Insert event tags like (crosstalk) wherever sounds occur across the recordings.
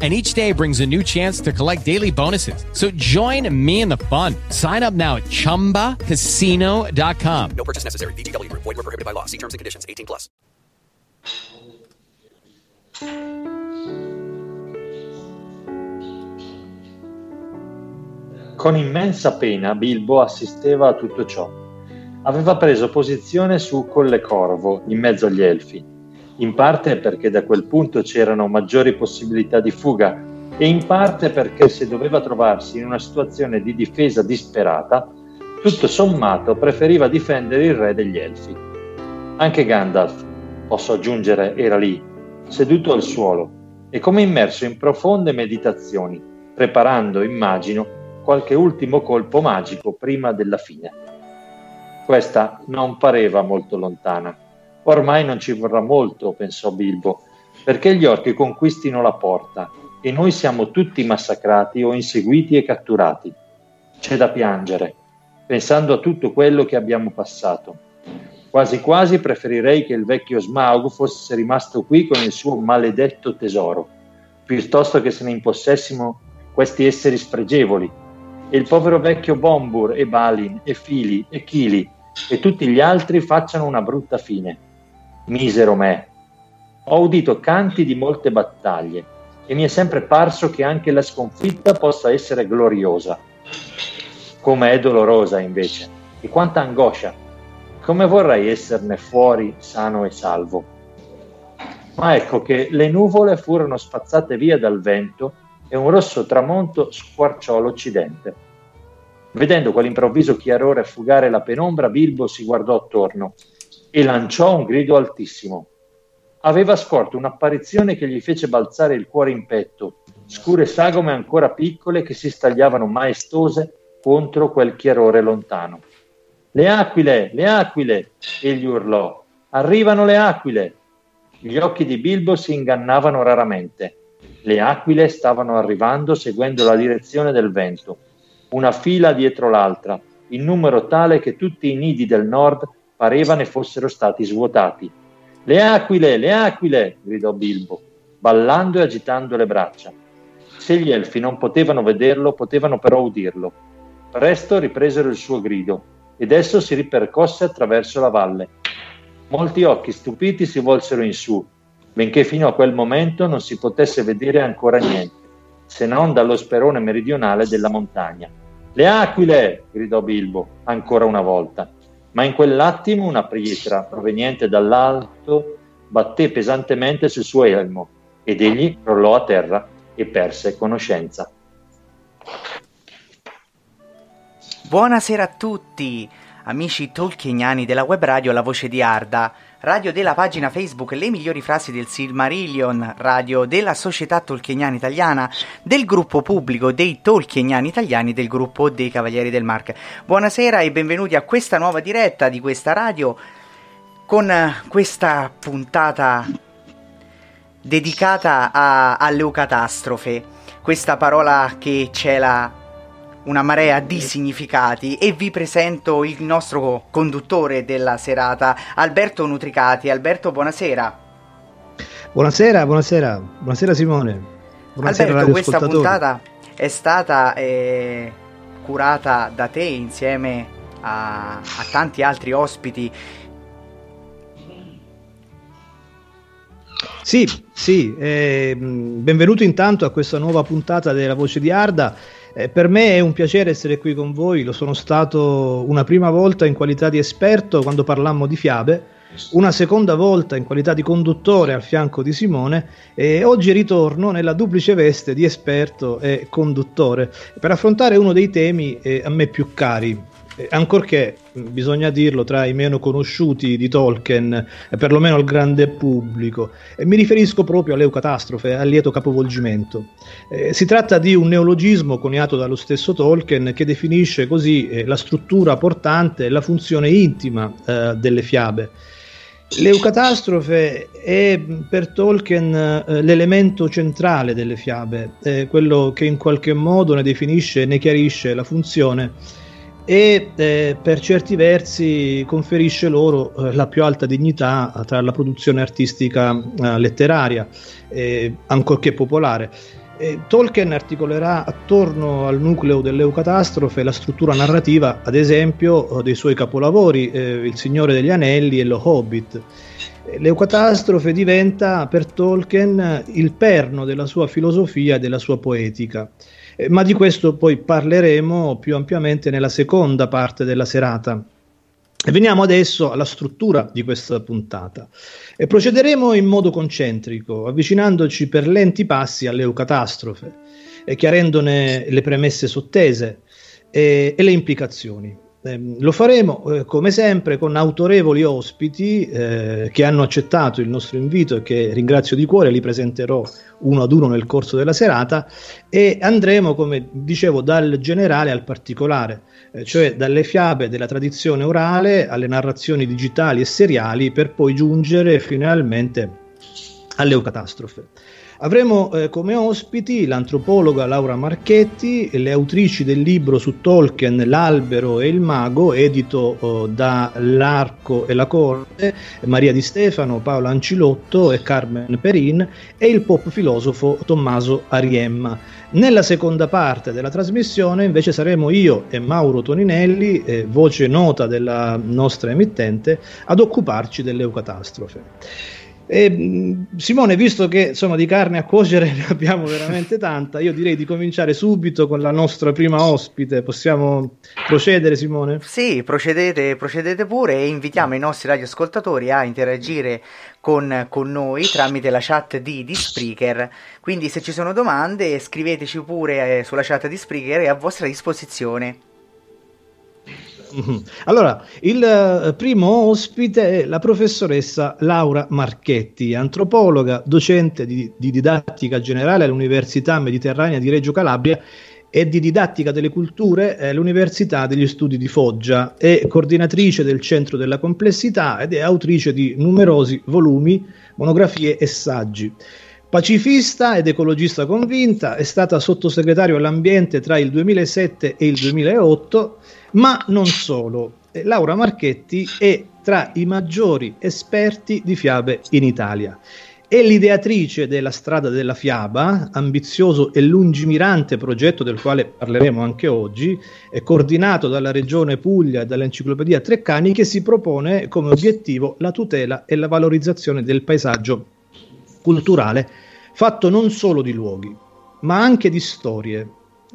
and each day brings a new chance to collect daily bonuses. So join me in the fun. Sign up now at ChumbaCasino.com. No purchase necessary. VGW. Void were prohibited by law. See terms and conditions. 18 plus. Con immensa pena Bilbo assisteva a tutto ciò. Aveva preso posizione su Colle Corvo, in mezzo agli elfi, in parte perché da quel punto c'erano maggiori possibilità di fuga e in parte perché se doveva trovarsi in una situazione di difesa disperata, tutto sommato preferiva difendere il re degli elfi. Anche Gandalf, posso aggiungere, era lì, seduto al suolo e come immerso in profonde meditazioni, preparando, immagino, qualche ultimo colpo magico prima della fine. Questa non pareva molto lontana. Ormai non ci vorrà molto, pensò Bilbo, perché gli orchi conquistino la porta e noi siamo tutti massacrati o inseguiti e catturati. C'è da piangere, pensando a tutto quello che abbiamo passato. Quasi quasi preferirei che il vecchio Smaug fosse rimasto qui con il suo maledetto tesoro, piuttosto che se ne impossessimo questi esseri spregevoli. E il povero vecchio Bombur e Balin e Fili e Kili e tutti gli altri facciano una brutta fine. Misero me. Ho udito canti di molte battaglie e mi è sempre parso che anche la sconfitta possa essere gloriosa. Come è dolorosa invece, e quanta angoscia. Come vorrei esserne fuori sano e salvo. Ma ecco che le nuvole furono spazzate via dal vento e un rosso tramonto squarciò l'occidente. Vedendo quell'improvviso chiarore affugare la penombra, Bilbo si guardò attorno e lanciò un grido altissimo. Aveva scorto un'apparizione che gli fece balzare il cuore in petto, scure sagome ancora piccole che si stagliavano maestose contro quel chiarore lontano. Le aquile, le aquile! egli urlò. Arrivano le aquile! Gli occhi di Bilbo si ingannavano raramente. Le aquile stavano arrivando seguendo la direzione del vento, una fila dietro l'altra, in numero tale che tutti i nidi del nord pareva ne fossero stati svuotati. Le aquile, le aquile! gridò Bilbo, ballando e agitando le braccia. Se gli elfi non potevano vederlo, potevano però udirlo. Presto ripresero il suo grido ed esso si ripercosse attraverso la valle. Molti occhi stupiti si volsero in su, benché fino a quel momento non si potesse vedere ancora niente, se non dallo sperone meridionale della montagna. Le aquile! gridò Bilbo, ancora una volta ma in quell'attimo una pietra proveniente dall'alto batté pesantemente sul suo elmo ed egli crollò a terra e perse conoscenza. Buonasera a tutti, amici tolkieniani della web radio La Voce di Arda, radio della pagina Facebook Le migliori frasi del Silmarillion, radio della Società Tolkieniana Italiana, del gruppo pubblico dei Tolkieniani Italiani del gruppo dei Cavalieri del Mark. Buonasera e benvenuti a questa nuova diretta di questa radio con questa puntata dedicata a, all'eucatastrofe, questa parola che cela una marea di significati e vi presento il nostro conduttore della serata, Alberto Nutricati. Alberto, buonasera. Buonasera, buonasera, buonasera Simone. Buonasera Alberto, questa puntata è stata eh, curata da te insieme a, a tanti altri ospiti. Sì, sì, eh, benvenuto intanto a questa nuova puntata della Voce di Arda. Eh, per me è un piacere essere qui con voi, lo sono stato una prima volta in qualità di esperto quando parlammo di fiabe, una seconda volta in qualità di conduttore al fianco di Simone e oggi ritorno nella duplice veste di esperto e conduttore per affrontare uno dei temi eh, a me più cari, ancorché bisogna dirlo tra i meno conosciuti di Tolkien, perlomeno al grande pubblico, mi riferisco proprio all'eucatastrofe, al lieto capovolgimento. Eh, si tratta di un neologismo coniato dallo stesso Tolkien che definisce così eh, la struttura portante e la funzione intima eh, delle fiabe. L'eucatastrofe è per Tolkien eh, l'elemento centrale delle fiabe, quello che in qualche modo ne definisce e ne chiarisce la funzione e eh, per certi versi conferisce loro eh, la più alta dignità tra la produzione artistica eh, letteraria, ancorché popolare. Tolkien articolerà attorno al nucleo dell'eucatastrofe la struttura narrativa, ad esempio, dei suoi capolavori, eh, Il Signore degli Anelli e Lo Hobbit. L'eucatastrofe diventa per Tolkien il perno della sua filosofia e della sua poetica. Eh, ma di questo poi parleremo più ampiamente nella seconda parte della serata. Veniamo adesso alla struttura di questa puntata. E procederemo in modo concentrico, avvicinandoci per lenti passi all'eucatastrofe, chiarendone le premesse sottese e, e le implicazioni. Eh, lo faremo eh, come sempre con autorevoli ospiti eh, che hanno accettato il nostro invito e che ringrazio di cuore, li presenterò uno ad uno nel corso della serata e andremo, come dicevo, dal generale al particolare, eh, cioè dalle fiabe della tradizione orale alle narrazioni digitali e seriali per poi giungere finalmente all'eucatastrofe. Avremo eh, come ospiti l'antropologa Laura Marchetti, le autrici del libro su Tolkien L'albero e il mago, edito oh, da L'Arco e la Corte, Maria Di Stefano, Paola Ancilotto e Carmen Perin, e il pop filosofo Tommaso Ariemma. Nella seconda parte della trasmissione invece saremo io e Mauro Toninelli, eh, voce nota della nostra emittente, ad occuparci dell'eucatastrofe. E, Simone, visto che insomma di carne a cuocere (laughs) ne abbiamo veramente tanta, io direi di cominciare subito con la nostra prima ospite. Possiamo procedere, Simone? Sì, procedete, procedete pure e invitiamo i nostri radioascoltatori a interagire con, con noi tramite la chat di, di, Spreaker. Quindi, se ci sono domande, scriveteci pure eh, sulla chat di Spreaker, è a vostra disposizione. Mhm. Allora, il eh, primo ospite è la professoressa Laura Marchetti, antropologa, docente di, di didattica generale all'Università Mediterranea di Reggio Calabria e di didattica delle culture all'Università degli Studi di Foggia, è coordinatrice del Centro della Complessità ed è autrice di numerosi volumi, monografie e saggi. Pacifista ed ecologista convinta, è stata sottosegretario all'ambiente tra il 2007 e il 2008 ma non solo. Eh, Laura Marchetti è tra i maggiori esperti di fiabe in Italia. È l'ideatrice della Strada della Fiaba, ambizioso e lungimirante progetto del quale parleremo anche oggi, coordinato dalla Regione Puglia e dall'Enciclopedia Treccani, che si propone come obiettivo la tutela e la valorizzazione del paesaggio culturale, fatto non solo di luoghi, ma anche di storie,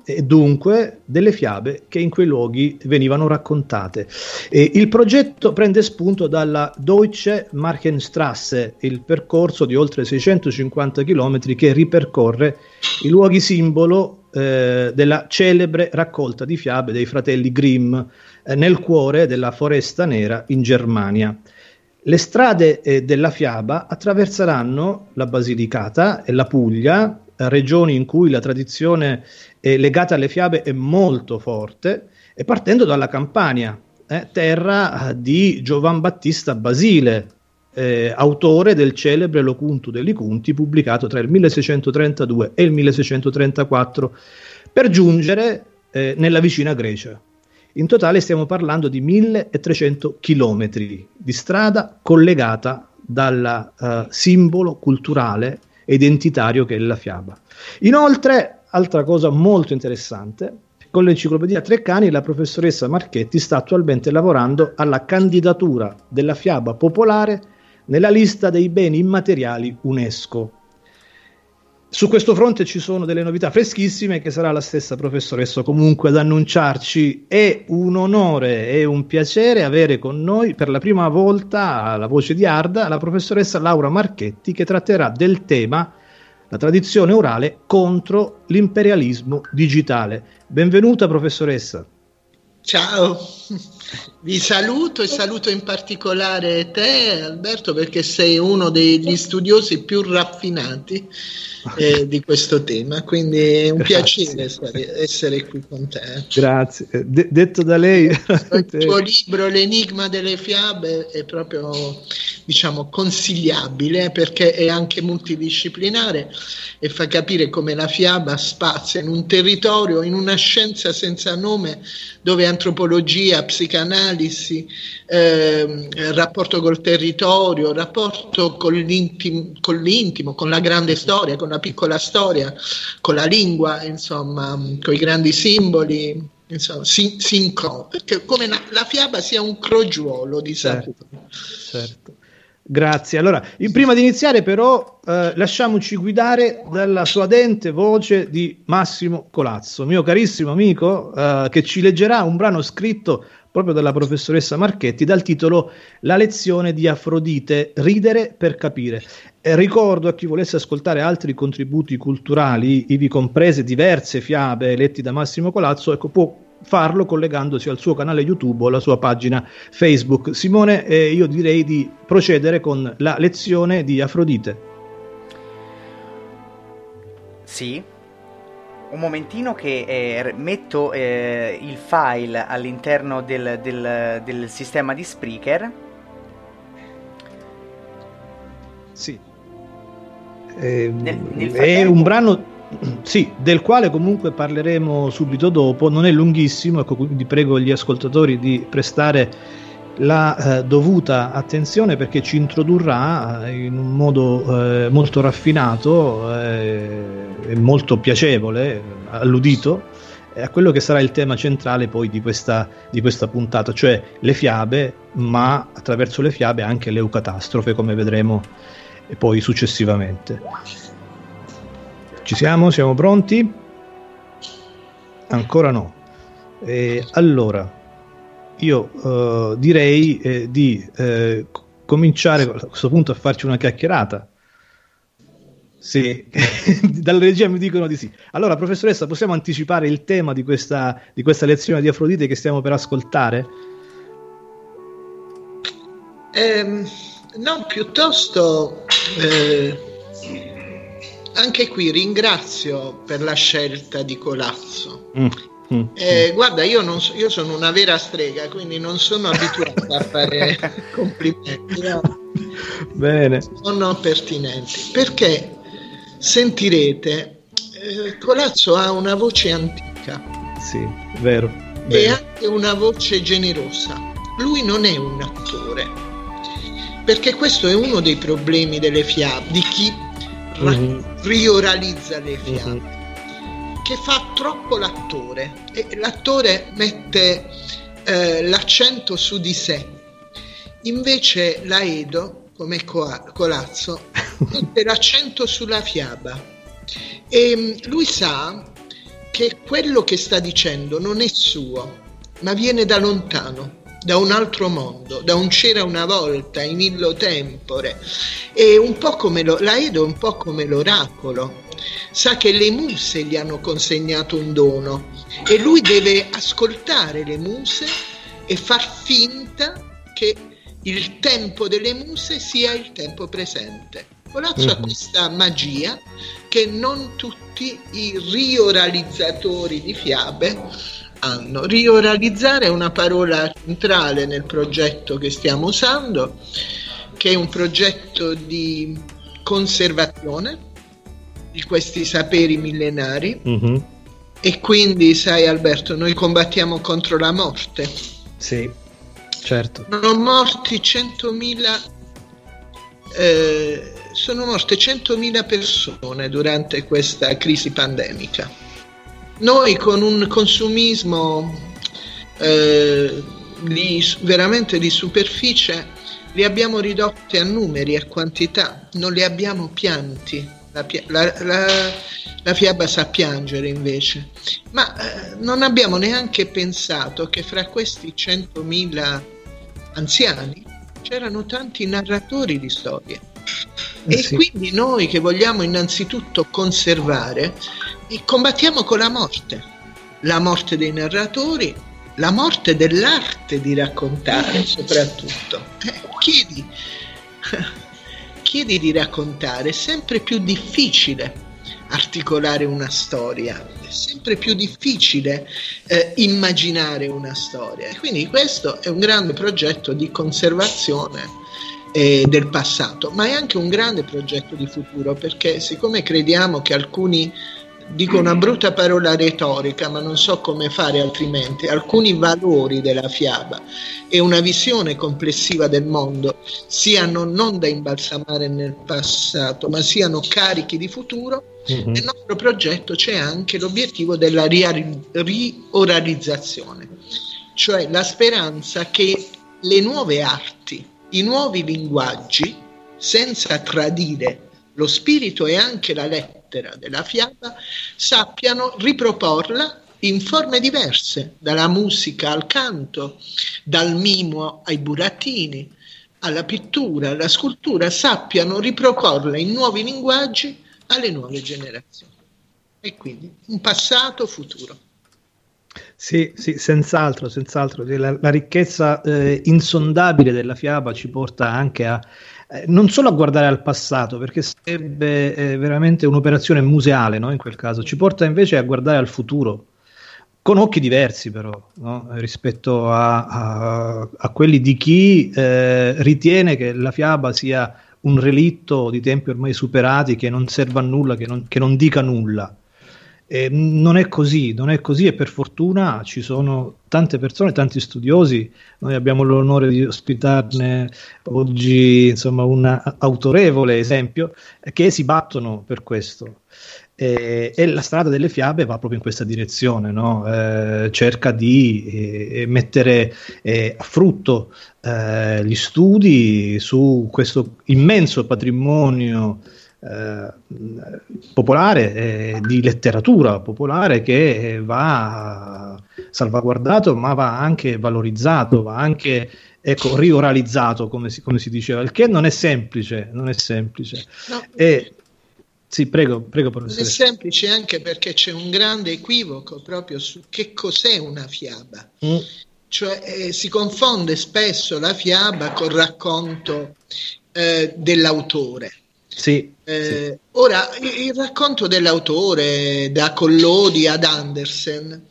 e dunque delle fiabe che in quei luoghi venivano raccontate. E il progetto prende spunto dalla Deutsche Markenstrasse, il percorso di oltre 650 km che ripercorre i luoghi simbolo eh, della celebre raccolta di fiabe dei fratelli Grimm eh, nel cuore della Foresta Nera in Germania. Le strade eh, della fiaba attraverseranno la Basilicata e la Puglia, regioni in cui la tradizione eh, legata alle fiabe è molto forte, e partendo dalla Campania, eh, terra di Giovan Battista Basile, eh, autore del celebre Locuntu degli Cunti, pubblicato tra il 1632 e il 1634, per giungere eh, nella vicina Grecia. In totale stiamo parlando di 1300 chilometri di strada collegata dal uh, simbolo culturale e identitario che è la fiaba. Inoltre, altra cosa molto interessante, con l'enciclopedia Treccani la professoressa Marchetti sta attualmente lavorando alla candidatura della fiaba popolare nella lista dei beni immateriali UNESCO. Su questo fronte ci sono delle novità freschissime che sarà la stessa professoressa comunque ad annunciarci. È un onore e un piacere avere con noi per la prima volta alla voce di Arda la professoressa Laura Marchetti che tratterà del tema la tradizione orale contro l'imperialismo digitale. Benvenuta professoressa. Ciao, vi saluto e saluto in particolare te Alberto perché sei uno degli studiosi più raffinati eh, (laughs) di questo tema, quindi è un Grazie. piacere essere qui con te. Grazie, De- detto da lei. Il tuo libro L'enigma delle fiabe è proprio diciamo consigliabile perché è anche multidisciplinare e fa capire come la fiaba spazia in un territorio, in una scienza senza nome dove antropologia, psicanalisi, eh, rapporto col territorio, rapporto con l'intimo, con l'intimo, con la grande storia, con la piccola storia, con la lingua, insomma, con i grandi simboli, insomma, si, si incro- perché come la, la, fiaba sia un crogiuolo di certo, certo. Grazie. Allora, prima di iniziare, però, eh, lasciamoci guidare dalla suadente voce di Massimo Colazzo, mio carissimo amico, eh, che ci leggerà un brano scritto proprio dalla professoressa Marchetti dal titolo La lezione di Afrodite, ridere per capire. E ricordo a chi volesse ascoltare altri contributi culturali, ivi comprese diverse fiabe letti da Massimo Colazzo, ecco, può farlo collegandosi al suo canale YouTube o alla sua pagina Facebook. Simone, eh, io direi di procedere con la lezione di Afrodite. Sì, un momentino che eh, metto eh, il file all'interno del, del, del, sistema di Spreaker. Sì. Eh, nel, nel è un brano (clears throat) sì, del quale comunque parleremo subito dopo, non è lunghissimo, ecco, quindi prego gli ascoltatori di prestare la eh, dovuta attenzione perché ci introdurrà eh, in un modo eh, molto raffinato eh, molto piacevole all'udito a quello che sarà il tema centrale poi di questa, di questa puntata, cioè le fiabe, ma attraverso le fiabe anche l'eucatastrofe, come vedremo poi successivamente. Ci siamo? Siamo pronti? Ancora no. Eh, allora, io uh, direi eh, di eh, cominciare a questo punto a farci una chiacchierata. Sì, (laughs) dalla regia mi dicono di sì. Allora, professoressa, possiamo anticipare il tema di questa, di questa lezione di Afrodite che stiamo per ascoltare? Eh, no, piuttosto eh, anche qui ringrazio per la scelta di Colazzo. Mm. Mm. Eh, guarda, io, non, io, sono una vera strega, quindi non sono abituata a fare (laughs) complimenti. No? Bene. Sono pertinenti perché sentirete, eh, Colazzo ha una voce antica. Sì, vero. vero. E anche una voce generosa. Lui non è un attore, perché questo è uno dei problemi delle fiabe, di chi mm-hmm. rioralizza le fiabe, mm-hmm. che fa troppo l'attore e l'attore mette eh, l'accento su di sé. Invece la Edo, come Colazzo, mette l'accento sulla fiaba e mm, lui sa che quello che sta dicendo non è suo, ma viene da lontano da un altro mondo, da un c'era una volta, in illo tempore. E un po' come lo, la Edo è un po' come l'oracolo. Sa che le muse gli hanno consegnato un dono e lui deve ascoltare le muse e far finta che il tempo delle muse sia il tempo presente. Colazzo mm-hmm. ha questa magia che non tutti i rioralizzatori di fiabe hanno. Rioralizzare è una parola centrale nel progetto che stiamo usando, che è un progetto di conservazione di questi saperi millenari. Mm-hmm. E quindi, sai Alberto, noi combattiamo contro la morte. Sì, certo. Sono morti 100.000 eh, sono morte 100.000 persone durante questa crisi pandemica. Noi con un consumismo eh, di, veramente di superficie li abbiamo ridotti a numeri, a quantità, non li abbiamo pianti. La, la, la, la fiaba sa piangere invece, ma eh, non abbiamo neanche pensato che fra questi 100.000 anziani c'erano tanti narratori di storie. Eh e sì. quindi noi che vogliamo innanzitutto conservare, combattiamo con la morte, la morte dei narratori, la morte dell'arte di raccontare soprattutto. Eh, chiedi, (laughs) chiedi di raccontare, è sempre più difficile articolare una storia, è sempre più difficile eh, immaginare una storia. Quindi questo è un grande progetto di conservazione eh, del passato, ma è anche un grande progetto di futuro perché siccome crediamo che alcuni dico una brutta parola retorica, ma non so come fare altrimenti, alcuni valori della fiaba e una visione complessiva del mondo siano non da imbalsamare nel passato, ma siano carichi di futuro, mm-hmm. nel nostro progetto c'è anche l'obiettivo della rioralizzazione, cioè la speranza che le nuove arti, i nuovi linguaggi, senza tradire lo spirito e anche la lettera della fiaba, sappiano riproporla in forme diverse, dalla musica al canto, dal mimo ai burattini, alla pittura, alla scultura, sappiano riproporla in nuovi linguaggi alle nuove generazioni. E quindi un passato futuro. Sì, sì, senz'altro, senz'altro. La, la ricchezza eh, insondabile della fiaba ci porta anche a eh, non solo a guardare al passato, perché sarebbe eh, veramente un'operazione museale, no? in quel caso, ci porta invece a guardare al futuro, con occhi diversi però, no? rispetto a, a, a, quelli di chi eh, ritiene che la fiaba sia un relitto di tempi ormai superati, che non serva a nulla, che non, che non dica nulla. Eh, non è così, non è così e per fortuna ci sono tante persone, tanti studiosi, noi abbiamo l'onore di ospitarne oggi insomma, un autorevole esempio, che si battono per questo. Eh, e la strada delle fiabe va proprio in questa direzione, no? eh, cerca di eh, mettere eh, a frutto eh, gli studi su questo immenso patrimonio eh, popolare, eh, di letteratura popolare che va salvaguardato ma va anche valorizzato, va anche ecco, rioralizzato come si, come si diceva, il che non è semplice, non è semplice. No. E, sì, prego, prego professore. È semplice anche perché c'è un grande equivoco proprio su che cos'è una fiaba. Mm. Cioè eh, si confonde spesso la fiaba col racconto eh, dell'autore. Sì, eh, sì. Ora, il racconto dell'autore, da Collodi ad Andersen,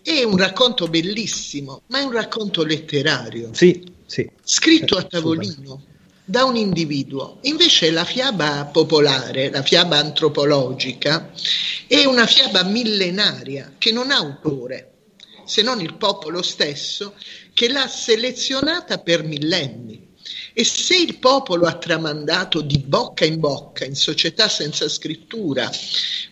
è un racconto bellissimo, ma è un racconto letterario. Sì, sì. Scritto a tavolino da un individuo. Invece la fiaba popolare, la fiaba antropologica, è una fiaba millenaria che non ha autore, se non il popolo stesso, che l'ha selezionata per millenni. E se il popolo ha tramandato di bocca in bocca, in società senza scrittura,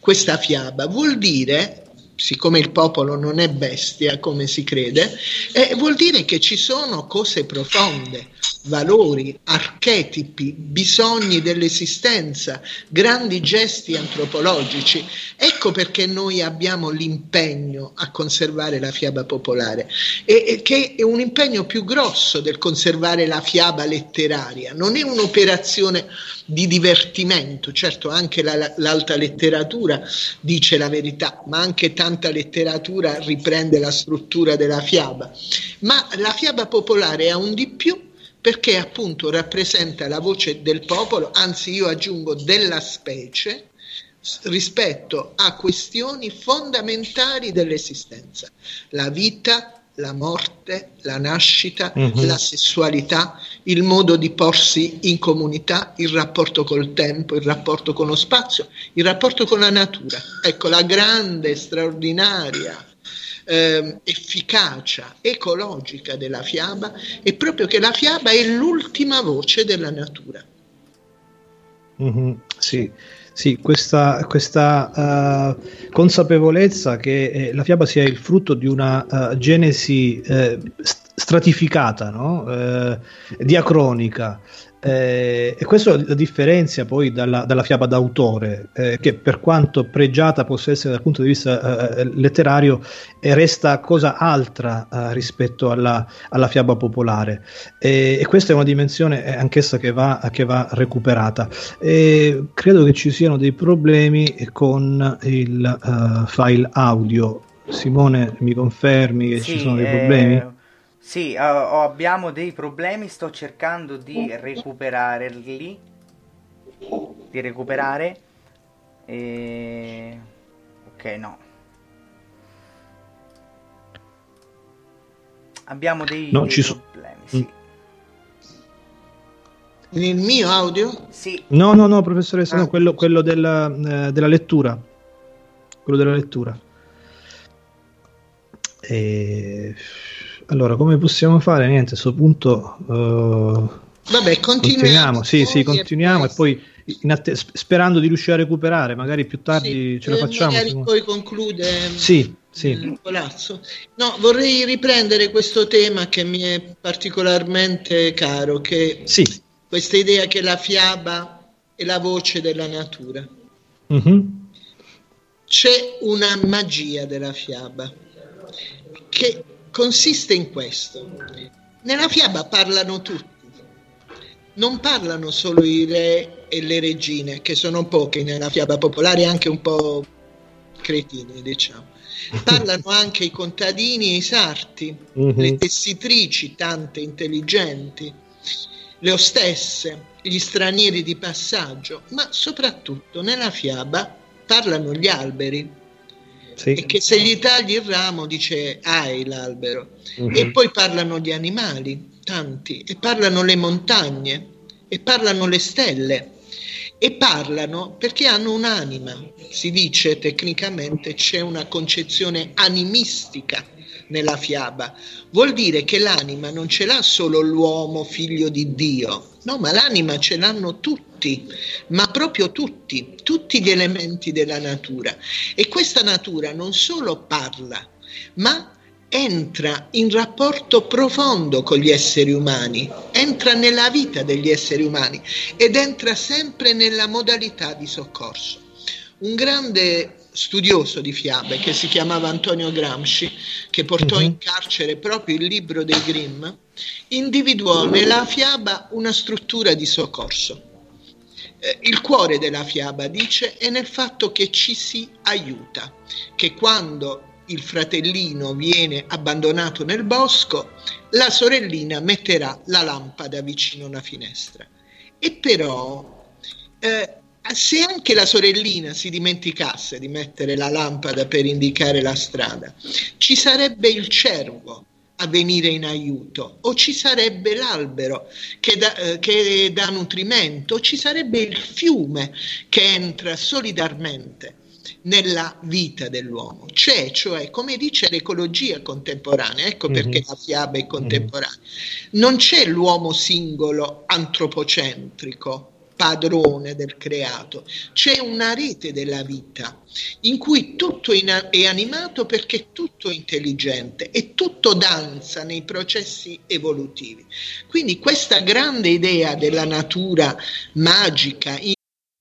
questa fiaba, vuol dire siccome il popolo non è bestia come si crede, eh, vuol dire che ci sono cose profonde, valori, archetipi, bisogni dell'esistenza, grandi gesti antropologici. Ecco perché noi abbiamo l'impegno a conservare la fiaba popolare, e, e che è un impegno più grosso del conservare la fiaba letteraria, non è un'operazione di divertimento, certo anche la, l'alta letteratura dice la verità, ma anche tanta letteratura riprende la struttura della fiaba, ma la fiaba popolare ha un di più perché appunto rappresenta la voce del popolo, anzi io aggiungo della specie, rispetto a questioni fondamentali dell'esistenza, la vita, la morte, la nascita, mm-hmm. la sessualità, il modo di porsi in comunità, il rapporto col tempo, il rapporto con lo spazio, il rapporto con la natura. Ecco la grande, straordinaria eh, efficacia ecologica della fiaba è proprio che la fiaba è l'ultima voce della natura. Mm-hmm, sì. Sì, questa, questa uh, consapevolezza che eh, la fiaba sia il frutto di una uh, genesi eh, stratificata, no? diacronica, eh, e questo la differenzia poi dalla, dalla fiaba d'autore, eh, che per quanto pregiata possa essere dal punto di vista eh, letterario, eh, resta cosa altra eh, rispetto alla, alla, fiaba popolare. E, questa è una dimensione eh, anch'essa che va, che va recuperata. E credo che ci siano dei problemi con il file audio. Simone, mi confermi che sì, ci sono dei problemi? Sì, uh, abbiamo dei problemi, sto cercando di recuperarli. Di recuperare. E... Ok, no. Abbiamo dei, no, dei ci problemi, so... sì. Nel mio audio? Sì. No, no, no, professoressa, ah. no, quello, quello della, eh, della lettura. Quello della lettura. E... Allora, come possiamo fare? Niente, a questo punto... Uh, Vabbè, continuiamo. continuiamo. Sì, sì, continuiamo e poi, atte- sperando di riuscire a recuperare, magari più tardi sì, ce la facciamo. Magari poi conclude sì, sì. palazzo. No, vorrei riprendere questo tema che mi è particolarmente caro, che sì. questa idea che la fiaba è la voce della natura. Mm-hmm. C'è una magia della fiaba che consiste in questo. Nella fiaba parlano tutti, non parlano solo i re e le regine, che sono pochi nella fiaba popolare, anche un po' cretini, diciamo. Parlano (laughs) anche i contadini e i sarti, uh-huh. le tessitrici, tante intelligenti, le ostesse, gli stranieri di passaggio, ma soprattutto nella fiaba parlano gli alberi, sì. e che se gli tagli il ramo dice hai l'albero. Uh-huh. E poi parlano gli animali, tanti, e parlano le montagne, e parlano le stelle, e parlano perché hanno un'anima. Si dice tecnicamente c'è una concezione animistica nella fiaba. Vuol dire che l'anima non ce l'ha solo l'uomo figlio di Dio, no, ma l'anima ce l'hanno tutti, ma proprio tutti, tutti gli elementi della natura. E questa natura non solo parla, ma entra in rapporto profondo con gli esseri umani, entra nella vita degli esseri umani ed entra sempre nella modalità di soccorso. Un grande studioso di fiabe che si chiamava Antonio Gramsci, che portò in mhm. carcere proprio il libro dei Grimm, individuò nella fiaba una struttura di soccorso. Eh, il cuore della fiaba, dice, è nel fatto che ci si aiuta, che quando il fratellino viene abbandonato nel bosco, la sorellina metterà la lampada vicino alla finestra. E però eh, se anche la sorellina si dimenticasse di mettere la lampada per indicare la strada, ci sarebbe il cervo a venire in aiuto, o ci sarebbe l'albero che dà, eh, che dà nutrimento, o ci sarebbe il fiume che entra solidarmente nella vita dell'uomo. C'è, cioè, come dice l'ecologia contemporanea, ecco mm-hmm. perché la fiaba è contemporanea, non c'è l'uomo singolo antropocentrico, padrone del creato, c'è una rete della vita in cui tutto è animato perché tutto è intelligente e tutto danza nei processi evolutivi. Quindi questa grande idea della natura magica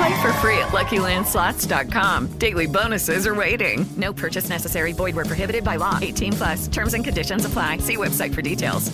Play for free at LuckyLandSlots.com. Daily bonuses are waiting. No purchase necessary. Void where prohibited by law. 18 plus. Terms and conditions apply. See website for details.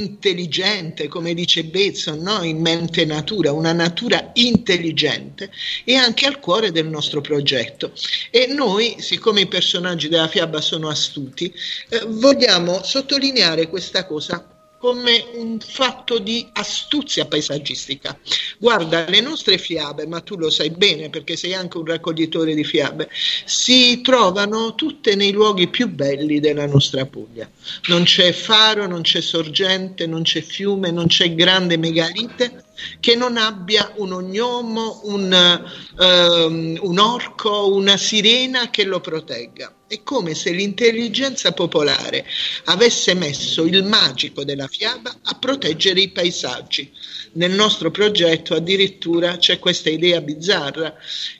intelligente, come dice Bateson, no? in mente natura, una natura intelligente, e anche al cuore del nostro progetto. E noi, siccome i personaggi della fiaba sono astuti, eh, vogliamo sottolineare questa cosa come un fatto di astuzia paesaggistica. Guarda, le nostre fiabe, ma tu lo sai bene perché sei anche un raccoglitore di fiabe, si trovano tutte nei luoghi più belli della nostra Puglia. Non c'è faro, non c'è sorgente, non c'è fiume, non c'è grande megalite che non abbia un ognomo, un, um, un orco, una sirena che lo protegga. È come se l'intelligenza popolare avesse messo il magico della fiaba a proteggere i paesaggi. Nel nostro progetto addirittura c'è questa idea bizzarra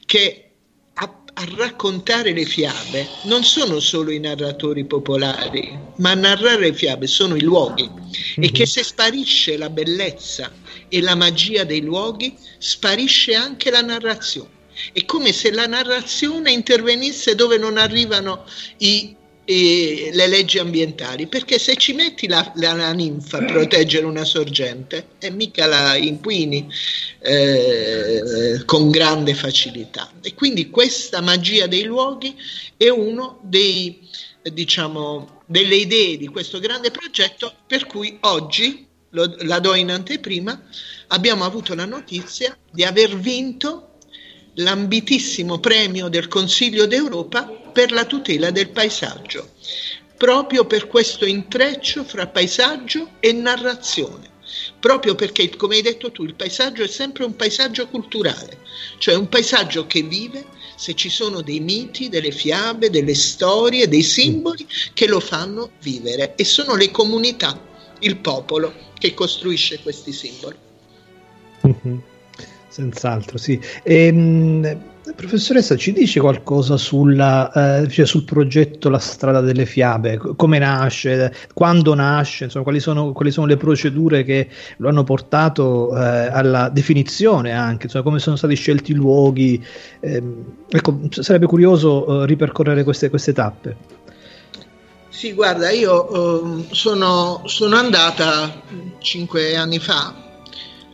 che a, raccontare le fiabe non sono solo i narratori popolari, ma a narrare le fiabe sono i luoghi mm-hmm. e che se sparisce la bellezza e la magia dei luoghi, sparisce anche la narrazione. È come se la narrazione intervenisse dove non arrivano i, i, le leggi ambientali, perché se ci metti la, la, la, ninfa a proteggere una sorgente, e mica la inquini eh, con grande facilità. E quindi questa magia dei luoghi è uno dei, diciamo, delle idee di questo grande progetto per cui oggi lo, la do in anteprima, abbiamo avuto la notizia di aver vinto l'ambitissimo premio del Consiglio d'Europa per la tutela del paesaggio, proprio per questo intreccio fra paesaggio e narrazione. Proprio perché, come hai detto tu, il paesaggio è sempre un paesaggio culturale, cioè un paesaggio che vive se ci sono dei miti, delle fiabe, delle storie, dei simboli che lo fanno vivere e sono le comunità, il popolo che costruisce questi simboli. Mm-hmm. Senz'altro, sì. Ehm, professoressa, ci dice qualcosa sulla, eh, cioè sul progetto La strada delle fiabe? Come nasce? Quando nasce? Insomma, quali sono, quali sono le procedure che lo hanno portato eh, alla definizione anche? Insomma, come sono stati scelti i luoghi? Eh, ecco, sarebbe curioso eh, ripercorrere queste, queste tappe. Sì, guarda, io eh, sono, sono andata cinque anni fa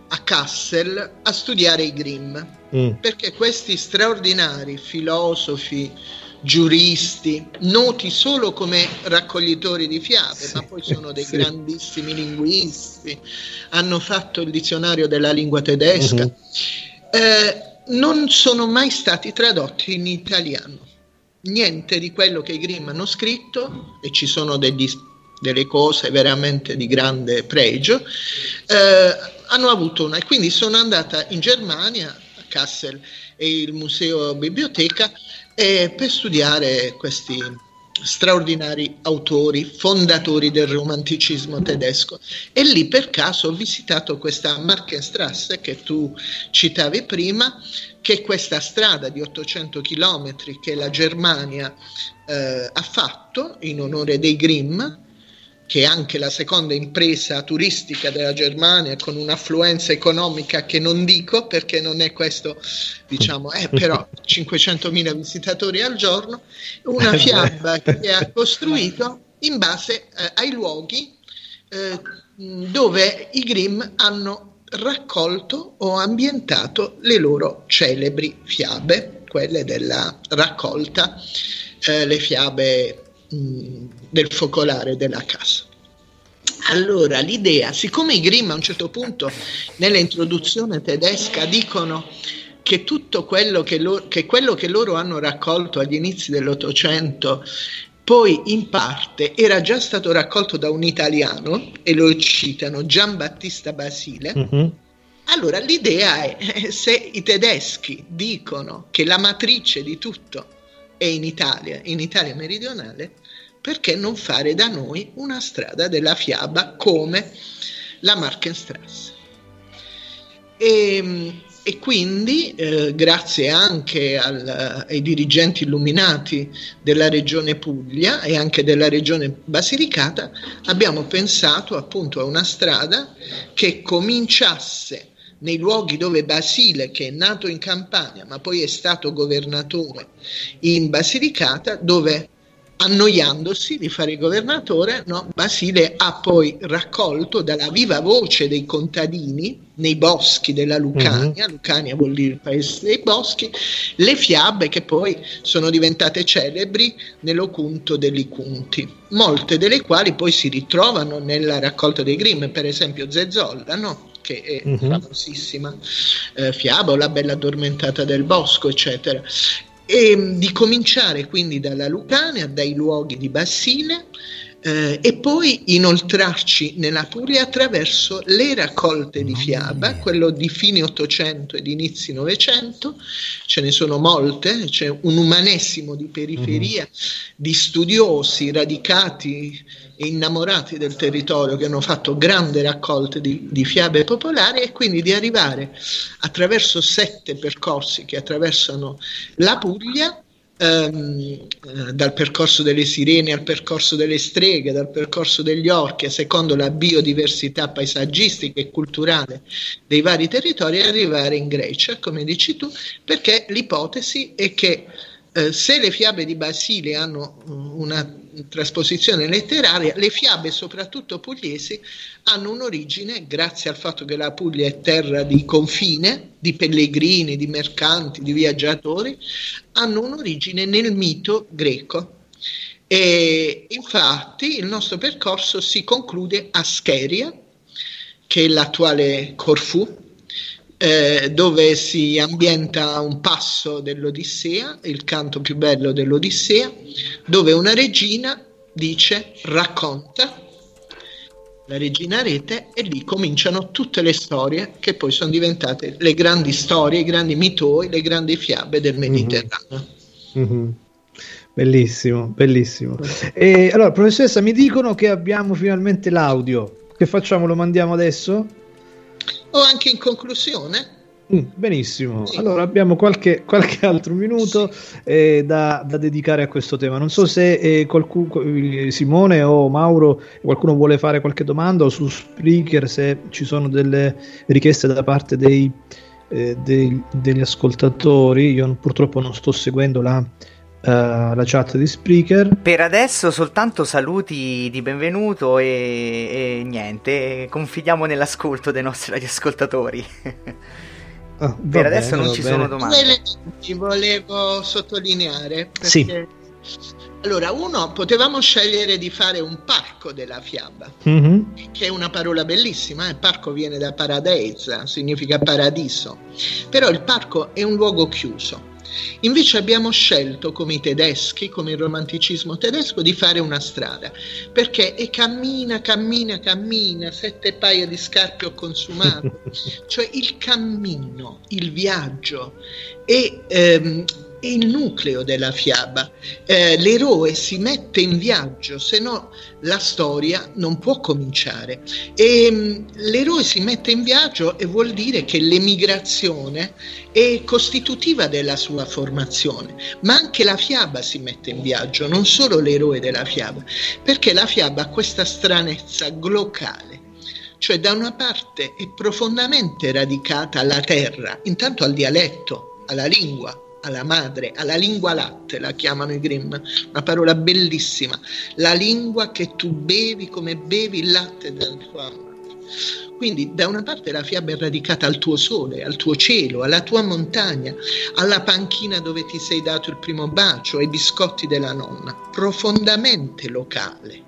a Kassel a studiare i Grimm, mm. perché questi straordinari filosofi, giuristi, noti solo come raccoglitori di fiabe, sì, ma poi sono dei sì. grandissimi linguisti, hanno fatto il dizionario della lingua tedesca, mm-hmm. eh, non sono mai stati tradotti in italiano. Niente di quello che i Grimm hanno scritto, e ci sono degli, delle cose veramente di grande pregio, eh, hanno avuto una, e quindi sono andata in Germania, a Kassel e il museo biblioteca, eh, per studiare questi straordinari autori, fondatori del romanticismo tedesco. E lì per caso ho visitato questa Markenstrasse che tu citavi prima, che è questa strada di 800 km che la Germania eh, ha fatto in onore dei Grimm, che è anche la seconda impresa turistica della Germania con un'affluenza economica che non dico perché non è questo, diciamo, è però (laughs) 500.000 visitatori al giorno, una eh, fiaba (laughs) che ha costruito in base eh, ai luoghi eh, dove i Grimm hanno raccolto o ambientato le loro celebri fiabe, quelle della raccolta, eh, le fiabe del focolare della casa. Allora, l'idea, siccome i Grimm a un certo punto nell'introduzione tedesca dicono che tutto quello che, loro, che quello che loro hanno raccolto agli inizi dell'Ottocento poi in parte era già stato raccolto da un italiano, e lo citano Giambattista Basile, Mhm. allora l'idea è eh, se i tedeschi dicono che la matrice di tutto è in Italia, in Italia meridionale, perché non fare da noi una strada della fiaba come la Markenstrasse? E, e quindi, eh, grazie anche al- ai dirigenti illuminati della regione Puglia e anche della regione Basilicata, abbiamo pensato appunto a una strada che cominciasse nei luoghi dove Basile, che è nato in Campania, ma poi è stato governatore in Basilicata, dove annoiandosi di fare il governatore, no, Basile ha poi raccolto dalla viva voce dei contadini nei boschi della Lucania, Lucania vuol dire il paese dei boschi, le fiabe che poi sono diventate celebri nell'Ocunto degli Cunti, molte delle quali poi si ritrovano nella raccolta dei Grimm, per esempio Zezzolla, no? che è Mhm. famosissima eh, fiaba o la bella addormentata del bosco, eccetera. E mh, di cominciare quindi dalla Lucania, dai luoghi di Bassile, eh, e poi inoltrarci nella Puglia attraverso le raccolte di fiaba, quello di fine 800 ed inizi 900, ce ne sono molte, c'è un umanessimo di periferia di studiosi radicati e innamorati del territorio che hanno fatto grandi raccolte di, di fiabe popolari e quindi di arrivare attraverso sette percorsi che attraversano la Puglia ehm, eh, dal percorso delle sirene al percorso delle streghe, dal percorso degli orchi, secondo la biodiversità paesaggistica e culturale dei vari territori, arrivare in Grecia, come dici tu, perché l'ipotesi è che eh, se le fiabe di Basile hanno mm, una trasposizione letteraria, le fiabe, soprattutto pugliesi, hanno un'origine, grazie al fatto che la Puglia è terra di confine, di pellegrini, di mercanti, di viaggiatori, hanno un'origine nel mito greco. E infatti il nostro percorso si conclude a Scheria, che è l'attuale Corfù, eh, dove si ambienta un passo dell'Odissea, il canto più bello dell'Odissea, dove una regina dice racconta la regina Rete e lì cominciano tutte le storie che poi sono diventate le grandi storie, i grandi mitoi, le grandi fiabe del Mediterraneo. Mhm. Bellissimo, bellissimo. E allora, professoressa, mi dicono che abbiamo finalmente l'audio. Che facciamo? Lo mandiamo adesso? O anche in conclusione, Mm, benissimo. Allora abbiamo qualche, qualche altro minuto eh, da, da dedicare a questo tema. Non so se eh, qualcuno, Simone o Mauro, qualcuno vuole fare qualche domanda o su Spreaker se ci sono delle richieste da parte dei, eh, dei- degli ascoltatori. Io purtroppo non sto seguendo la, la chat di Spreaker. Per adesso soltanto saluti di benvenuto e, e niente, confidiamo nell'ascolto dei nostri radioascoltatori. (laughs) Ah, per adesso bene, non va ci bene. sono domande. due elementi volevo sottolineare. Perché, Sì. Allora, uno, potevamo scegliere di fare un parco della fiaba. Mhm. che è una parola bellissima, il parco viene da paradise, significa paradiso, però il parco è un luogo chiuso. Invece abbiamo scelto, come i tedeschi, come il romanticismo tedesco, di fare una strada, perché e cammina, cammina, cammina, sette paia di scarpe ho consumato, (laughs) cioè il cammino, il viaggio è, ehm, il nucleo della fiaba. Eh, l'eroe si mette in viaggio, se no la storia non può cominciare. E mh, l'eroe si mette in viaggio e vuol dire che l'emigrazione è costitutiva della sua formazione, ma anche la fiaba si mette in viaggio, non solo l'eroe della fiaba, perché la fiaba ha questa stranezza glocale. Cioè da una parte è profondamente radicata alla terra, intanto al dialetto, alla lingua, alla madre, alla lingua latte, la chiamano i Grimm, una parola bellissima, la lingua che tu bevi come bevi il latte della tua madre. Quindi da una parte la fiaba è radicata al tuo sole, al tuo cielo, alla tua montagna, alla panchina dove ti sei dato il primo bacio, ai biscotti della nonna, profondamente locale.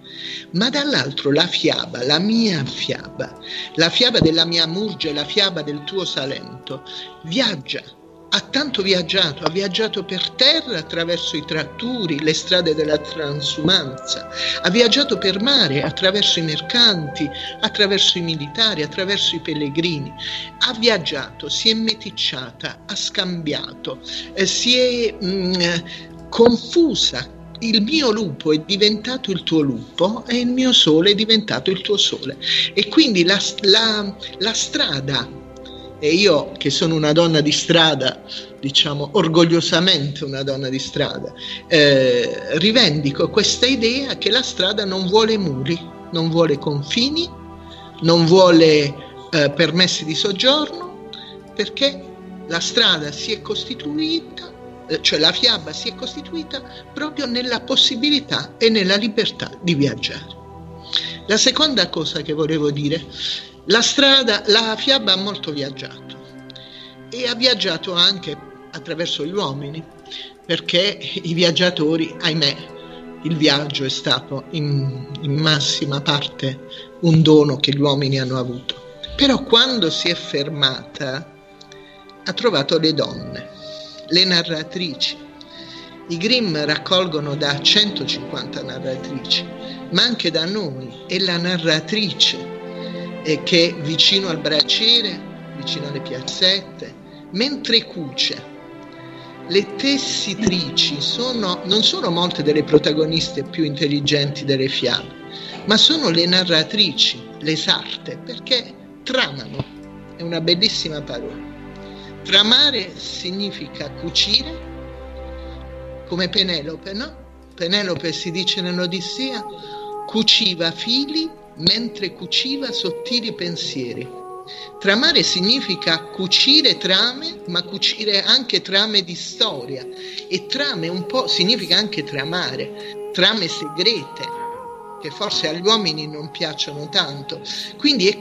Ma dall'altro la fiaba, la mia fiaba, la fiaba della mia Murgia la fiaba del tuo Salento, viaggia ha tanto viaggiato, ha viaggiato per terra attraverso i tratturi, le strade della transumanza, ha viaggiato per mare attraverso i mercanti, attraverso i militari, attraverso i pellegrini, ha viaggiato, si è meticciata, ha scambiato, eh, si è mh, mm, confusa. Il mio lupo è diventato il tuo lupo e il mio sole è diventato il tuo sole. E quindi la, la, la strada e io che sono una donna di strada, diciamo orgogliosamente una donna di strada, eh, rivendico questa idea che la strada non vuole muri, non vuole confini, non vuole eh, permessi di soggiorno, perché la strada si è costituita, eh, cioè la fiaba si è costituita proprio nella possibilità e nella libertà di viaggiare. La seconda cosa che volevo dire la strada, la fiaba ha molto viaggiato e ha viaggiato anche attraverso gli uomini, perché i viaggiatori, ahimè, il viaggio è stato in, in massima parte un dono che gli uomini hanno avuto. Però quando si è fermata ha trovato le donne, le narratrici. I Grimm raccolgono da 150 narratrici, ma anche da noi, è la narratrice eh, che vicino al braciere, vicino alle piazzette, mentre cuce. Le tessitrici sono, non sono molte delle protagoniste più intelligenti delle fiabe, ma sono le narratrici, le sarte, perché tramano, è una bellissima parola. Tramare significa cucire, come Penelope, no? Penelope si dice nell'Odissea, cuciva fili mentre cuciva sottili pensieri. Tramare significa cucire trame, ma cucire anche trame di storia. E trame un po' significa anche tramare, trame segrete, che forse agli uomini non piacciono tanto. Quindi è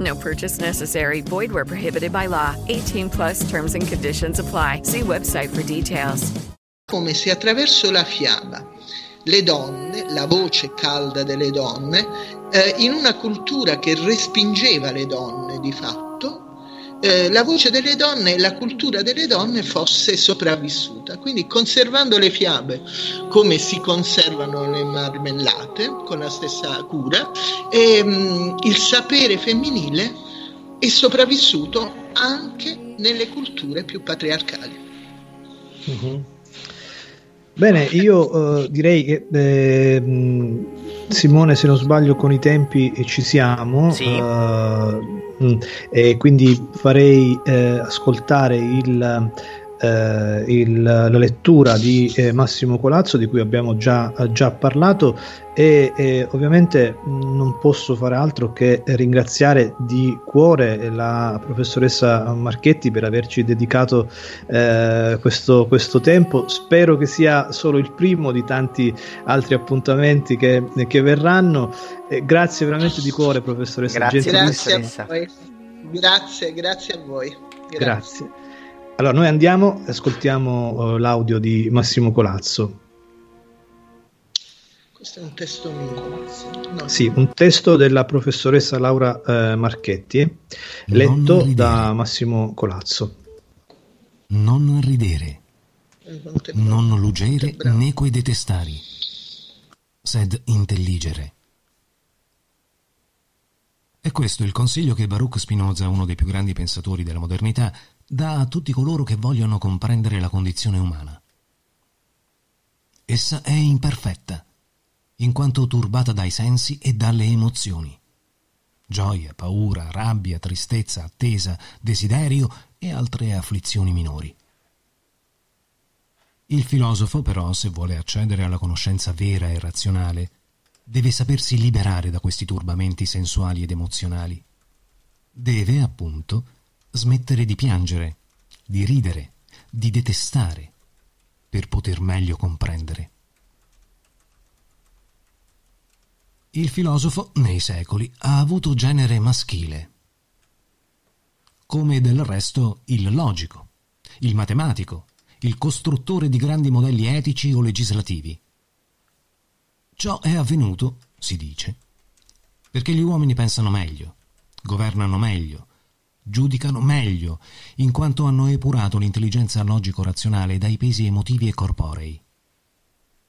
No purchase necessary. Void where prohibited by law. 18 plus terms and conditions apply. See website for details. come se attraverso la fiaba le donne, la voce calda delle donne, eh, in una cultura che respingeva le donne di fatto, eh, la voce delle donne e la cultura delle donne fosse sopravvissuta. Quindi conservando le fiabe come si conservano le marmellate, con la stessa cura, e, mh, il sapere femminile è sopravvissuto anche nelle culture più patriarcali. Mhm. Bene, io eh, direi che eh, Simone, se non sbaglio, con i tempi ci siamo. Sì. mh, e quindi farei eh, ascoltare il eh, il, la lettura di eh, Massimo Colazzo di cui abbiamo già, già parlato e, e, ovviamente non posso fare altro che ringraziare di cuore la professoressa Marchetti per averci dedicato eh, questo, questo, tempo. Spero che sia solo il primo di tanti altri appuntamenti che, che verranno. Eh, grazie veramente di cuore, professoressa. Grazie, grazie a voi. Grazie, grazie a voi. grazie. grazie. Allora, noi andiamo e ascoltiamo uh, l'audio di Massimo Colazzo. Questo è un testo mio. No. Sì, un testo della professoressa Laura eh, Marchetti, letto da Massimo Colazzo. Non ridere, non lugere neque detestari, sed intelligere. È questo il consiglio che Baruch Spinoza, uno dei più grandi pensatori della modernità, dà a tutti coloro che vogliono comprendere la condizione umana. Essa è imperfetta, in quanto turbata dai sensi e dalle emozioni. Gioia, paura, rabbia, tristezza, attesa, desiderio e altre afflizioni minori. Il filosofo, però, se vuole accedere alla conoscenza vera e razionale, deve sapersi liberare da questi turbamenti sensuali ed emozionali. Deve, appunto, smettere di piangere, di ridere, di detestare, per poter meglio comprendere. Il filosofo, nei secoli, ha avuto genere maschile, come del resto il logico, il matematico, il costruttore di grandi modelli etici o legislativi. Ciò è avvenuto, si dice, perché gli uomini pensano meglio, governano meglio, giudicano meglio, in quanto hanno epurato l'intelligenza logico-razionale dai pesi emotivi e corporei,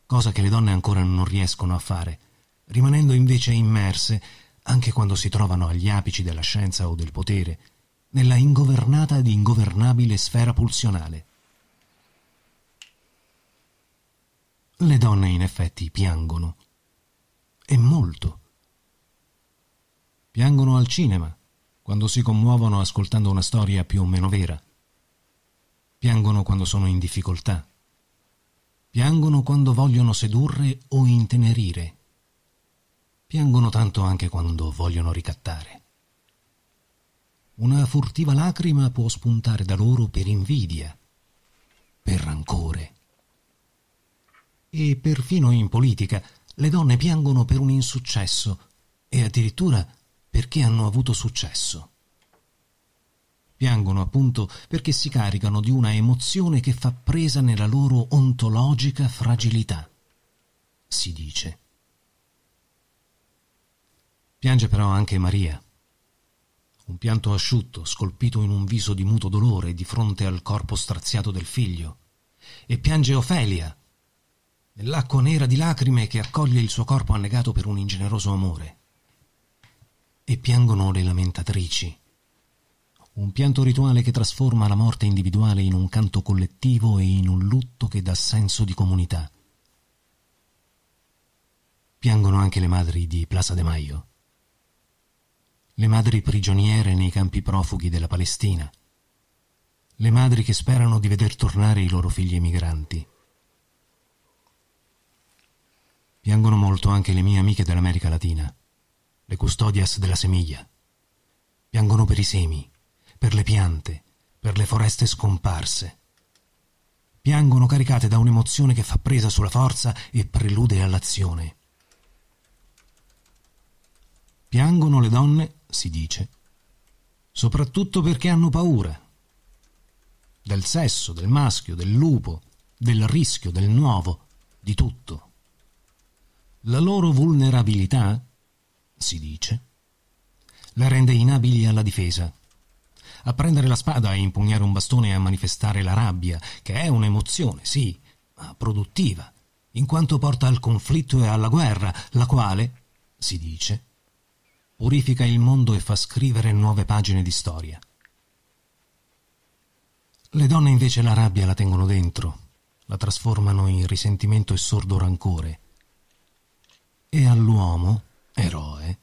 cosa che le donne ancora non riescono a fare, rimanendo invece immerse, anche quando si trovano agli apici della scienza o del potere, nella ingovernata ed ingovernabile sfera pulsionale. Le donne in effetti piangono, e molto. Piangono al cinema, quando si commuovono ascoltando una storia più o meno vera. Piangono quando sono in difficoltà. Piangono quando vogliono sedurre o intenerire. Piangono tanto anche quando vogliono ricattare. Una furtiva lacrima può spuntare da loro per invidia, per rancore. E perfino in politica le donne piangono per un insuccesso e addirittura perché hanno avuto successo. Piangono appunto perché si caricano di una emozione che fa presa nella loro ontologica fragilità, si dice. Piange però anche Maria. Un pianto asciutto, scolpito in un viso di muto dolore di fronte al corpo straziato del figlio. E piange Ofelia, nell'acqua nera di lacrime che accoglie il suo corpo annegato per un ingeneroso amore e piangono le lamentatrici. Un pianto rituale che trasforma la morte individuale in un canto collettivo e in un lutto che dà senso di comunità. Piangono anche le madri di Plaza de Mayo, le madri prigioniere nei campi profughi della Palestina, le madri che sperano di veder tornare i loro figli emigranti. Piangono molto anche le mie amiche dell'America Latina le custodias della semiglia. Piangono per i semi, per le piante, per le foreste scomparse. Piangono caricate da un'emozione che fa presa sulla forza e prelude all'azione. Piangono le donne, si dice, soprattutto perché hanno paura del sesso, del maschio, del lupo, del rischio, del nuovo, di tutto. La loro vulnerabilità si dice, la rende inabili alla difesa. A prendere la spada, a impugnare un bastone e a manifestare la rabbia, che è un'emozione, sì, ma produttiva, in quanto porta al conflitto e alla guerra, la quale, si dice, purifica il mondo e fa scrivere nuove pagine di storia. Le donne invece la rabbia la tengono dentro, la trasformano in risentimento e sordo rancore. E all'uomo, eroe,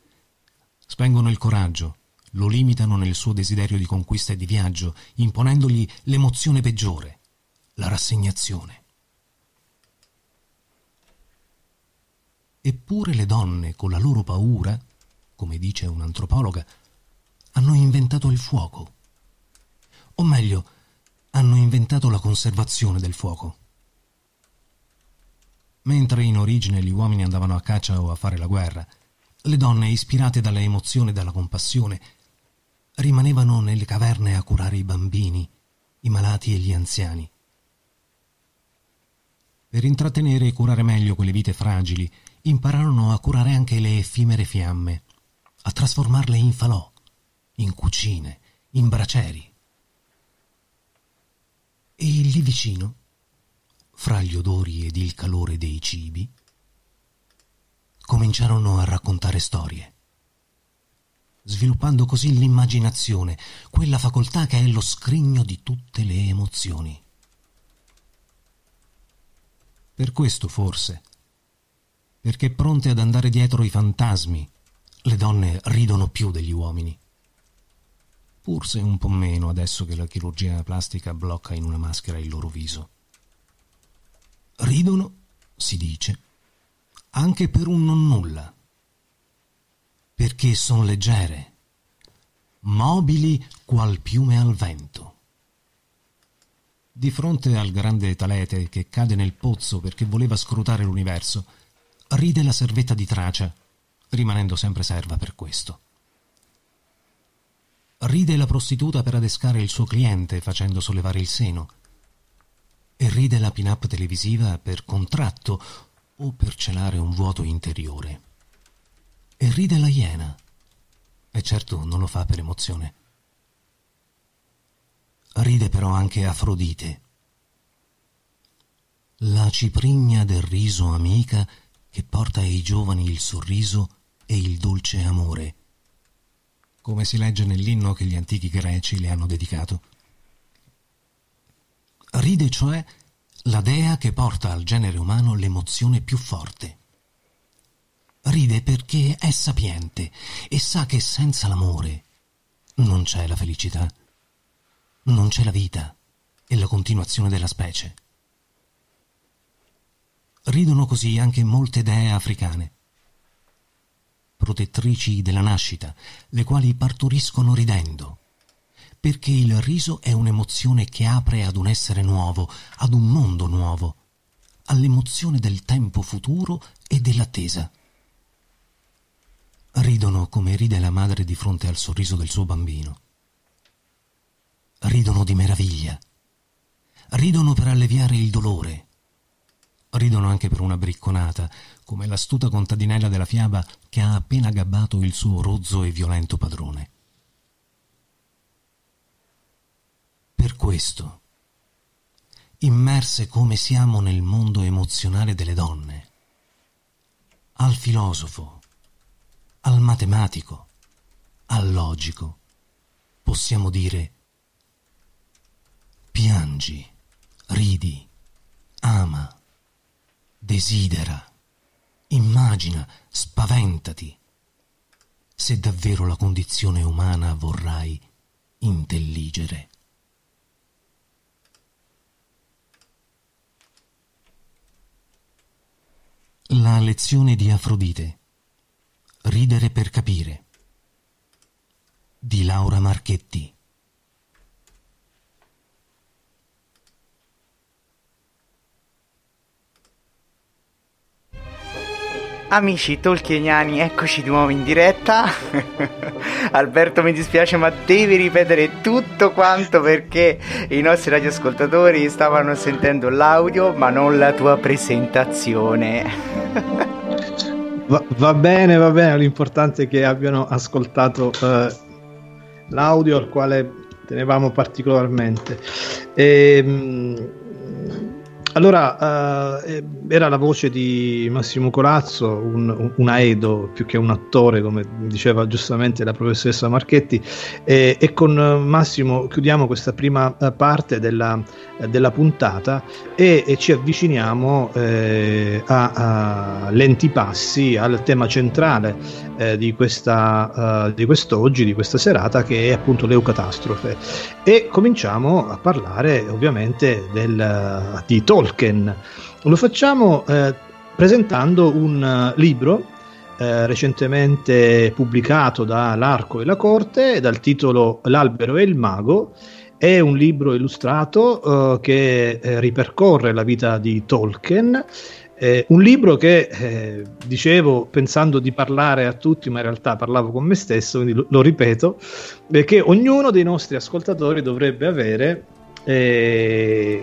spengono il coraggio, lo limitano nel suo desiderio di conquista e di viaggio, imponendogli l'emozione peggiore, la rassegnazione. Eppure le donne, con la loro paura, come dice un'antropologa, hanno inventato il fuoco. O meglio, hanno inventato la conservazione del fuoco. Mentre in origine gli uomini andavano a caccia o a fare la guerra, le donne, ispirate dalla emozione e dalla compassione, rimanevano nelle caverne a curare i bambini, i malati e gli anziani. Per intrattenere e curare meglio quelle vite fragili, impararono a curare anche le effimere fiamme, a trasformarle in falò, in cucine, in braceri. E lì vicino, fra gli odori ed il calore dei cibi, cominciarono a raccontare storie, sviluppando così l'immaginazione, quella facoltà che è lo scrigno di tutte le emozioni. Per questo forse, perché pronte ad andare dietro i fantasmi, le donne ridono più degli uomini forse un po' meno adesso che la chirurgia plastica blocca in una maschera il loro viso. Ridono, si dice, anche per un non nulla, perché sono leggere, mobili qual piume al vento. Di fronte al grande talete che cade nel pozzo perché voleva scrutare l'universo, ride la servetta di Tracia, rimanendo sempre serva per questo. Ride la prostituta per adescare il suo cliente facendo sollevare il seno. E ride la pin-up televisiva per contratto o per celare un vuoto interiore. E ride la iena. E certo non lo fa per emozione. Ride però anche Afrodite. La ciprigna del riso amica che porta ai giovani il sorriso e il dolce amore come si legge nell'inno che gli antichi greci le hanno dedicato. Ride cioè la dea che porta al genere umano l'emozione più forte. Ride perché è sapiente e sa che senza l'amore non c'è la felicità, non c'è la vita e la continuazione della specie. Ridono così anche molte dee africane protettrici della nascita, le quali partoriscono ridendo. Perché il riso è un'emozione che apre ad un essere nuovo, ad un mondo nuovo, all'emozione del tempo futuro e dell'attesa. Ridono come ride la madre di fronte al sorriso del suo bambino. Ridono di meraviglia. Ridono per alleviare il dolore. Ridono anche per una bricconata, come l'astuta contadinella della fiaba che ha appena gabbato il suo rozzo e violento padrone. Per questo, immerse come siamo nel mondo emozionale delle donne, al filosofo, al matematico, al logico, possiamo dire piangi, ridi, ama, desidera Immagina, spaventati, se davvero la condizione umana vorrai intelligere. La lezione di Afrodite. Ridere per capire. Di Laura Marchetti. Amici tolkieniani, eccoci di nuovo in diretta. (laughs) Alberto mi dispiace ma devi ripetere tutto quanto perché i nostri radioascoltatori stavano sentendo l'audio ma non la tua presentazione. (laughs) va, va, bene, va bene, l'importante è che abbiano ascoltato eh, l'audio al quale tenevamo particolarmente. E, ehm, allora, eh, era la voce di Massimo Colazzo, un, un, aedo più che un attore, come diceva giustamente la professoressa Marchetti, e, e con Massimo chiudiamo questa prima eh, parte della, della puntata e, e, ci avviciniamo eh, a, a, lenti passi al tema centrale eh, di, questa, di quest'oggi, di questa serata, che è appunto l'eucatastrofe. E cominciamo a parlare ovviamente del, di Tolkien. Lo facciamo eh, presentando un uh, libro eh, recentemente pubblicato da L'Arco e la Corte dal titolo L'albero e il mago è un libro illustrato uh, che eh, ripercorre la vita di Tolkien. Eh, un libro che eh, dicevo pensando di parlare a tutti, ma in realtà parlavo con me stesso, quindi lo, lo ripeto, che ognuno dei nostri ascoltatori dovrebbe avere eh,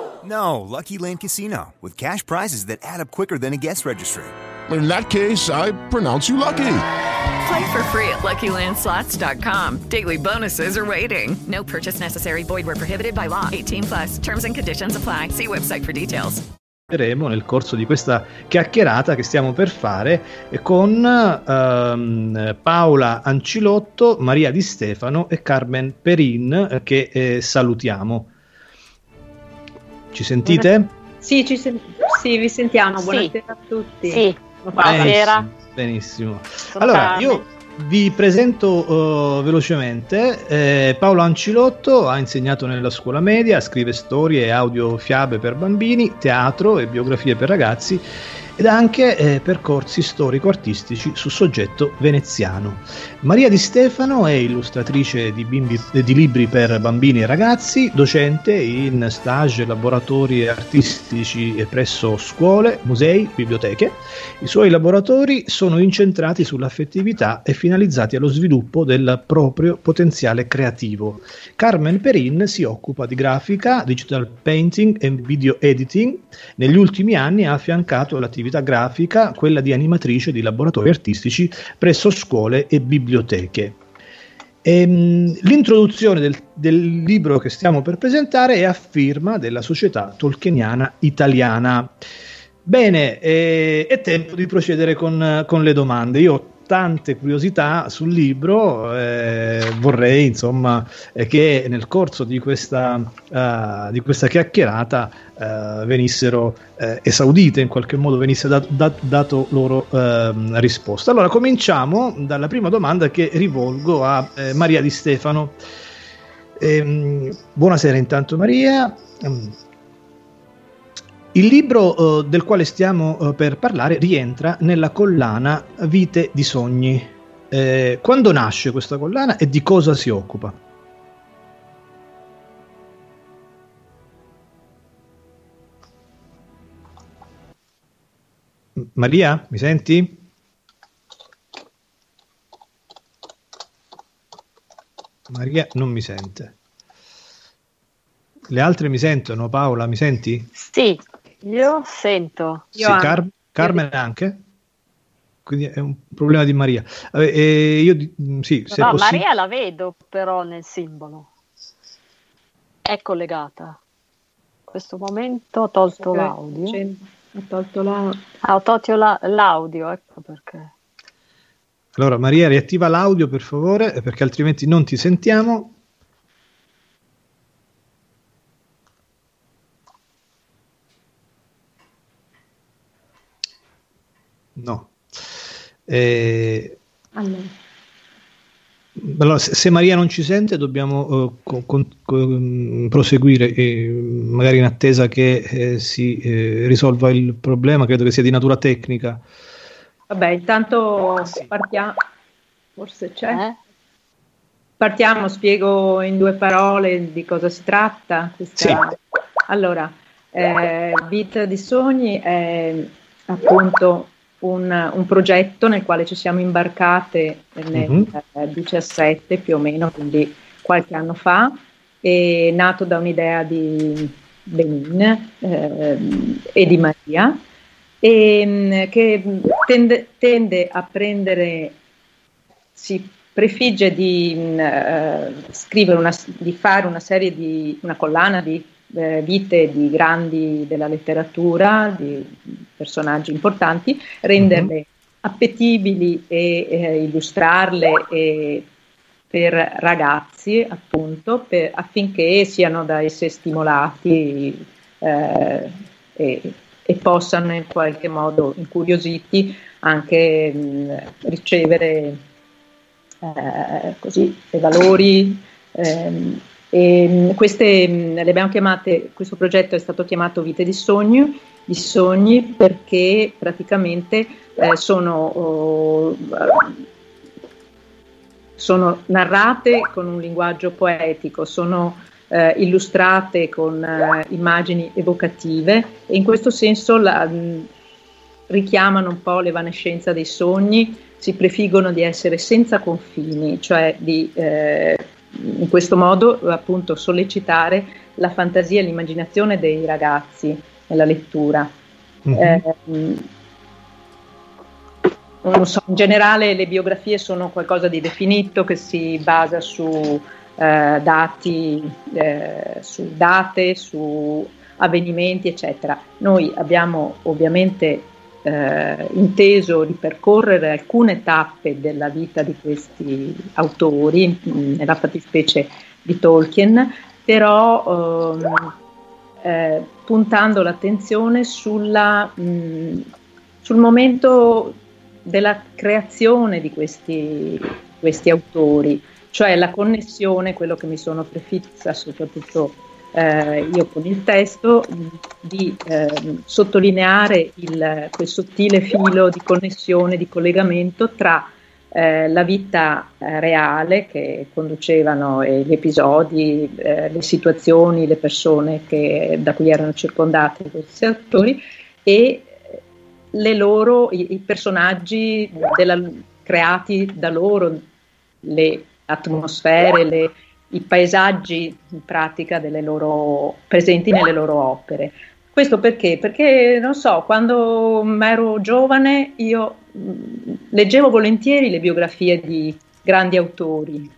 No, Lucky Land Casino, with cash prizes that add up quicker than a guest registry. In that case, I pronounce you lucky. Play for free at LuckyLandSlots.com. Daily bonuses are waiting. No purchase necessary. Void were prohibited by law. 18 plus. Terms and conditions apply. See website for details. nel corso di questa chiacchierata che stiamo per fare con um, Paola Ancilotto, Maria Di Stefano e Carmen Perin che eh, salutiamo. Ci sentite? Sì, ci sen- sì vi sentiamo. Buonasera sì. a tutti. Sì. Buonasera. Benissimo. Allora, io vi presento uh, velocemente. Eh, Paolo Ancilotto ha insegnato nella scuola media, scrive storie e audiofiabe per bambini, teatro e biografie per ragazzi ed anche eh, percorsi storico-artistici su soggetto veneziano. Maria Di Stefano è illustratrice di, bimbi, di libri per bambini e ragazzi, docente in stage e laboratori artistici presso scuole, musei, biblioteche. I suoi laboratori sono incentrati sull'affettività e finalizzati allo sviluppo del proprio potenziale creativo. Carmen Perin si occupa di grafica, digital painting e video editing. Negli ultimi anni ha affiancato l'attività attività grafica, quella di animatrice di laboratori artistici presso scuole e biblioteche. E, ehm, l'introduzione del, del, libro che stiamo per presentare è a firma della Società Tolkieniana Italiana. Bene, eh, è tempo di procedere con, con le domande. Io ho tante curiosità sul libro, eh, vorrei insomma eh, che nel corso di questa, uh, di questa chiacchierata uh, venissero uh, esaudite, in qualche modo venisse dat- dat- dato loro ehm, risposta. Allora cominciamo dalla prima domanda che rivolgo a Maria Di Stefano. Ehm, buonasera intanto Maria. Il libro uh, del quale stiamo uh, per parlare rientra nella collana Vite di Sogni. Eh, quando nasce questa collana e di cosa si occupa? Maria, mi senti? Maria non mi sente. Le altre mi sentono? Paola, mi senti? Sì, io sento. Io sì, Car- Carmen anche? Quindi è un problema di Maria. Eh, io, mm, sì, no, possi- Maria la vedo però nel simbolo. È collegata. questo momento ho tolto Ok, l'audio. c'è- Ho tolto la... Ah, ho tolto la- l'audio, ecco perché. Allora, Maria, riattiva l'audio per favore, perché altrimenti non ti sentiamo. No. Eh, Allora. allora, se, Maria non ci sente, dobbiamo eh, con- con- con- proseguire, eh, magari in attesa che eh, si eh, risolva il problema. Credo che sia di natura tecnica. Vabbè, intanto partiamo. Forse c'è. Partiamo, spiego in due parole di cosa si tratta. questa- Allora, eh, Vita di Sogni è appunto un, un progetto nel quale ci siamo imbarcate nel Mhm. eh, 17 più o meno, quindi qualche anno fa, è nato da un'idea di Benin ehm, e di Maria, e, mh, che tende, tende a prendere, si prefigge di mh, eh, scrivere una, di fare una serie di, una collana di eh, vite di grandi della letteratura, di personaggi importanti, renderle appetibili e eh, illustrarle e per ragazzi, appunto, per- affinché siano da esse stimolati eh, e, e possano in qualche modo, incuriositi, anche mh, ricevere eh, così, dei valori. ehm, e, mh, queste mh, le abbiamo chiamate, questo progetto è stato chiamato Vite di Sogno, di sogni perché praticamente eh, sono oh, sono narrate con un linguaggio poetico, sono eh, illustrate con eh, immagini evocative e in questo senso la- mh, richiamano un po' l'evanescenza dei sogni, si prefiggono di essere senza confini, cioè di eh, in questo modo appunto sollecitare la fantasia e l'immaginazione dei ragazzi nella lettura. Mhm. Eh, non so, in generale le biografie sono qualcosa di definito che si basa su eh, dati, eh, su date, su avvenimenti, eccetera. Noi abbiamo ovviamente eh, inteso ripercorrere alcune tappe della vita di questi autori, nella fattispecie di Tolkien, però ehm, eh, puntando l'attenzione sulla, mh, sul momento della creazione di questi, questi autori, cioè la connessione, quello che mi sono prefissa soprattutto eh, io con il testo, mh, di ehm, sottolineare il, quel sottile filo di connessione, di collegamento tra eh, la vita eh, reale che conducevano e gli episodi, eh, le situazioni, le persone che, da cui erano circondati questi attori e loro, i, i personaggi della- creati da loro, le atmosfere, le- i paesaggi in pratica delle loro, presenti nelle loro opere. Questo perché? Perché, non so, quando ero giovane io mh, leggevo volentieri le biografie di grandi autori,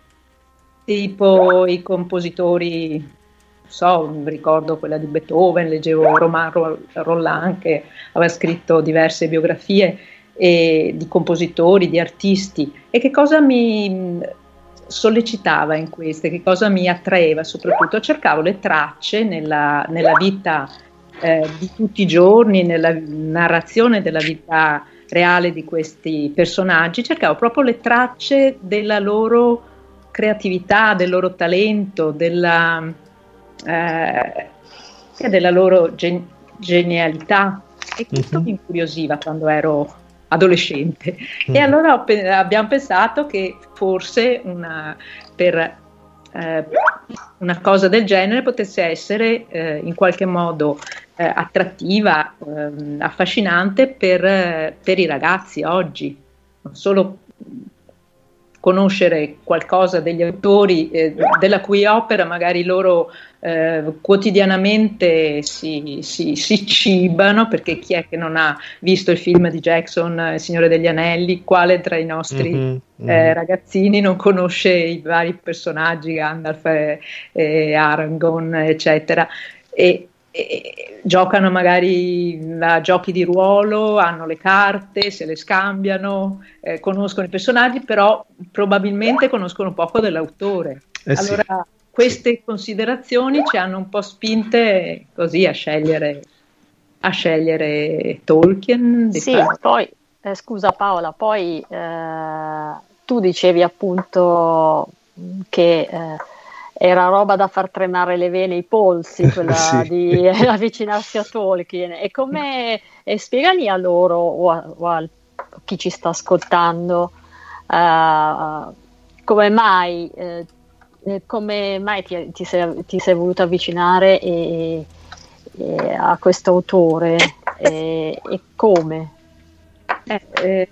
tipo i compositori, non so, ricordo quella di Beethoven, leggevo Romain Ro- Rolland che aveva scritto diverse biografie di compositori, di artisti e che cosa mi mh, sollecitava in queste, che cosa mi attraeva soprattutto? Cercavo le tracce nella, nella vita eh, di tutti i giorni, nella narrazione della vita reale di questi personaggi, cercavo proprio le tracce della loro creatività, del loro talento, della, eh, e della loro gen- genialità. E questo mi incuriosiva quando ero adolescente. E allora pe- abbiamo pensato che forse una, per eh, una cosa del genere potesse essere eh, in qualche modo eh, attrattiva, ehm, affascinante per, per i ragazzi oggi, non solo conoscere qualcosa degli autori eh, della cui opera magari loro eh, quotidianamente si, si- si cibano, perché chi è che non ha visto il film di Jackson, Il Signore degli Anelli, quale tra i nostri Mhm, mhm. eh, ragazzini non conosce i vari personaggi, Gandalf e, e Aragorn, eccetera. E e giocano magari a giochi di ruolo, hanno le carte, se le scambiano, eh, conoscono i personaggi, però probabilmente conoscono poco dell'autore. Eh sì. allora queste considerazioni ci hanno un po' spinte così a scegliere, a scegliere Tolkien. Sì, fare- poi, eh, scusa Paola, poi eh, tu dicevi appunto che eh, era roba da far tremare le vene, i polsi, (laughs) quella Sì. di (laughs) avvicinarsi a Tolkien. E come, spiegami a loro o a, o a chi ci sta ascoltando eh, come mai, eh, come mai ti, ti sei, ti sei voluto avvicinare e- e a questo autore e, e come? Eh,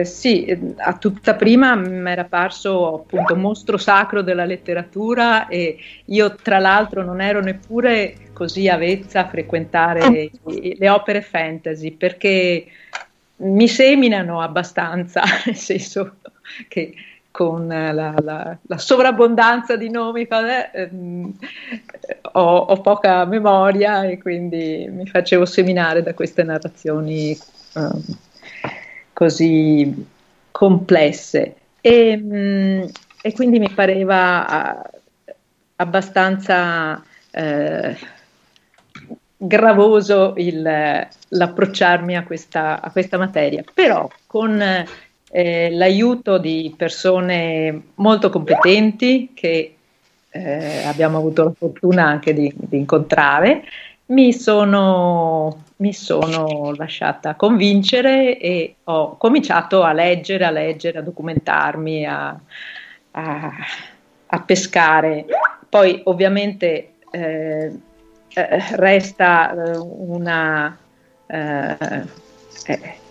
eh, sì, a tutta prima mi era parso appunto mostro sacro della letteratura e io tra l'altro non ero neppure così avvezza a frequentare i- le opere fantasy perché mi seminano abbastanza, (laughs) nel senso che con la, la- la sovrabbondanza di nomi ehm, ho, ho poca memoria e quindi mi facevo seminare da queste narrazioni ehm, così complesse. E, mh, e quindi mi pareva ah, abbastanza eh, gravoso il- l'approcciarmi a questa, a questa materia, però con eh, l'aiuto di persone molto competenti che eh, abbiamo avuto la fortuna anche di, di incontrare, mi sono, mi sono lasciata convincere e ho cominciato a leggere, a leggere, a documentarmi, a, a- a pescare. Poi ovviamente eh, eh, resta eh, una, eh, eh,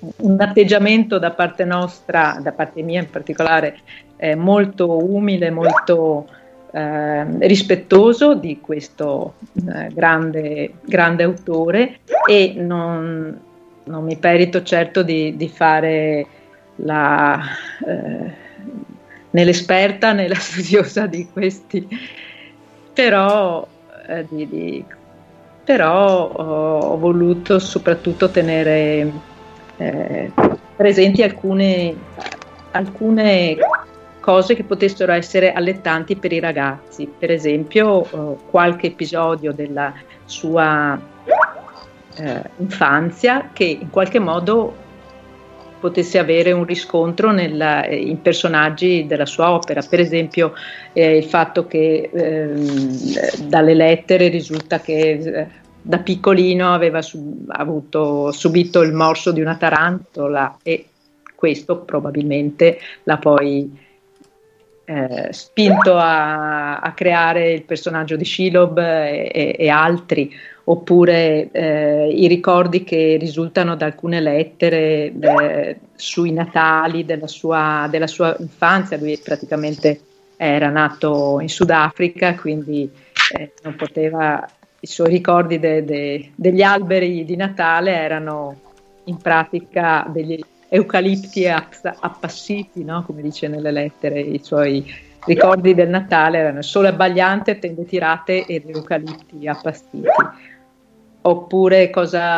un atteggiamento da parte nostra, da parte mia in particolare, eh, molto umile, molto eh, rispettoso di questo eh, grande, grande autore e non, non mi perito certo di, di fare la, eh, né l'esperta né la (laughs) studiosa di questi, però, eh, di- di- però ho, ho voluto soprattutto tenere eh, presenti alcune, alcune cose che potessero essere allettanti per i ragazzi, per esempio eh, qualche episodio della sua eh, infanzia che in qualche modo potesse avere un riscontro nella- eh, in personaggi della sua opera, per esempio eh, il fatto che ehm, dalle lettere risulta che eh, da piccolino aveva su- avuto, subito il morso di una tarantola e questo probabilmente l'ha poi eh, spinto a, a creare il personaggio di Shelob e, e- e altri, oppure eh, i ricordi che risultano da alcune lettere eh, sui natali della sua, della sua infanzia. Lui praticamente era nato in Sudafrica, quindi eh, non poteva, i suoi ricordi de- de- degli alberi di Natale erano in pratica degli eucalipti app- appassiti, no? come dice nelle lettere, i suoi ricordi del Natale erano sole abbagliante, tende tirate ed eucalipti appassiti. Oppure cosa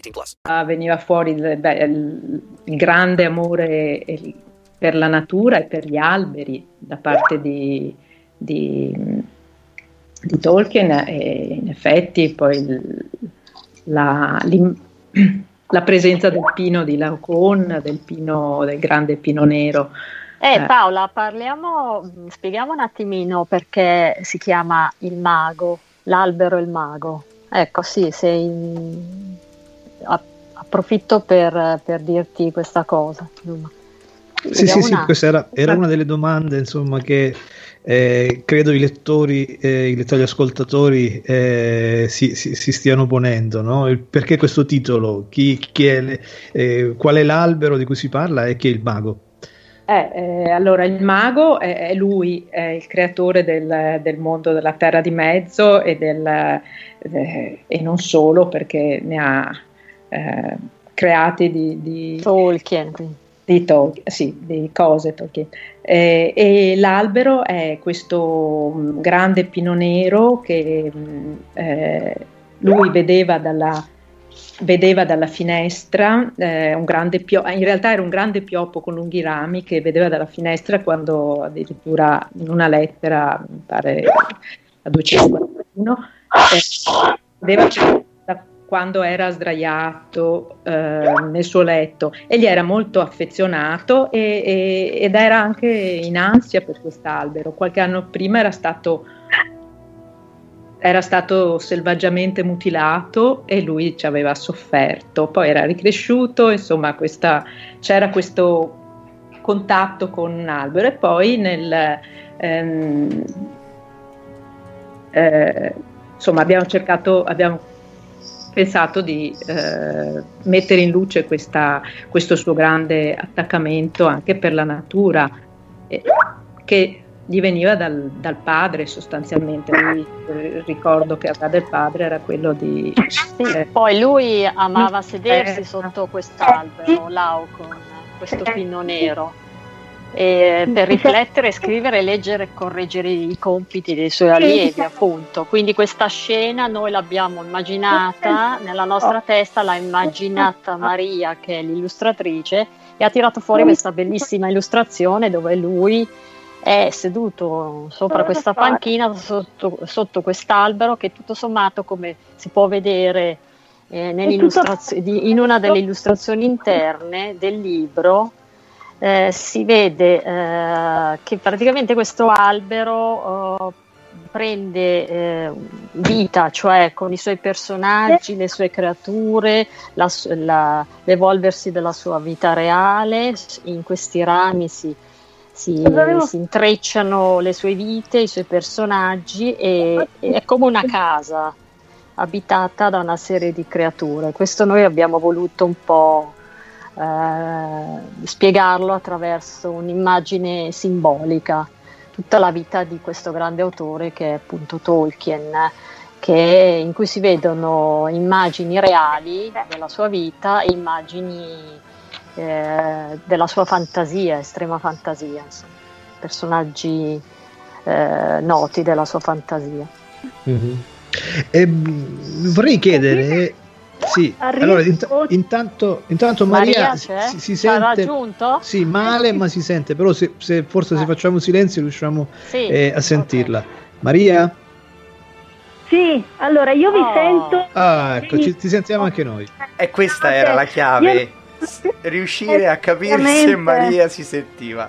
18 plus. Ah, veniva fuori il, beh, il- il grande amore per la natura e per gli alberi da parte di, di- di Tolkien e in effetti poi il- la, (clears throat) la presenza del pino di Laocoon, del, pino, del grande pino nero. Eh, Eh. Paola, parliamo, spieghiamo un attimino perché si chiama il mago, l'albero e il mago. Ecco, sì, sei... approfitto per, per dirti questa cosa. insomma. Sì, sì, sì, questa era, era una delle domande insomma, che eh, credo i lettori, eh, i lettori ascoltatori eh, si, si- si stiano ponendo. no? Perché questo titolo? Chi, chi è eh, qual è l'albero di cui si parla e chi è il mago? Eh, eh, allora, il mago è, è lui, è il creatore del, del mondo della Terra di Mezzo e, del, eh, e non solo, perché ne ha eh, creati di, di Tolkien. Di, Tol- sì, di cose Tolkien. Eh, e l'albero è questo mm, grande pino nero che mm, eh, lui vedeva dalla, vedeva dalla finestra, eh, un grande pio- in realtà era un grande pioppo con lunghi rami che vedeva dalla finestra quando addirittura in una lettera, mi pare a 241, eh, vedeva quando era sdraiato eh, nel suo letto e gli era molto affezionato e- e- ed era anche in ansia per quest'albero. Qualche anno prima era stato era stato selvaggiamente mutilato e lui ci aveva sofferto, poi era ricresciuto, insomma questa- c'era questo contatto con un albero e poi nel, ehm, eh, insomma abbiamo cercato, abbiamo pensato di eh, mettere in luce questa- questo suo grande attaccamento anche per la natura eh, che gli veniva dal, dal padre sostanzialmente. Lui, il ricordo che aveva del padre era quello di... eh, Poi lui amava sedersi Eh. sotto quest'albero, Laocoon, questo pino nero, e per riflettere, scrivere, leggere e correggere i compiti dei suoi allievi, appunto. Quindi questa scena noi l'abbiamo immaginata nella nostra testa, l'ha immaginata Maria, che è l'illustratrice, e ha tirato fuori questa bellissima illustrazione dove lui è seduto sopra questa panchina sotto, sotto quest'albero che tutto sommato come si può vedere eh, in una delle illustrazioni interne del libro eh, si vede eh, che praticamente questo albero eh, prende eh, vita, cioè con i suoi personaggi, le sue creature, la la- l'evolversi della sua vita reale, in questi rami si, si- si intrecciano le sue vite, i suoi personaggi e, e è come una casa abitata da una serie di creature. Questo noi abbiamo voluto un po' eh, spiegarlo attraverso un'immagine simbolica, tutta la vita di questo grande autore che è appunto Tolkien, che- in cui si vedono immagini reali della sua vita e immagini eh, della sua fantasia, estrema fantasia, insomma, personaggi eh, noti della sua fantasia. Mh, vorrei chiedere, sì, Arrivo. allora int- intanto, intanto Maria, Maria si, si- sente sì, male, ma si sente, però se, se- forse se facciamo silenzio riusciamo Sì, eh, a sentirla. Maria? Sì, allora io vi Oh. sento. Ah, ecco, ci- ti sentiamo anche noi. E questa era la chiave. Riuscire a capire se. Maria si sentiva.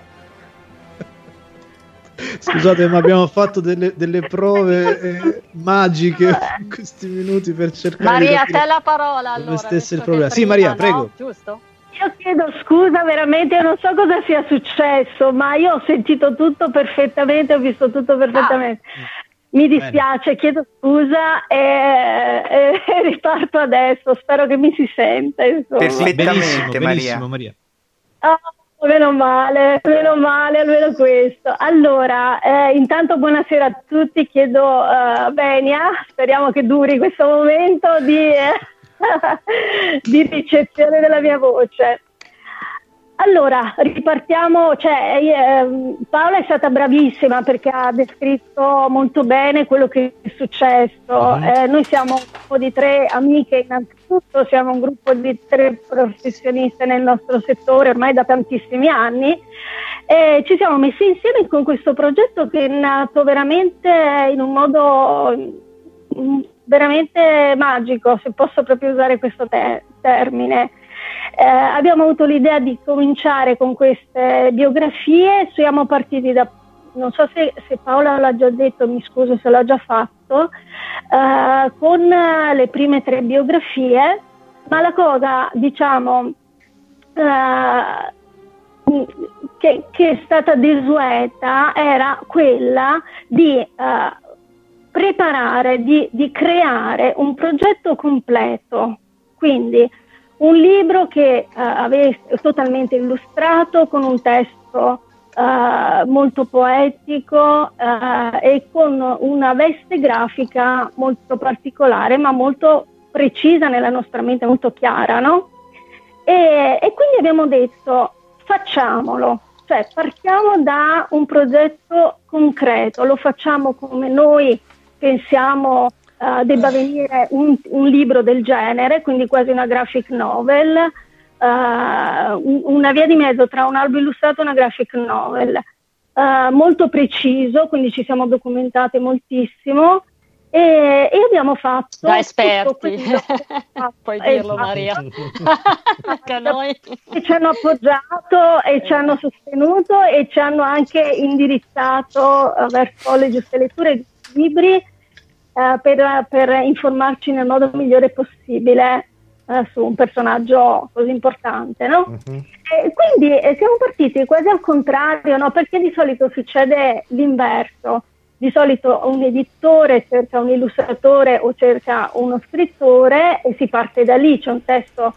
Scusate, ma abbiamo fatto delle, delle prove (laughs) eh, magiche in questi minuti per cercare Maria, di te la parola allora. stesse il problema. Sì, prima, Maria, no? prego. Giusto? Io chiedo scusa, veramente io non so cosa sia successo, ma io ho sentito tutto perfettamente, ho visto tutto perfettamente. Mi dispiace, chiedo scusa e, e- e riparto adesso. Spero che mi si senta. insomma. Perfettamente, benissimo, Maria. benissimo, Maria. Oh, meno male, meno male, almeno questo. Allora, eh, intanto buonasera a tutti, chiedo eh, Benia, speriamo che duri questo momento di, eh, (laughs) di ricezione della mia voce. Allora, ripartiamo, cioè, ehm, Paola è stata bravissima perché ha descritto molto bene quello che è successo. Eh, noi siamo un gruppo di tre amiche, innanzitutto siamo un gruppo di tre professioniste nel nostro settore ormai da tantissimi anni e ci siamo messi insieme con questo progetto che è nato veramente in un modo mm, veramente magico, se posso proprio usare questo te- termine. Eh, abbiamo avuto l'idea di cominciare con queste biografie, siamo partiti da, non so se, se Paola l'ha già detto, mi scuso se l'ha già fatto, eh, con le prime tre biografie, ma la cosa, diciamo, eh, che, che è stata desueta era quella di eh, preparare, di, di creare un progetto completo, quindi un libro che eh, avesse totalmente illustrato con un testo eh, molto poetico eh, e con una veste grafica molto particolare ma molto precisa nella nostra mente, molto chiara, no? E, e quindi abbiamo detto facciamolo, cioè partiamo da un progetto concreto, lo facciamo come noi pensiamo eh, debba venire un, un libro del genere, quindi quasi una graphic novel, un- una via di mezzo tra un albo illustrato e una graphic novel, eh, molto preciso, quindi ci siamo documentate moltissimo e, e abbiamo fatto Da esperti, questo- (laughs) puoi dirlo Esatto. Maria. (laughs) Anche noi. che ci hanno appoggiato e ci hanno sostenuto e ci hanno anche indirizzato eh, verso le giuste letture di libri eh, per, per informarci nel modo migliore possibile eh, su un personaggio così importante, no? E quindi eh, siamo partiti quasi al contrario, no? perché di solito succede l'inverso. Di solito un editore cerca un illustratore o cerca uno scrittore e si parte da lì, c'è un testo,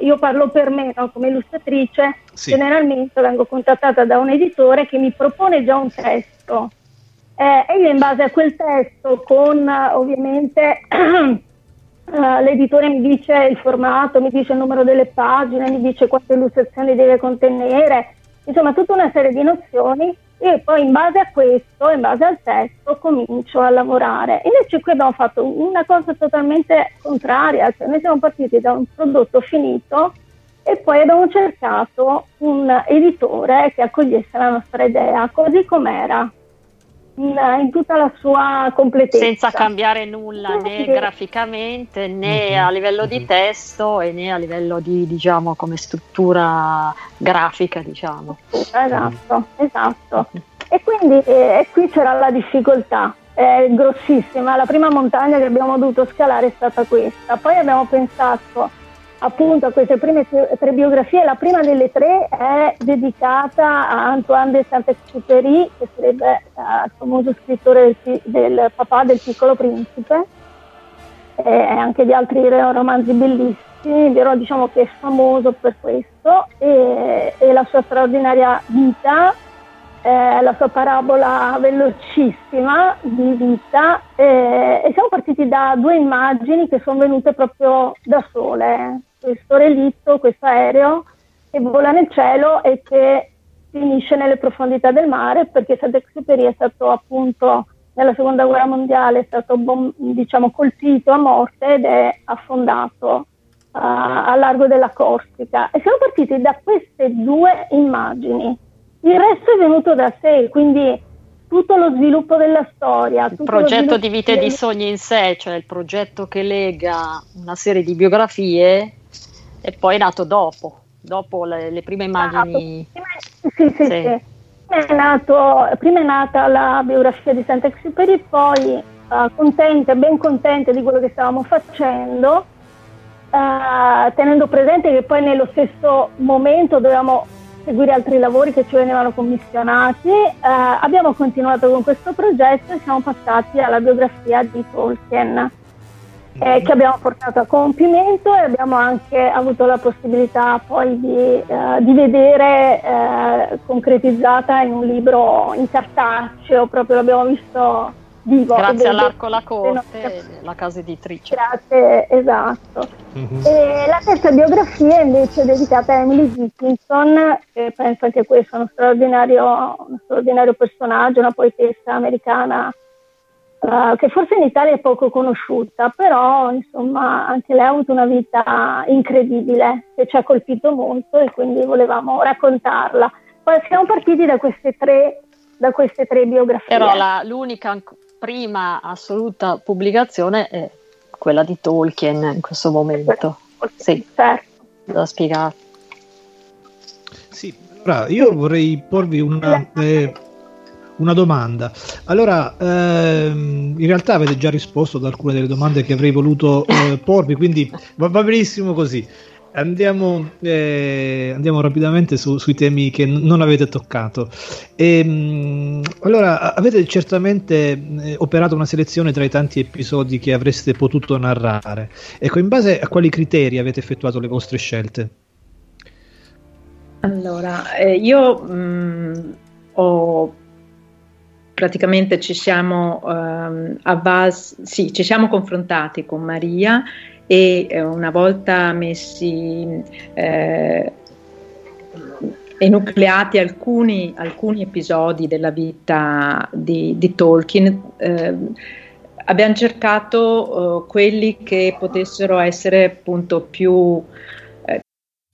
io parlo per me no? come illustratrice, Sì. generalmente vengo contattata da un editore che mi propone già un testo eh, e io in base a quel testo con eh, ovviamente (clears throat) eh, l'editore mi dice il formato, mi dice il numero delle pagine, mi dice quante illustrazioni deve contenere, insomma tutta una serie di nozioni e poi in base a questo, in base al testo, comincio a lavorare. Invece qui abbiamo fatto una cosa totalmente contraria, cioè noi siamo partiti da un prodotto finito e poi abbiamo cercato un editore che accogliesse la nostra idea così com'era, in, in tutta la sua completezza. senza cambiare nulla né graficamente né a livello di testo e né a livello di diciamo come struttura grafica diciamo Esatto, esatto. E quindi eh, e qui c'era la difficoltà, è grossissima. La prima montagna che abbiamo dovuto scalare è stata questa. Poi abbiamo pensato appunto a queste prime tre, biografie. La prima delle tre è dedicata a Antoine de Saint-Exupéry, che sarebbe eh, il famoso scrittore del, del papà del piccolo principe e anche di altri romanzi bellissimi, però diciamo che è famoso per questo e, e la sua straordinaria vita, eh, la sua parabola velocissima di vita eh, e siamo partiti da due immagini che sono venute proprio da sole, questo relitto, questo aereo che vola nel cielo e che finisce nelle profondità del mare perché Saint-Exupéry è stato appunto nella seconda guerra mondiale è stato bom- diciamo, colpito a morte ed è affondato uh, a largo della Corsica. E siamo partiti da queste due immagini. Il resto è venuto da sé quindi tutto lo sviluppo della storia il progetto di vite e di sogni in sé cioè il progetto che lega una serie di biografie e poi è nato dopo dopo le, le prime immagini Sì, sì, sì. sì. È nato- prima è nata la biografia di Saint-Exupéry, poi eh, contente, ben contente di quello che stavamo facendo, eh, tenendo presente che poi nello stesso momento dovevamo seguire altri lavori che ci venivano commissionati, eh, abbiamo continuato con questo progetto e siamo passati alla biografia di Tolkien eh, che abbiamo portato a compimento e abbiamo anche avuto la possibilità poi di, eh, di vedere eh, concretizzata in un libro in cartaceo, proprio l'abbiamo visto vivo. Grazie all'Arco La Corte, la casa editrice. Grazie, esatto. Mm-hmm. E la terza biografia invece è dedicata a Emily Dickinson, che penso anche questo è uno straordinario, uno straordinario personaggio, una poetessa americana Uh, che forse in Italia è poco conosciuta, però insomma anche lei ha avuto una vita incredibile che ci ha colpito molto e quindi volevamo raccontarla. Poi siamo partiti da queste tre, da queste tre biografie. Però la, l'unica prima assoluta pubblicazione è quella di Tolkien in questo momento. Sì, certo. da spiegare. Sì, allora io vorrei porvi una... Eh, una domanda. Allora, ehm, in realtà avete già risposto ad alcune delle domande che avrei voluto eh, porvi, quindi va, va, benissimo così. Andiamo, eh, andiamo rapidamente su, sui temi che n- non avete toccato. E, ehm, allora, avete certamente eh, operato una selezione tra i tanti episodi che avreste potuto narrare. Ecco, in base a quali criteri avete effettuato le vostre scelte? Allora, eh, io mh, ho praticamente ci siamo, um, base, sì, ci siamo confrontati con Maria e eh, una volta messi eh, enucleati alcuni, alcuni, episodi della vita di, di Tolkien, eh, abbiamo cercato uh, quelli che potessero essere appunto più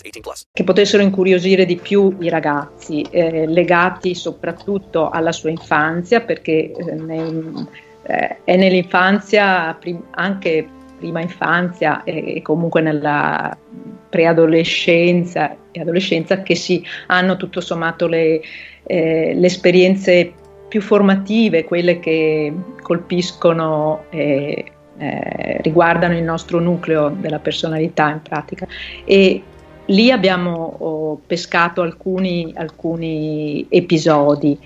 18 plus. Che potessero incuriosire di più i ragazzi, eh, legati soprattutto alla sua infanzia, perché eh, nel, eh, è nell'infanzia, prim- anche prima infanzia e, e comunque nella preadolescenza e adolescenza che si hanno tutto sommato le, eh, le esperienze più formative, quelle che colpiscono e eh, riguardano il nostro nucleo della personalità in pratica. E lì abbiamo oh, pescato alcuni, alcuni episodi.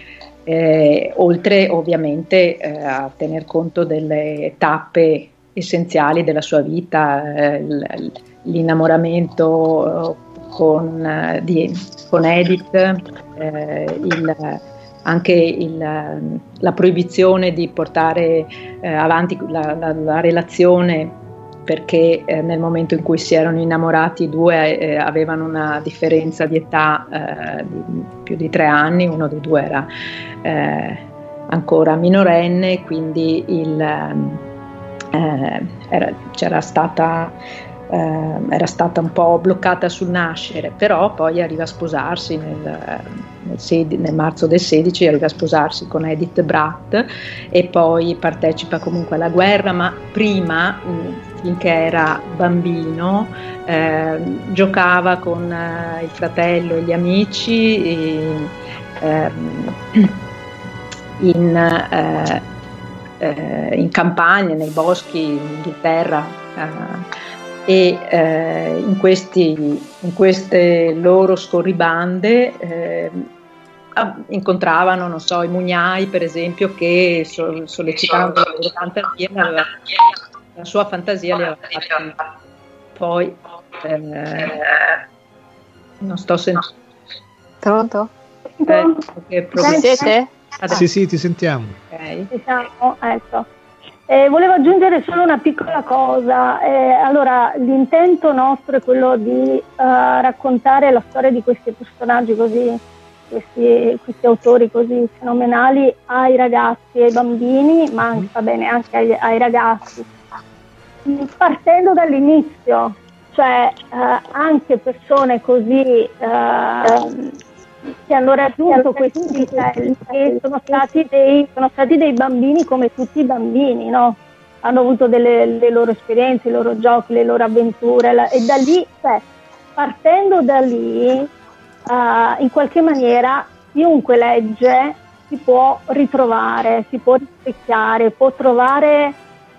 Eh, oltre ovviamente eh, a tener conto delle tappe essenziali della sua vita, eh, l'innamoramento con, eh, di, con Edith, eh, il, anche il, la proibizione di portare eh, avanti la, la, la, relazione perché eh, nel momento in cui si erano innamorati i due eh, avevano una differenza di età di più di tre anni, uno dei due era ancora minorenne, quindi il, eh, era, c'era stata, eh, era stata un po' bloccata sul nascere, però poi arriva a sposarsi nel, nel, sedi, nel marzo del 16, arriva a sposarsi con Edith Bratt e poi partecipa comunque alla guerra, ma prima, finché era bambino, eh, giocava con eh, il fratello e gli amici. E, ehm, (clears throat) in, eh, eh, in, campagna, nei boschi in Inghilterra eh, e in, questi, in, queste loro scorribande eh, incontravano, non so, i mugnai per esempio che so, sollecitavano la loro fantasia, la, sua fantasia aveva fatti poi eh, non sto sentendo. Pronto? Eh, siete? Sì, sì, ti sentiamo. Okay. Diciamo, ecco. Eh, volevo aggiungere solo una piccola cosa. Eh, allora, l'intento nostro è quello di uh, raccontare la storia di questi personaggi così, questi, questi, autori così fenomenali ai ragazzi e ai bambini, ma anche, va bene, anche ai, ai ragazzi, partendo dall'inizio, cioè uh, anche persone così uh, che hanno raggiunto questi livelli sono stati, dei, sono stati dei bambini come tutti i bambini, no? hanno avuto delle, le loro esperienze, i loro giochi, le loro avventure la, e da lì, cioè, partendo da lì, uh, in qualche maniera chiunque legge si può ritrovare, si può rispecchiare, può trovare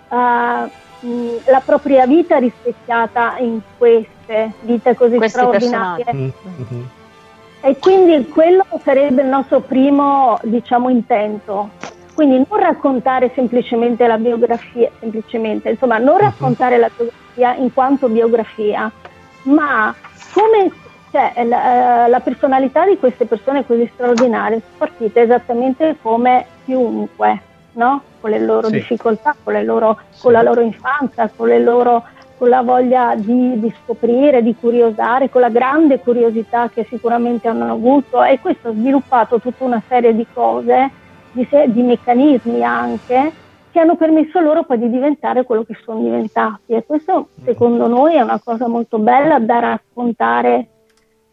uh, la propria vita rispecchiata in queste vite così Questi straordinarie. Mm-hmm. E quindi quello sarebbe il nostro primo, diciamo, intento. Quindi non raccontare semplicemente la biografia, semplicemente, insomma, non mhm. raccontare la biografia in quanto biografia, ma come cioè, la, eh, la, personalità di queste persone così straordinarie sono partite esattamente come chiunque, no? con le loro sì. difficoltà, con, le loro, sì. con la loro infanzia, con le loro con la voglia di, di, scoprire, di curiosare, con la grande curiosità che sicuramente hanno avuto e questo ha sviluppato tutta una serie di cose, di, di meccanismi anche, che hanno permesso loro poi di diventare quello che sono diventati e questo secondo noi è una cosa molto bella da raccontare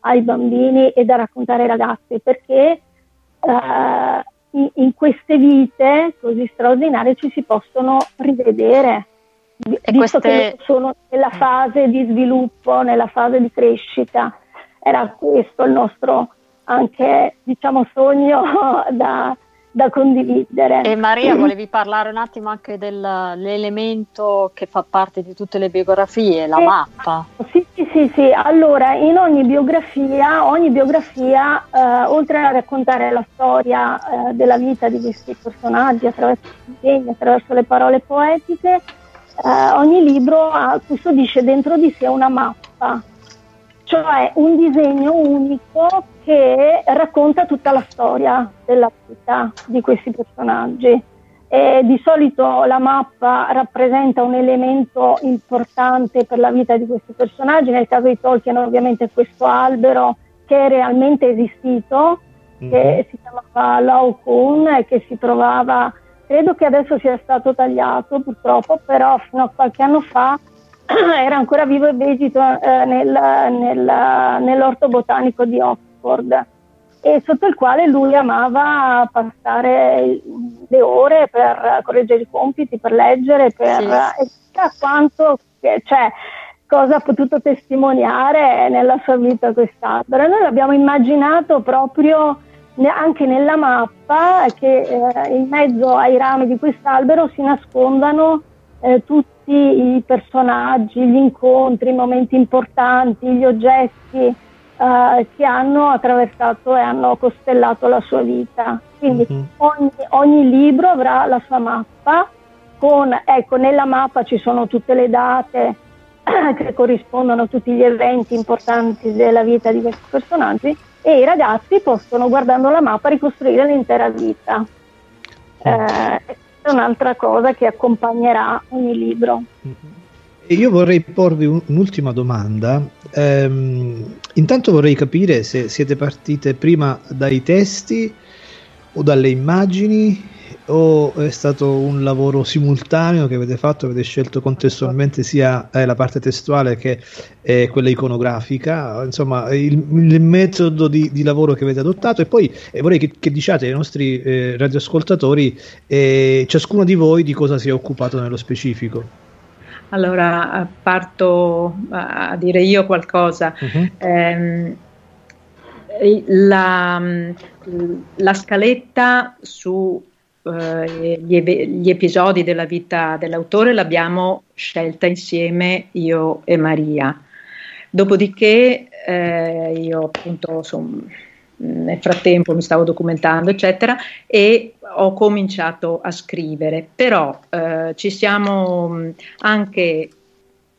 ai bambini e da raccontare ai ragazzi perché eh, in, queste vite così straordinarie ci si possono rivedere e visto queste... che sono nella fase di sviluppo, nella fase di crescita, era questo il nostro anche diciamo sogno (laughs) da, da condividere. E Maria, (clears throat) volevi parlare un attimo anche dell'elemento che fa parte di tutte le biografie, la eh, mappa. Sì, sì, sì, sì, Allora, in ogni biografia, ogni biografia, eh, oltre a raccontare la storia eh, della vita di questi personaggi attraverso i disegni, attraverso le parole poetiche, eh, ogni libro ha, custodisce dentro di sé una mappa, cioè un disegno unico che racconta tutta la storia della vita di questi personaggi. E di solito la mappa rappresenta un elemento importante per la vita di questi personaggi, nel caso di Tolkien ovviamente questo albero che è realmente esistito, mm-hmm. che mhm. si chiamava Laocoon e che si trovava credo che adesso sia stato tagliato purtroppo, però fino a qualche anno fa (clears throat) era ancora vivo e vegito eh, nel, nel, nell'orto botanico di Oxford e sotto il quale lui amava passare le ore per correggere i compiti, per leggere, per sì. e quanto, cioè, cosa ha potuto testimoniare nella sua vita quest'albero. Noi l'abbiamo immaginato proprio anche nella mappa che eh, in mezzo ai rami di quest'albero si nascondano eh, tutti i personaggi, gli incontri, i momenti importanti, gli oggetti eh, che hanno attraversato e hanno costellato la sua vita. Quindi mm-hmm. ogni, ogni, libro avrà la sua mappa, con, ecco, nella mappa ci sono tutte le date (clears throat) che corrispondono a tutti gli eventi importanti della vita di questi personaggi e i ragazzi possono, guardando la mappa, ricostruire l'intera vita. Eh, è un'altra cosa che accompagnerà ogni libro. E io vorrei porvi un, un'ultima domanda. Ehm, intanto vorrei capire se siete partite prima dai testi o dalle immagini o è stato un lavoro simultaneo che avete fatto, avete scelto contestualmente sia eh, la parte testuale che eh, quella iconografica, insomma il, il metodo di, di, lavoro che avete adottato e poi eh, vorrei che, che, diciate ai nostri eh, radioascoltatori eh, ciascuno di voi di cosa si è occupato nello specifico. Allora parto a dire io qualcosa. Uh-huh. Eh, la, la scaletta su eh, gli, gli, episodi della vita dell'autore l'abbiamo scelta insieme io e Maria. Dopodiché eh, io appunto sono nel frattempo mi stavo documentando, eccetera, e ho cominciato a scrivere. Però eh, ci siamo anche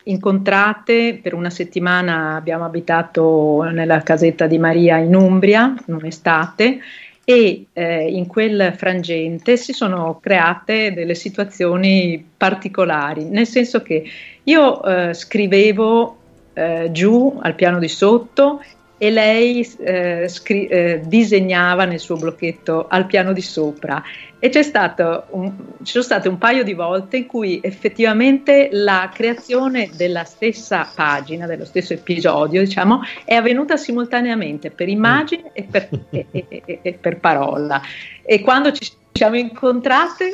incontrate per una settimana, abbiamo abitato nella casetta di Maria in Umbria, un'estate, e eh, in quel frangente si sono create delle situazioni particolari, nel senso che io eh, scrivevo eh, giù al piano di sotto e lei eh, scri- eh, disegnava nel suo blocchetto al piano di sopra e c'è stato un, ci sono state un paio di volte in cui effettivamente la creazione della stessa pagina, dello stesso episodio, diciamo, è avvenuta simultaneamente per immagine e per, e, e, e per parola. E quando ci siamo incontrate,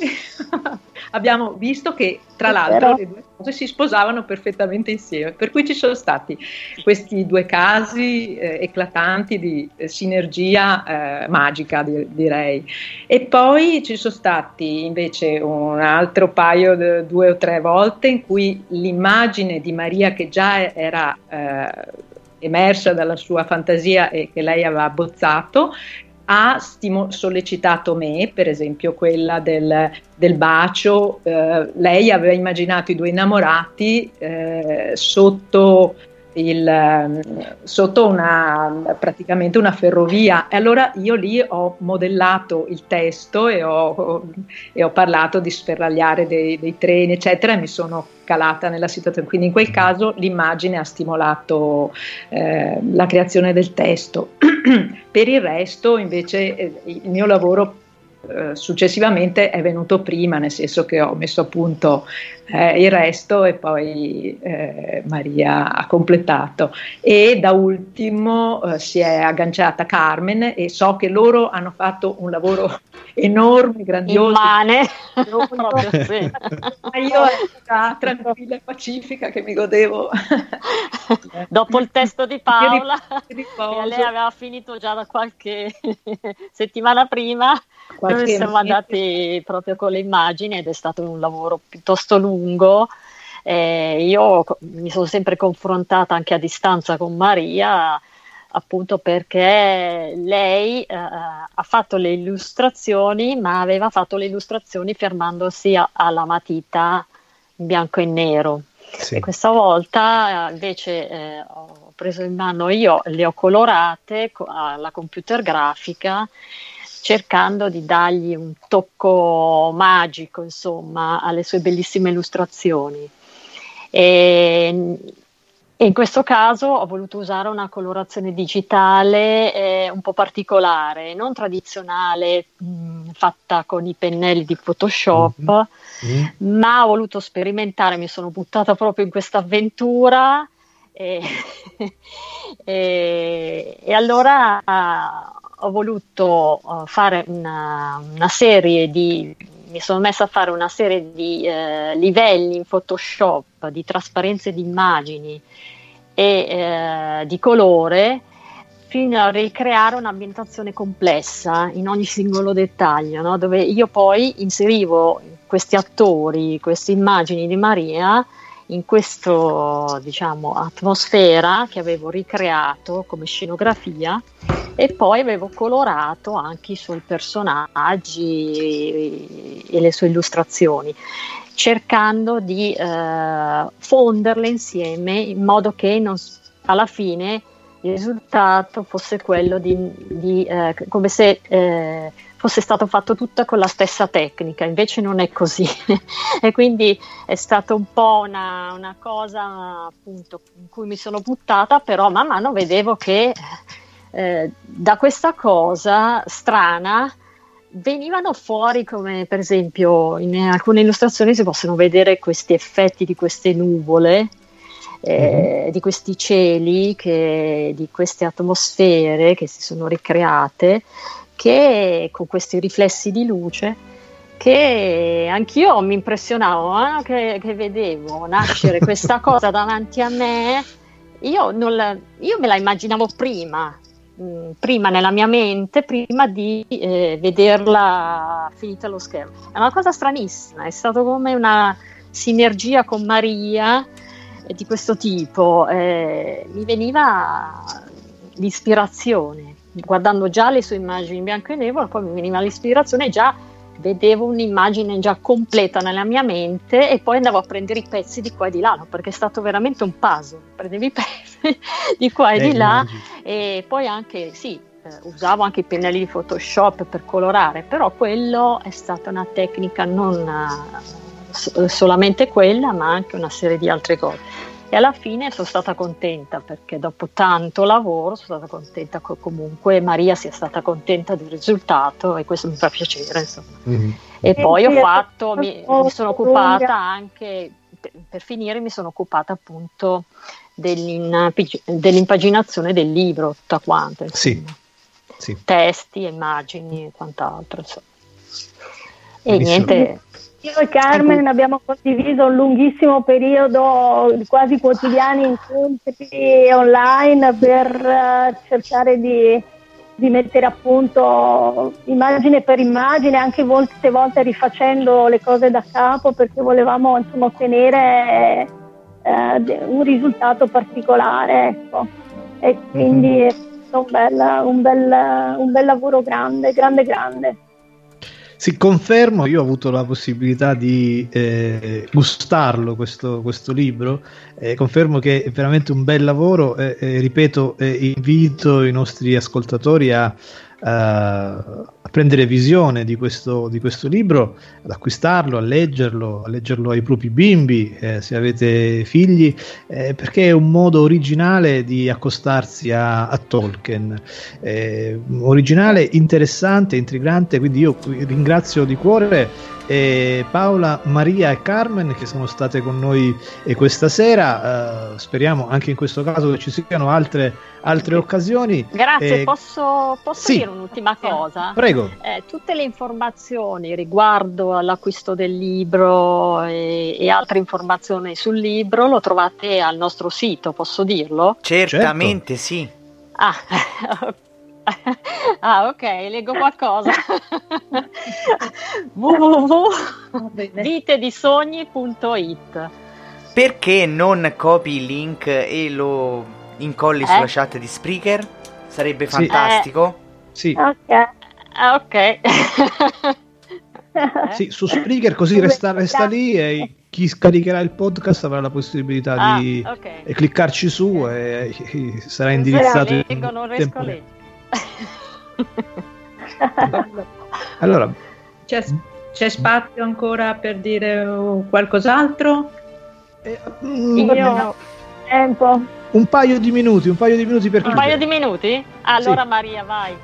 (laughs) abbiamo visto che tra l'altro le due cose si sposavano perfettamente insieme, per cui ci sono stati questi due casi eh, eclatanti di eh, sinergia eh, magica, di, direi. E poi ci sono stati invece un altro paio, due o tre volte, in cui l'immagine di Maria che già era eh, emersa dalla sua fantasia e che lei aveva abbozzato, ha stimo- sollecitato me, per esempio quella del, del bacio, eh, lei aveva immaginato i due innamorati eh, sotto il, sotto una, praticamente una ferrovia. E allora io lì ho modellato il testo e ho, e ho parlato di sferragliare dei, dei, treni eccetera e mi sono calata nella situazione. Quindi in quel caso l'immagine ha stimolato eh, la creazione del testo. (clears throat) Per il resto invece eh, il mio lavoro eh, successivamente è venuto prima, nel senso che ho messo a punto eh, il resto e poi eh, Maria ha completato. E da ultimo eh, si è agganciata Carmen e so che loro hanno fatto un lavoro enorme, grandioso. Immane. Sì. (laughs) Ma io ero tranquilla e pacifica che mi godevo. (laughs) Dopo il testo di Paola, lei aveva finito già da qualche (laughs) settimana prima noi siamo andati proprio con le immagini ed è stato un lavoro piuttosto lungo. Eh, io mi sono sempre confrontata anche a distanza con Maria, appunto perché lei eh, ha fatto le illustrazioni, ma aveva fatto le illustrazioni fermandosi a, alla matita in bianco e nero. Sì. E questa volta eh, invece eh, ho preso in mano io, le ho colorate alla computer grafica cercando di dargli un tocco magico, insomma, alle sue bellissime illustrazioni. E, e in questo caso ho voluto usare una colorazione digitale eh, un po' particolare, non tradizionale, mh, fatta con i pennelli di Photoshop, mm-hmm. ma ho voluto sperimentare, mi sono buttata proprio in questa avventura e, (laughs) e, e allora ho voluto uh, fare una, una, serie di mi sono messa a fare una serie di eh, livelli in Photoshop di trasparenze di immagini e eh, di colore fino a ricreare un'ambientazione complessa in ogni singolo dettaglio, no? dove io poi inserivo questi attori, queste immagini di Maria in questa diciamo, atmosfera che avevo ricreato come scenografia e poi avevo colorato anche i suoi personaggi e le sue illustrazioni cercando di eh, fonderle insieme in modo che non, alla fine il risultato fosse quello di, di eh, come se eh, fosse stato fatto tutto con la stessa tecnica, invece non è così. (laughs) e quindi è stata un po' una, una, cosa appunto in cui mi sono buttata, però man mano vedevo che eh, da questa cosa strana venivano fuori come per esempio in alcune illustrazioni si possono vedere questi effetti di queste nuvole eh, mm-hmm. di questi cieli che, di queste atmosfere che si sono ricreate che con questi riflessi di luce che anch'io mi impressionavo eh, che, che, vedevo nascere (laughs) questa cosa davanti a me io, la, io, me la immaginavo prima mh, prima nella mia mente, prima di eh, vederla finita allo schermo. È una cosa stranissima, è stato come una sinergia con Maria eh, di questo tipo. Eh, mi veniva l'ispirazione, guardando già le sue immagini in bianco e nero, poi mi veniva l'ispirazione già vedevo un'immagine già completa nella mia mente e poi andavo a prendere i pezzi di qua e di là, no? perché è stato veramente un puzzle, prendevi i (laughs) pezzi di qua e eh, di là immagino. e poi anche, sì, eh, usavo anche i pennelli di Photoshop per colorare, però quello è stata una tecnica non uh, solamente quella, ma anche una serie di altre cose e alla fine sono stata contenta perché dopo tanto lavoro sono stata contenta che comunque Maria sia stata contenta del risultato e questo mi fa piacere insomma. Mm-hmm. e poi ho fatto mi, mi sono occupata anche per finire mi sono occupata appunto dell'impaginazione del libro tutta quanta sì. sì. testi immagini e quant'altro insomma. e Benissimo. niente io e Carmen abbiamo condiviso un lunghissimo periodo, quasi quotidiani incontri online per uh, cercare di, di, mettere a punto immagine per immagine, anche molte volte rifacendo le cose da capo perché volevamo insomma, ottenere uh, un risultato particolare. Ecco. E quindi mm-hmm. è stato un bel, un, bel, un bel lavoro grande, grande, grande. Sì, confermo, io ho avuto la possibilità di eh, gustarlo questo, questo libro, eh, confermo che è veramente un bel lavoro, eh, ripeto, invito i nostri ascoltatori a, a prendere visione di questo, di questo, libro, ad acquistarlo, a leggerlo, a leggerlo ai propri bimbi, eh, se avete figli, eh, perché è un modo originale di accostarsi a, a Tolkien. Eh, originale, interessante, intrigante, quindi io ringrazio di cuore e Paola, Maria e Carmen che sono state con noi questa sera. Uh, speriamo anche in questo caso che ci siano altre, altre occasioni. Grazie, eh, posso, posso sì. dire un'ultima cosa? Prego. Eh, tutte le informazioni riguardo all'acquisto del libro e, e, altre informazioni sul libro lo trovate al nostro sito, posso dirlo? Certamente certo. sì. Ah, (laughs) (laughs) ah, ok, leggo qualcosa. (laughs) www.vitedisogni.it Perché non copi il link e lo incolli eh? sulla chat di Spreaker? Sarebbe sì. fantastico. Eh, sì. Ok. Ah, ok. (laughs) sì, su Spreaker così resta, resta, lì e chi scaricherà il podcast avrà la possibilità ah, di okay. cliccarci su e, e sarà indirizzato. Leggo, non riesco lì. (laughs) allora, c'è, c'è, spazio ancora per dire qualcos'altro? Eh, Io tempo. Un paio di minuti, un paio di minuti per Un paio di minuti? Allora sì. Maria, vai.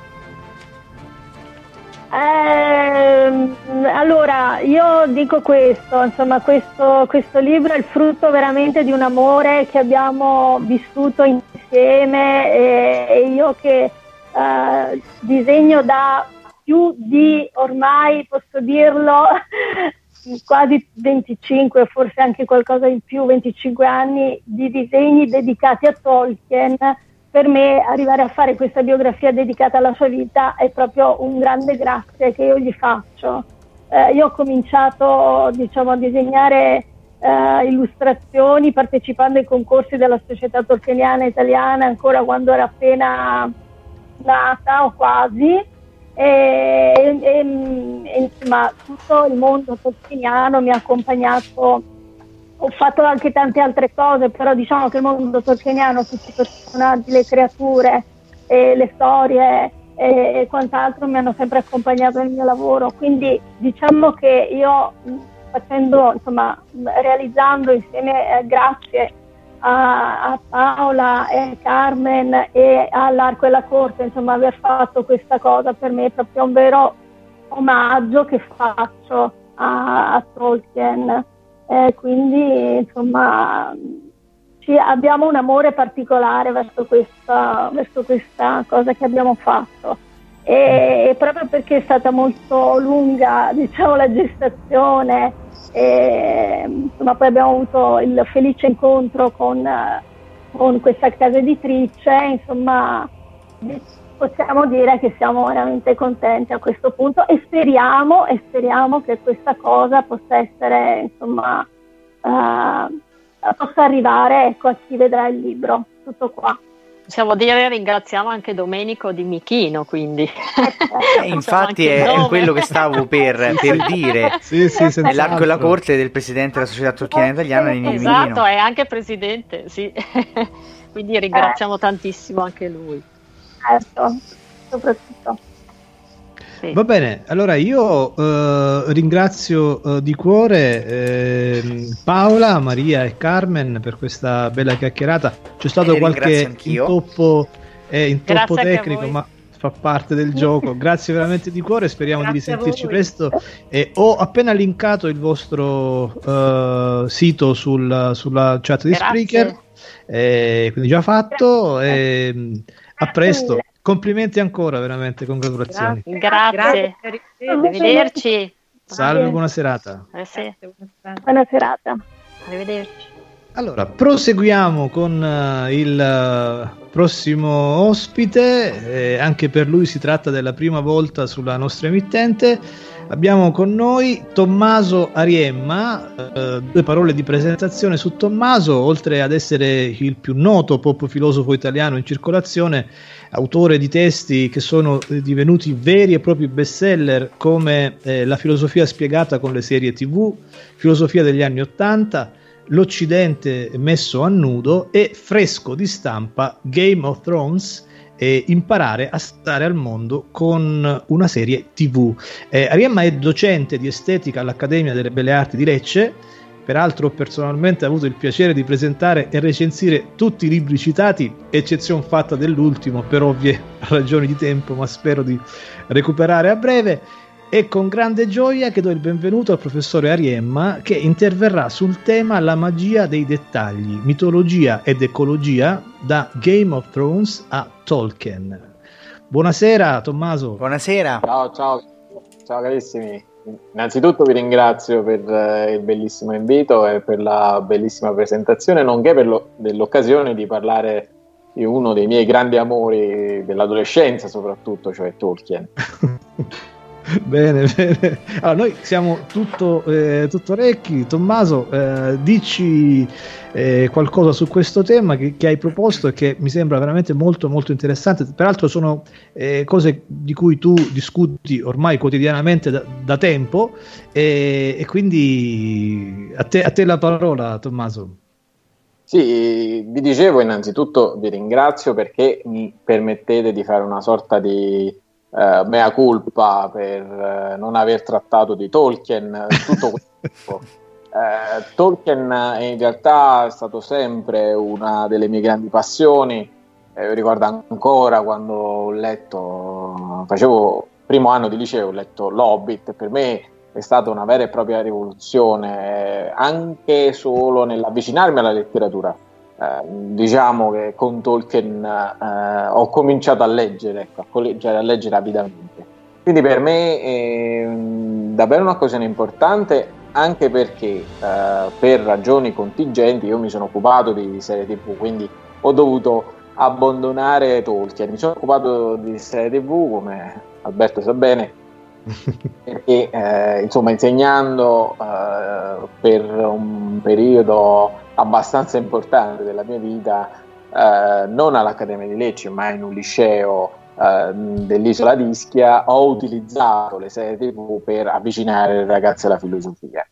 Eh, allora, io dico questo, insomma, questo, questo, libro è il frutto veramente di un amore che abbiamo vissuto insieme e, e io che eh, disegno da più di ormai, posso dirlo, (laughs) quasi 25, forse anche qualcosa in più, 25 anni di disegni dedicati a Tolkien. Per me arrivare a fare questa biografia dedicata alla sua vita è proprio un grande grazie che io gli faccio. Eh, io ho cominciato diciamo, a disegnare eh, illustrazioni partecipando ai concorsi della Società Tolkieniana Italiana ancora quando era appena nata o quasi e, e, e, insomma tutto il mondo tolkieniano mi ha accompagnato ho fatto anche tante altre cose però diciamo che il mondo tolkieniano tutti i personaggi, le creature e le storie e, e quant'altro mi hanno sempre accompagnato nel mio lavoro. Quindi diciamo che io facendo insomma realizzando insieme eh, grazie a, a, Paola e Carmen e all'Arco e la Corte, insomma, aver fatto questa cosa per me è proprio un vero omaggio che faccio a, a Tolkien. Eh, quindi, insomma, ci, abbiamo un amore particolare verso questa, verso questa cosa che abbiamo fatto. E proprio perché è stata molto lunga, (laughs) diciamo, la gestazione, e, insomma, poi abbiamo avuto il felice incontro con, con questa casa editrice, insomma, possiamo dire che siamo veramente contenti a questo punto e speriamo, e speriamo che questa cosa possa essere, insomma, uh, possa arrivare ecco, a chi vedrà il libro. Tutto qua. Possiamo dire ringraziamo anche Domenico di Michino, quindi. Eh, (laughs) infatti è, è, quello che stavo per, per dire. sì, sì, Nell'arco della corte del presidente della società turchiana italiana Nini Esatto, Michino. è anche presidente, sì. (laughs) quindi ringraziamo eh. tantissimo anche lui. Certo, soprattutto. Sì. Va bene, allora io eh, ringrazio eh, di cuore eh, Paola, Maria e Carmen per questa bella chiacchierata. C'è stato E qualche intoppo, eh, intoppo tecnico, ma fa parte del gioco. (laughs) Grazie veramente di cuore, speriamo di Grazie a risentirci presto. E ho appena linkato il vostro eh, sito sul- sulla chat di Grazie. Spreaker, eh, quindi già fatto. e, mm, a presto. Complimenti ancora, veramente, congratulazioni. Grazie, arrivederci. Salve, buona serata. Eh sì, Buona serata. arrivederci. Allora, proseguiamo con eh, il eh, prossimo ospite, eh, anche per lui si tratta della prima volta sulla nostra emittente. Abbiamo con noi Tommaso Ariemma, eh, due parole di presentazione su Tommaso, oltre ad essere il più noto pop filosofo italiano in circolazione, autore di testi che sono eh, divenuti veri e propri bestseller come eh, La filosofia spiegata con le serie TV, Filosofia degli anni Ottanta, L'Occidente messo a nudo e fresco di stampa Game of Thrones e imparare a stare al mondo con una serie TV. Eh, Ariemma è docente di estetica all'Accademia delle Belle Arti di Lecce. Peraltro, ho personalmente avuto il piacere di presentare e recensire tutti i libri citati, eccezione fatta dell'ultimo per ovvie (laughs) ragioni di tempo, ma spero di recuperare a breve. E con grande gioia che do il benvenuto al professore Ariemma che interverrà sul tema La magia dei dettagli, mitologia ed ecologia da Game of Thrones a Tolkien. Buonasera Tommaso. Buonasera. Ciao, ciao, ciao carissimi. Innanzitutto vi ringrazio per eh, il bellissimo invito e per la bellissima presentazione, nonché per lo- dell'occasione di parlare di uno dei miei grandi amori dell'adolescenza, soprattutto, cioè Tolkien. (laughs) (laughs) Bene, bene. Allora, noi siamo tutto, eh, tutto orecchi. Tommaso, eh, dici eh, qualcosa su questo tema che, che hai proposto e che mi sembra veramente molto, molto interessante. Peraltro, sono eh, cose di cui tu discuti ormai quotidianamente da, da tempo, e, quindi a te, a te la parola, Tommaso. Sì, vi dicevo innanzitutto vi ringrazio perché mi permettete di fare una sorta di eh, mea culpa per eh, non aver trattato di Tolkien tutto questo. (laughs) Eh, Tolkien in realtà è stato sempre una delle mie grandi passioni. Eh, ricordo ancora quando ho letto, facevo primo anno di liceo, ho letto L'Hobbit, per me è stata una vera e propria rivoluzione, eh, anche solo nell'avvicinarmi alla letteratura. Eh, diciamo che con Tolkien eh, ho cominciato a leggere, ecco, a cominciare a leggere avidamente. Quindi per me è mm, davvero un'occasione importante anche perché eh, per ragioni contingenti io mi sono occupato di serie tv, quindi ho dovuto abbandonare Tolkien. Mi sono occupato di serie tv, come Alberto sa bene, perché eh, insomma insegnando eh, per un periodo abbastanza importante della mia vita, eh, non all'Accademia di Lecce, ma in un liceo eh, dell'isola di Ischia, ho utilizzato le serie TV per avvicinare le ragazze alla filosofia.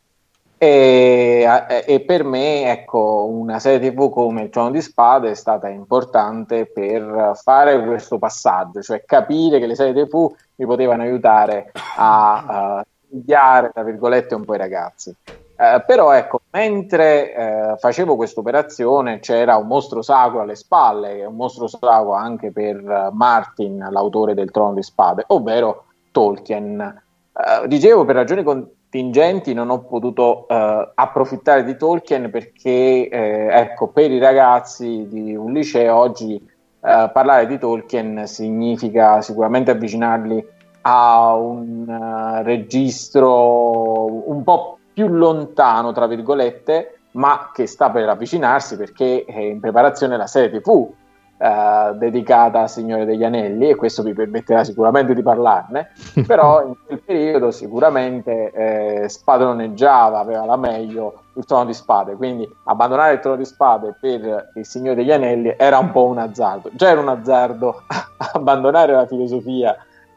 E, e per me, ecco, una serie TV come Il Trono di Spade è stata importante per fare questo passaggio, cioè capire che le serie TV mi potevano aiutare a uh, studiare, tra virgolette, un po' i ragazzi. Eh, però ecco, mentre eh, facevo questa operazione c'era un mostro sacro alle spalle, un mostro sacro anche per Martin, l'autore del Trono di Spade, ovvero Tolkien. Eh, dicevo, per ragioni contingenti non ho potuto eh, approfittare di Tolkien perché, eh, ecco, per i ragazzi di un liceo oggi eh, parlare di Tolkien significa sicuramente avvicinarli a un uh, registro un po' più lontano, tra virgolette, ma che sta per avvicinarsi perché è in preparazione la serie TV eh, dedicata al Signore degli Anelli e questo vi permetterà sicuramente di parlarne, (laughs) però in quel periodo sicuramente eh, spadroneggiava, aveva la meglio il trono di spade, quindi abbandonare il trono di spade per il Signore degli Anelli era un po' un azzardo, già era un azzardo (laughs) abbandonare la filosofia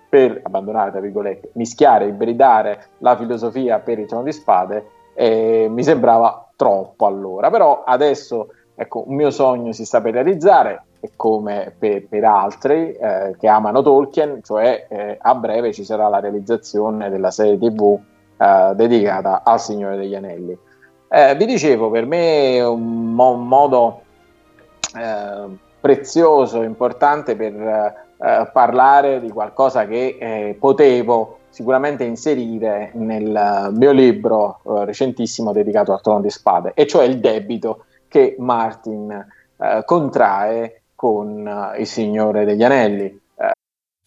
per abbandonare, tra virgolette, mischiare, ibridare la filosofia per il trono di spade, eh, mi sembrava troppo allora, però adesso ecco, un mio sogno si sta per realizzare, come per, per altri eh, che amano Tolkien, cioè eh, a breve ci sarà la realizzazione della serie tv eh, dedicata al Signore degli Anelli. Eh, vi dicevo, per me è un, mo- un modo eh, prezioso, importante per eh, parlare di qualcosa che potevo sicuramente inserire nel mio libro recentissimo dedicato al Trono di Spade, e cioè il debito che Martin contrae con uh, il Signore degli Anelli.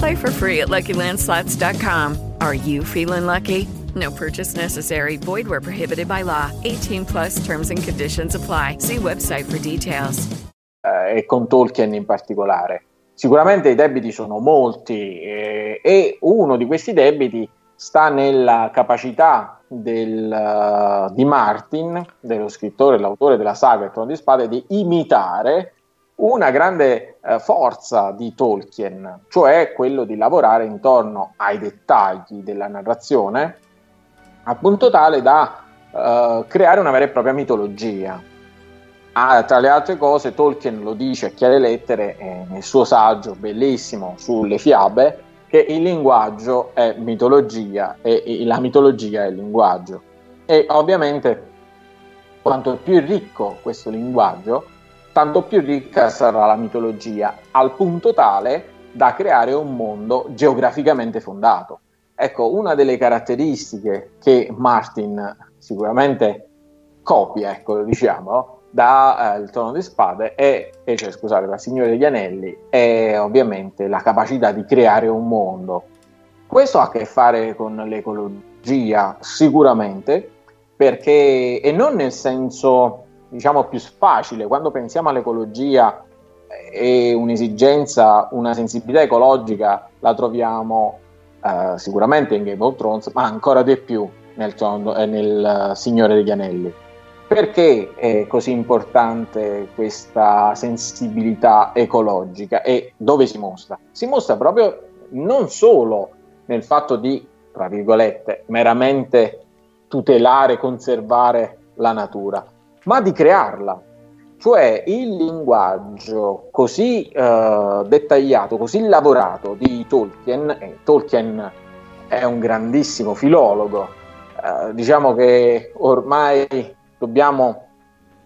Play for free at LuckyLandSlots.com. Are you feeling lucky? No purchase necessary. Void where prohibited by law. 18 plus terms and conditions apply. See website for details. Uh, e con Tolkien in particolare. Sicuramente i debiti sono molti eh, e uno di questi debiti sta nella capacità del, uh, di Martin, dello scrittore, l'autore della saga Il Trono di Spade, di imitare una grande uh, forza di Tolkien, cioè quello di lavorare intorno ai dettagli della narrazione, appunto tale da uh, creare una vera e propria mitologia. Ah, tra le altre cose, Tolkien lo dice a chiare lettere eh, nel suo saggio bellissimo sulle fiabe che il linguaggio è mitologia e, e la mitologia è linguaggio. E ovviamente, quanto più ricco questo linguaggio, tanto più ricca sarà la mitologia, al punto tale da creare un mondo geograficamente fondato. Ecco, una delle caratteristiche che Martin sicuramente copia, ecco, diciamo, da eh, Trono di Spade e, e cioè, scusate, da Signore degli Anelli è ovviamente la capacità di creare un mondo. Questo ha a che fare con l'ecologia sicuramente, perché e non nel senso diciamo più facile, quando pensiamo all'ecologia e un'esigenza, una sensibilità ecologica la troviamo eh, sicuramente in Game of Thrones, ma ancora di più nel, nel Signore degli Anelli perché è così importante questa sensibilità ecologica e dove si mostra? Si mostra proprio non solo nel fatto di, tra virgolette, meramente tutelare, conservare la natura, ma di crearla. Cioè il linguaggio così eh, dettagliato, così lavorato di Tolkien, e Tolkien è un grandissimo filologo, eh, diciamo che ormai dobbiamo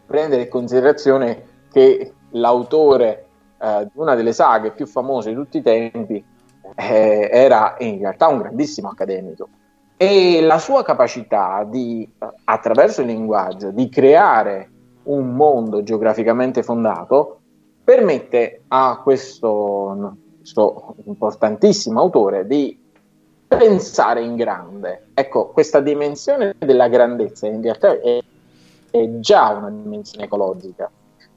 prendere in considerazione che l'autore eh, di una delle saghe più famose di tutti i tempi eh, era in realtà un grandissimo accademico e la sua capacità di, attraverso il linguaggio, di creare un mondo geograficamente fondato permette a questo, questo importantissimo autore di pensare in grande. Ecco, questa dimensione della grandezza in realtà è è già una dimensione ecologica.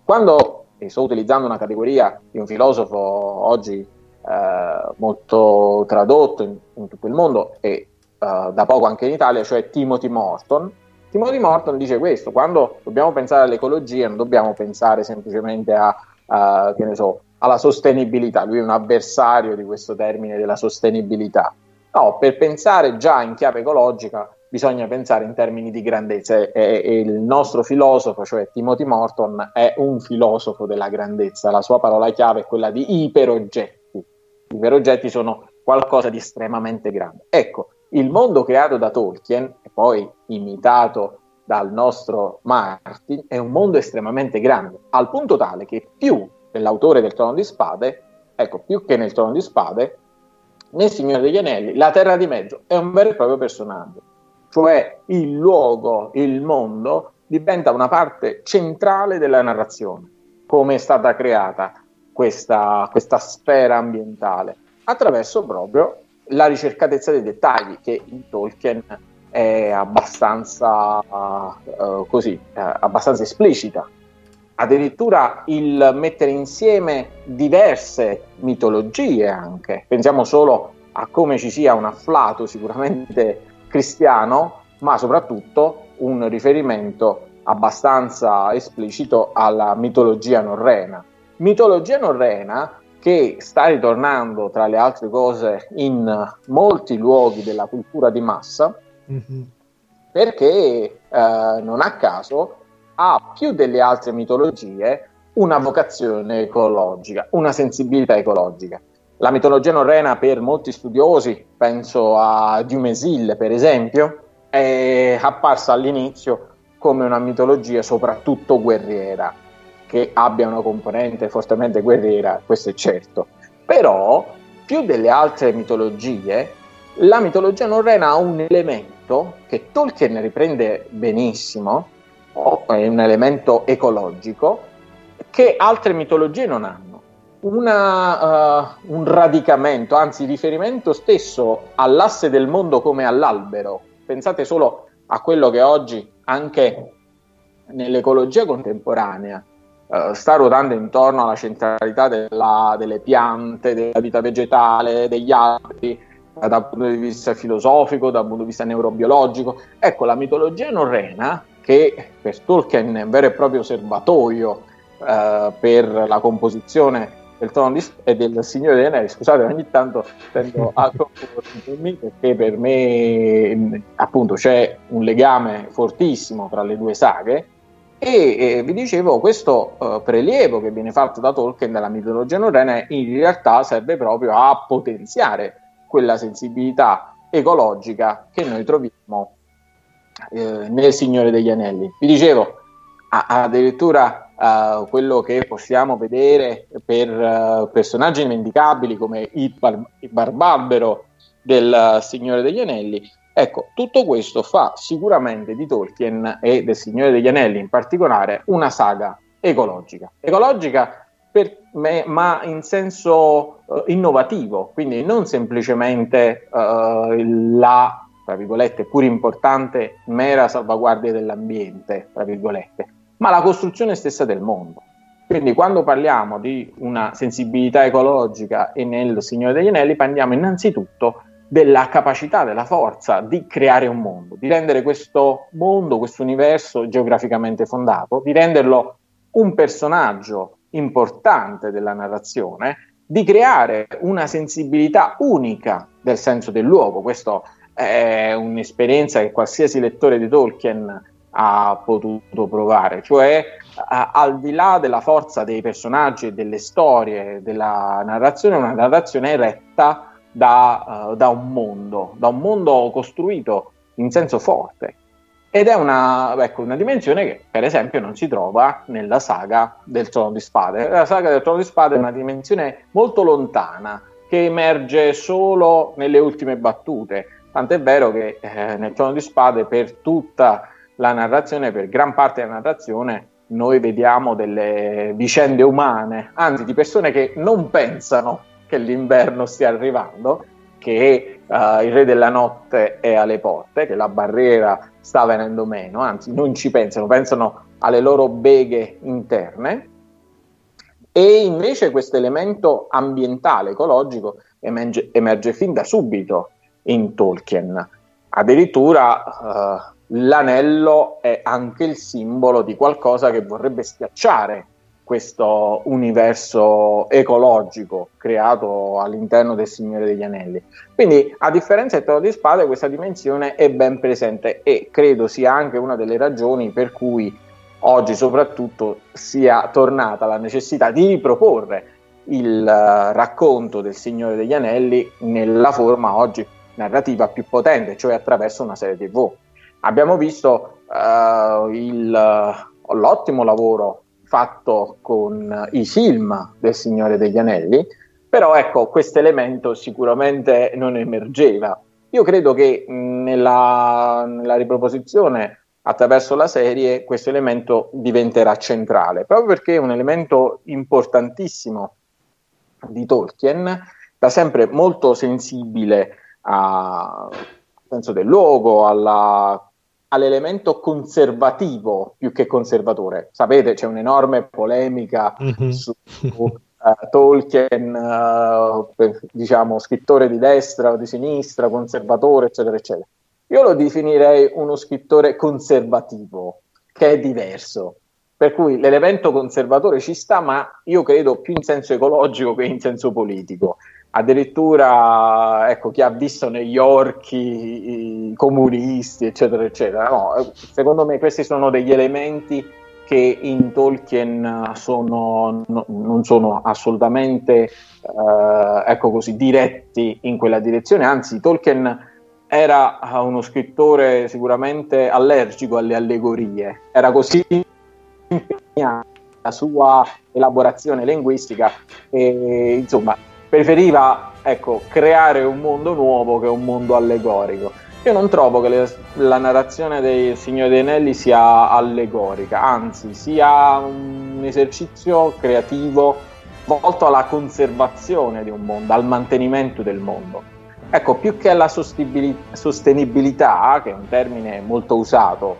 Quando, e sto utilizzando una categoria di un filosofo oggi eh, molto tradotto in, in, tutto il mondo e uh, da poco anche in Italia, cioè Timothy Morton, Timothy Morton dice questo, quando dobbiamo pensare all'ecologia non dobbiamo pensare semplicemente a, a, so, alla sostenibilità, lui è un avversario di questo termine della sostenibilità. No, per pensare già in chiave ecologica bisogna pensare in termini di grandezza e, e, il nostro filosofo, cioè Timothy Morton, è un filosofo della grandezza, la sua parola chiave è quella di iperoggetti. Iperoggetti sono qualcosa di estremamente grande. Ecco, il mondo creato da Tolkien e poi imitato dal nostro Martin è un mondo estremamente grande, al punto tale che più dell'autore del Trono di Spade, ecco, più che nel Trono di Spade, nel Signore degli Anelli, la Terra di Mezzo è un vero e proprio personaggio, cioè il luogo, il mondo diventa una parte centrale della narrazione, come è stata creata questa, questa sfera ambientale, attraverso proprio la ricercatezza dei dettagli che in Tolkien è abbastanza uh, così, uh, abbastanza esplicita. Addirittura il mettere insieme diverse mitologie anche. Pensiamo solo a come ci sia un afflato sicuramente cristiano, ma soprattutto un riferimento abbastanza esplicito alla mitologia norrena. Mitologia norrena che sta ritornando tra le altre cose in molti luoghi della cultura di massa mm-hmm. perché eh, non a caso ha più delle altre mitologie una vocazione ecologica, una sensibilità ecologica. La mitologia norrena per molti studiosi, penso a Dumesil per esempio, è apparsa all'inizio come una mitologia soprattutto guerriera, che abbia una componente fortemente guerriera, questo è certo. Però, più delle altre mitologie, la mitologia norrena ha un elemento che Tolkien riprende benissimo, è un elemento ecologico, che altre mitologie non hanno. Una, uh, un radicamento, anzi riferimento stesso all'asse del mondo come all'albero. Pensate solo a quello che oggi anche nell'ecologia contemporanea uh, sta ruotando intorno alla centralità della, delle piante, della vita vegetale, degli alberi, uh, dal punto di vista filosofico, dal punto di vista neurobiologico. Ecco, la mitologia norrena, che per Tolkien è un vero e proprio serbatoio uh, per la composizione del trono di, e del Signore degli Anelli, scusate ogni tanto tendo a (laughs) confondermi perché per me appunto c'è un legame fortissimo tra le due saghe e eh, vi dicevo, questo eh, prelievo che viene fatto da Tolkien dalla mitologia norrena in realtà serve proprio a potenziare quella sensibilità ecologica che noi troviamo eh, nel Signore degli Anelli. Vi dicevo, a- addirittura uh, quello che possiamo vedere per uh, personaggi indicabili come il, bar- il barbarbero del Signore degli Anelli Ecco, tutto questo fa sicuramente di Tolkien e del Signore degli Anelli in particolare una saga ecologica. Ecologica per me, ma in senso uh, innovativo, quindi non semplicemente uh, la, tra virgolette, pur importante mera salvaguardia dell'ambiente, tra virgolette, ma la costruzione stessa del mondo. Quindi quando parliamo di una sensibilità ecologica e nel Signore degli Anelli parliamo innanzitutto della capacità, della forza di creare un mondo, di rendere questo mondo, questo universo geograficamente fondato, di renderlo un personaggio importante della narrazione, di creare una sensibilità unica del senso del luogo. Questa è un'esperienza che qualsiasi lettore di Tolkien ha potuto provare, cioè al di là della forza dei personaggi e delle storie della narrazione, una narrazione retta da, uh, da, un mondo, da un mondo costruito in senso forte. Ed è una, ecco, una, dimensione che, per esempio, non si trova nella saga del Trono di Spade. La saga del Trono di Spade è una dimensione molto lontana, che emerge solo nelle ultime battute. Tant'è vero che eh, nel Trono di Spade, per tutta la narrazione, per gran parte della narrazione, noi vediamo delle vicende umane, anzi di persone che non pensano che l'inverno stia arrivando, che uh, il re della notte è alle porte, che la barriera sta venendo meno, anzi non ci pensano, pensano alle loro beghe interne e invece questo elemento ambientale, ecologico, emerge, emerge fin da subito in Tolkien. Addirittura eh, l'anello è anche il simbolo di qualcosa che vorrebbe schiacciare questo universo ecologico creato all'interno del Signore degli Anelli. Quindi, a differenza del Trono di Spade, questa dimensione è ben presente e credo sia anche una delle ragioni per cui oggi soprattutto sia tornata la necessità di riproporre il uh, racconto del Signore degli Anelli nella forma oggi narrativa più potente, cioè attraverso una serie TV. Abbiamo visto uh, il, l'ottimo lavoro fatto con i film del Signore degli Anelli, però ecco, questo elemento sicuramente non emergeva. Io credo che nella, nella riproposizione attraverso la serie questo elemento diventerà centrale, proprio perché è un elemento importantissimo di Tolkien, da sempre molto sensibile al senso del luogo, alla all'elemento conservativo più che conservatore. Sapete, c'è un'enorme polemica mm-hmm. su uh, Tolkien, uh, diciamo, scrittore di destra o di sinistra, conservatore, eccetera, eccetera. Io lo definirei uno scrittore conservativo, che è diverso. Per cui l'elemento conservatore ci sta, ma io credo più in senso ecologico che in senso politico addirittura ecco, chi ha visto negli orchi i comunisti, eccetera, eccetera. No, secondo me questi sono degli elementi che in Tolkien sono, no, non sono assolutamente eh, ecco così, diretti in quella direzione, anzi Tolkien era uno scrittore sicuramente allergico alle allegorie, era così impegnato la sua elaborazione linguistica e insomma preferiva ecco, creare un mondo nuovo che un mondo allegorico. Io non trovo che le, la narrazione del Signore dei Anelli sia allegorica, anzi sia un esercizio creativo volto alla conservazione di un mondo, al mantenimento del mondo. Ecco, più che alla sostenibilità, che è un termine molto usato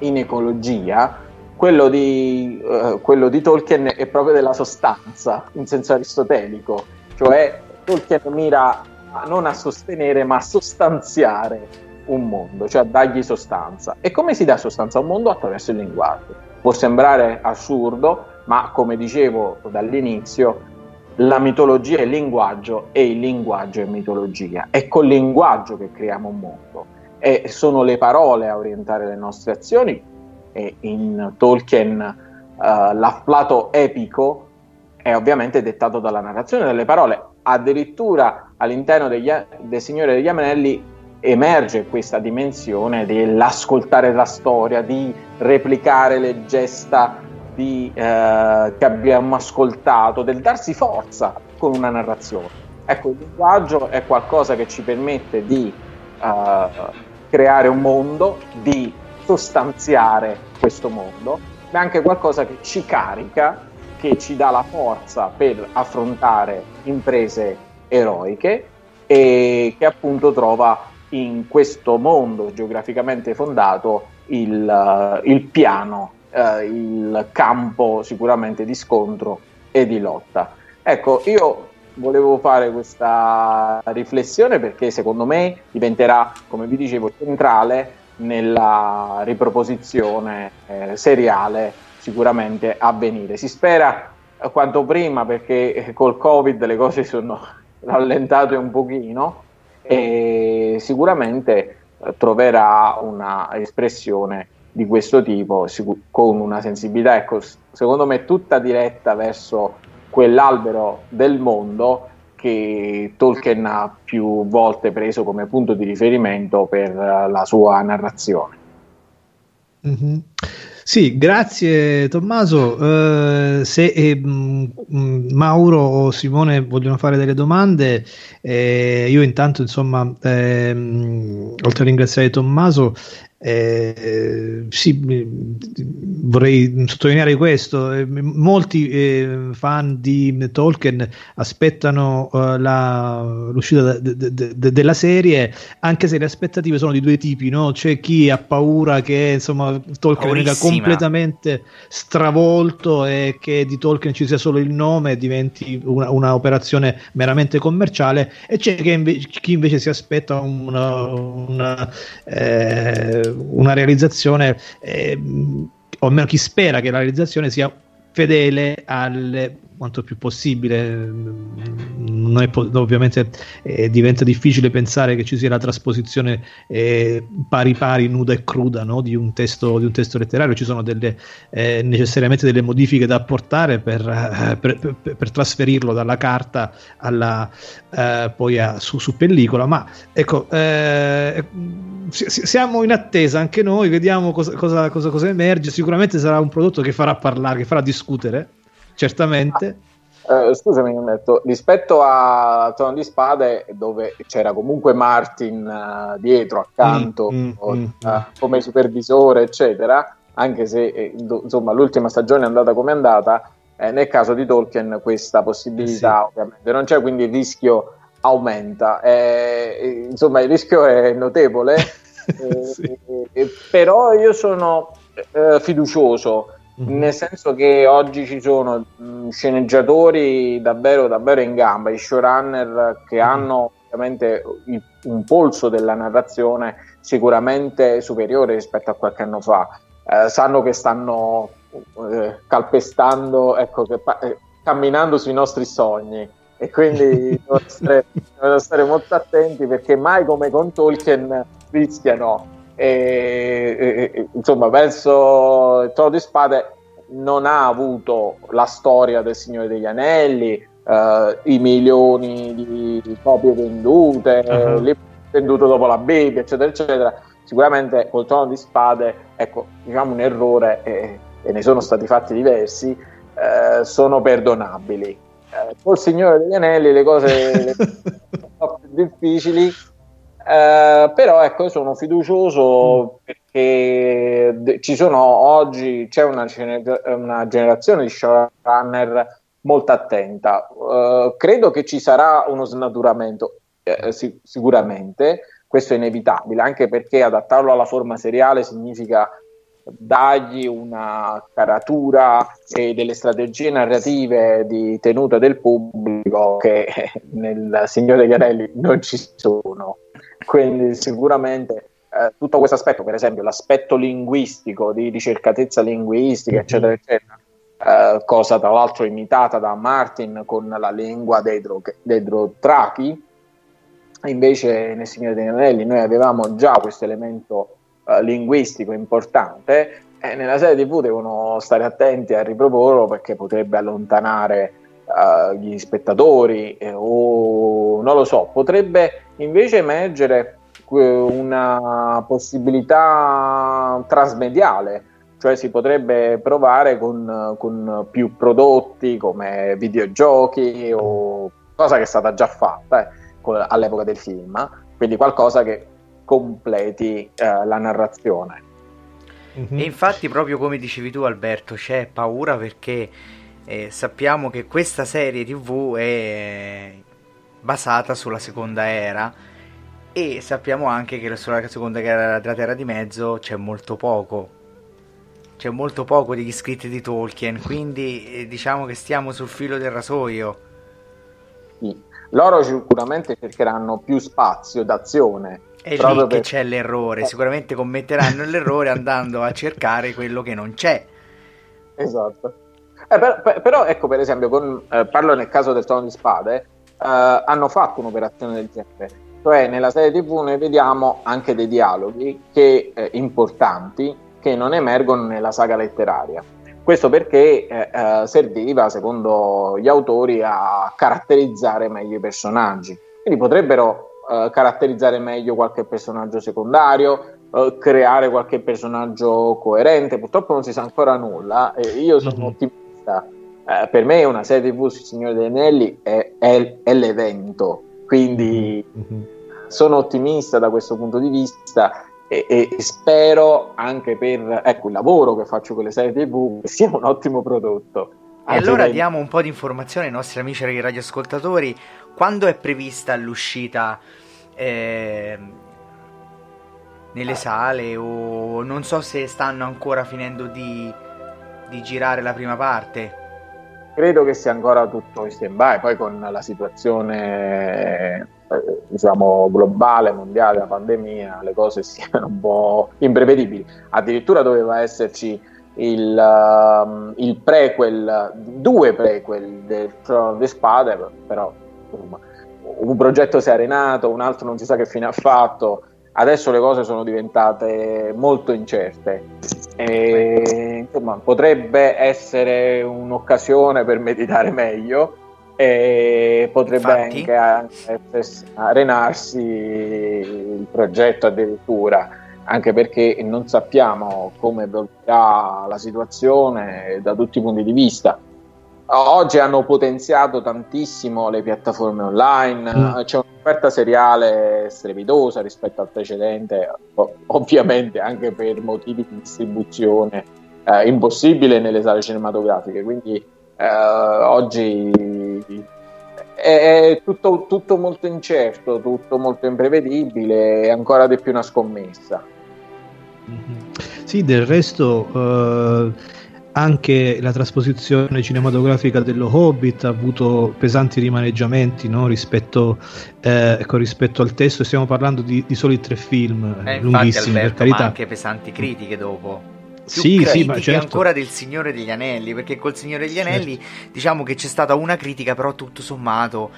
in ecologia, quello di, uh, quello di Tolkien è proprio della sostanza, in senso aristotelico, cioè Tolkien mira non a sostenere ma a sostanziare un mondo, cioè a dargli sostanza. E come si dà sostanza a un mondo? Attraverso il linguaggio. Può sembrare assurdo, ma come dicevo dall'inizio, la mitologia è linguaggio e il linguaggio è mitologia. È col linguaggio che creiamo un mondo e sono le parole a orientare le nostre azioni e in Tolkien uh, l'afflato epico è ovviamente dettato dalla narrazione delle parole. Addirittura all'interno degli, del Signore degli Anelli emerge questa dimensione dell'ascoltare la storia, di replicare le gesta di, eh, che abbiamo ascoltato, del darsi forza con una narrazione. Ecco, il linguaggio è qualcosa che ci permette di uh, creare un mondo, di sostanziare questo mondo, ma è anche qualcosa che ci carica che ci dà la forza per affrontare imprese eroiche e che appunto trova in questo mondo geograficamente fondato il, uh, il piano, uh, il campo sicuramente di scontro e di lotta. Ecco, io volevo fare questa riflessione perché secondo me diventerà, come vi dicevo, centrale nella riproposizione eh, seriale sicuramente a venire. Si spera quanto prima perché col Covid le cose sono (laughs) rallentate un pochino e sicuramente troverà una espressione di questo tipo con una sensibilità ecco, secondo me tutta diretta verso quell'albero del mondo che Tolkien ha più volte preso come punto di riferimento per la sua narrazione. Mm-hmm. Sì, grazie Tommaso. Uh, se eh, mh, Mauro o Simone vogliono fare delle domande, eh, io intanto, insomma, ehm, oltre a ringraziare Tommaso, Eh, sì, vorrei sottolineare questo. Eh, molti eh, fan di Tolkien aspettano uh, la, l'uscita de, de, de, della serie, anche se le aspettative sono di due tipi. No? C'è chi ha paura che insomma, Tolkien venga completamente stravolto e che di Tolkien ci sia solo il nome e diventi una, una operazione meramente commerciale, e c'è inve- chi invece si aspetta una, una eh, una realizzazione, eh, o almeno chi spera che la realizzazione sia fedele alle quanto più possibile. È, ovviamente eh, diventa difficile pensare che ci sia la trasposizione eh, pari pari, nuda e cruda no? di, un testo, di, un testo, letterario. Ci sono delle, eh, necessariamente delle modifiche da apportare per, eh, per, per, per trasferirlo dalla carta alla, eh, poi a, su, su, pellicola. Ma ecco, eh, siamo in attesa anche noi, vediamo cosa, cosa, cosa, cosa emerge. Sicuramente sarà un prodotto che farà parlare, che farà discutere certamente. Uh, scusami, ho detto, rispetto a Trono di Spade, dove c'era comunque Martin uh, dietro, accanto, mm, mm, o, mm, uh, come supervisore, eccetera, anche se eh, insomma, l'ultima stagione è andata come è andata, eh, nel caso di Tolkien questa possibilità sì. ovviamente non c'è, quindi il rischio aumenta. Eh, insomma, il rischio è notevole, (laughs) sì. però io sono fiducioso Mm-hmm. Nel senso che oggi ci sono mh, sceneggiatori davvero, davvero in gamba, i showrunner che mm-hmm. hanno ovviamente un polso della narrazione sicuramente superiore rispetto a qualche anno fa. Eh, sanno che stanno eh, calpestando, ecco, che, eh, camminando sui nostri sogni e quindi (laughs) dobbiamo stare, stare molto attenti perché mai come con Tolkien rischiano e, e, insomma, penso il Trono di Spade non ha avuto la storia del Signore degli Anelli, uh, i milioni di, di copie vendute, uh-huh. venduto dopo la Bibbia, eccetera, eccetera. Sicuramente col Trono di Spade, ecco, diciamo un errore, eh, e ne sono stati fatti diversi, eh, sono perdonabili. Eh, col Signore degli Anelli le cose (laughs) sono più difficili eh, però ecco, sono fiducioso mm. perché ci sono oggi, c'è una, una generazione di showrunner molto attenta. Uh, credo che ci sarà uno snaturamento, eh, sic- sicuramente, questo è inevitabile, anche perché adattarlo alla forma seriale significa dargli una caratura e delle strategie narrative di tenuta del pubblico che (laughs) nel Signore degli Anelli non ci sono. Quindi sicuramente eh, tutto questo aspetto, per esempio l'aspetto linguistico, di ricercatezza linguistica, eccetera, mm-hmm. eccetera, eh, cosa tra l'altro imitata da Martin con la lingua dei, dro- dei Drotrachi, invece nel Signore degli Anelli noi avevamo già questo elemento eh, linguistico importante e nella serie tv devono stare attenti a riproporlo perché potrebbe allontanare uh, gli spettatori eh, o non lo so, potrebbe invece emergere una possibilità trasmediale, cioè si potrebbe provare con, con più prodotti come videogiochi o cosa che è stata già fatta eh, all'epoca del film, quindi qualcosa che completi eh, la narrazione. E infatti, proprio come dicevi tu, Alberto, c'è paura perché eh, sappiamo che questa serie TV è basata sulla seconda era e sappiamo anche che sulla seconda era della Terra di Mezzo c'è molto poco. C'è molto poco degli scritti di Tolkien, quindi eh, diciamo che stiamo sul filo del rasoio. Sì. Loro sicuramente cercheranno più spazio d'azione. È lì che per... c'è l'errore, sicuramente commetteranno l'errore andando a cercare quello che non c'è. Esatto. Eh, però, però, ecco, per esempio, con, eh, parlo nel caso del Trono di Spade, hanno fatto un'operazione del genere. Cioè, nella serie TV noi vediamo anche dei dialoghi che, eh, importanti che non emergono nella saga letteraria. Questo perché eh, eh, serviva, secondo gli autori, a caratterizzare meglio i personaggi. Quindi potrebbero caratterizzare meglio qualche personaggio secondario, creare qualche personaggio coerente. Purtroppo non si sa ancora nulla. io sono mm-hmm. ottimista eh, per me una serie TV su Signore degli Anelli è, è, è l'evento, quindi mm-hmm. sono ottimista da questo punto di vista e, e, spero anche per ecco, il lavoro che faccio con le serie tv che (laughs) sia un ottimo prodotto. E allora diamo un po' di informazione ai nostri amici radioascoltatori. Quando è prevista l'uscita eh, nelle sale o non so se stanno ancora finendo di, di girare la prima parte? Credo che sia ancora tutto in stand-by, poi con la situazione eh, diciamo globale, mondiale, la pandemia, le cose (laughs) siano un po' imprevedibili. Addirittura doveva esserci il, uh, il prequel, due prequel del Trono delle Spade, però insomma, un progetto si è arenato, un altro non si sa che fine ha fatto. Adesso le cose sono diventate molto incerte. E, insomma, potrebbe essere un'occasione per meditare meglio e potrebbe Infatti. anche arenarsi il progetto addirittura anche perché non sappiamo come evolverà la situazione da tutti i punti di vista oggi hanno potenziato tantissimo le piattaforme online mm. c'è un'offerta seriale strepitosa rispetto al precedente ovviamente anche per motivi di distribuzione eh, impossibile nelle sale cinematografiche quindi eh, oggi è tutto, tutto, molto incerto, tutto molto imprevedibile e ancora di più una scommessa. Mm-hmm. Sì, del resto eh, anche la trasposizione cinematografica dello Hobbit ha avuto pesanti rimaneggiamenti no? rispetto, eh, ecco, rispetto, al testo, stiamo parlando di, di soli tre film eh, lunghissimi Alberto, per carità. Ma anche pesanti critiche dopo più sì, sì, ma certo. ancora del Signore degli Anelli, perché col Signore degli Anelli certo. diciamo che c'è stata una critica, però tutto sommato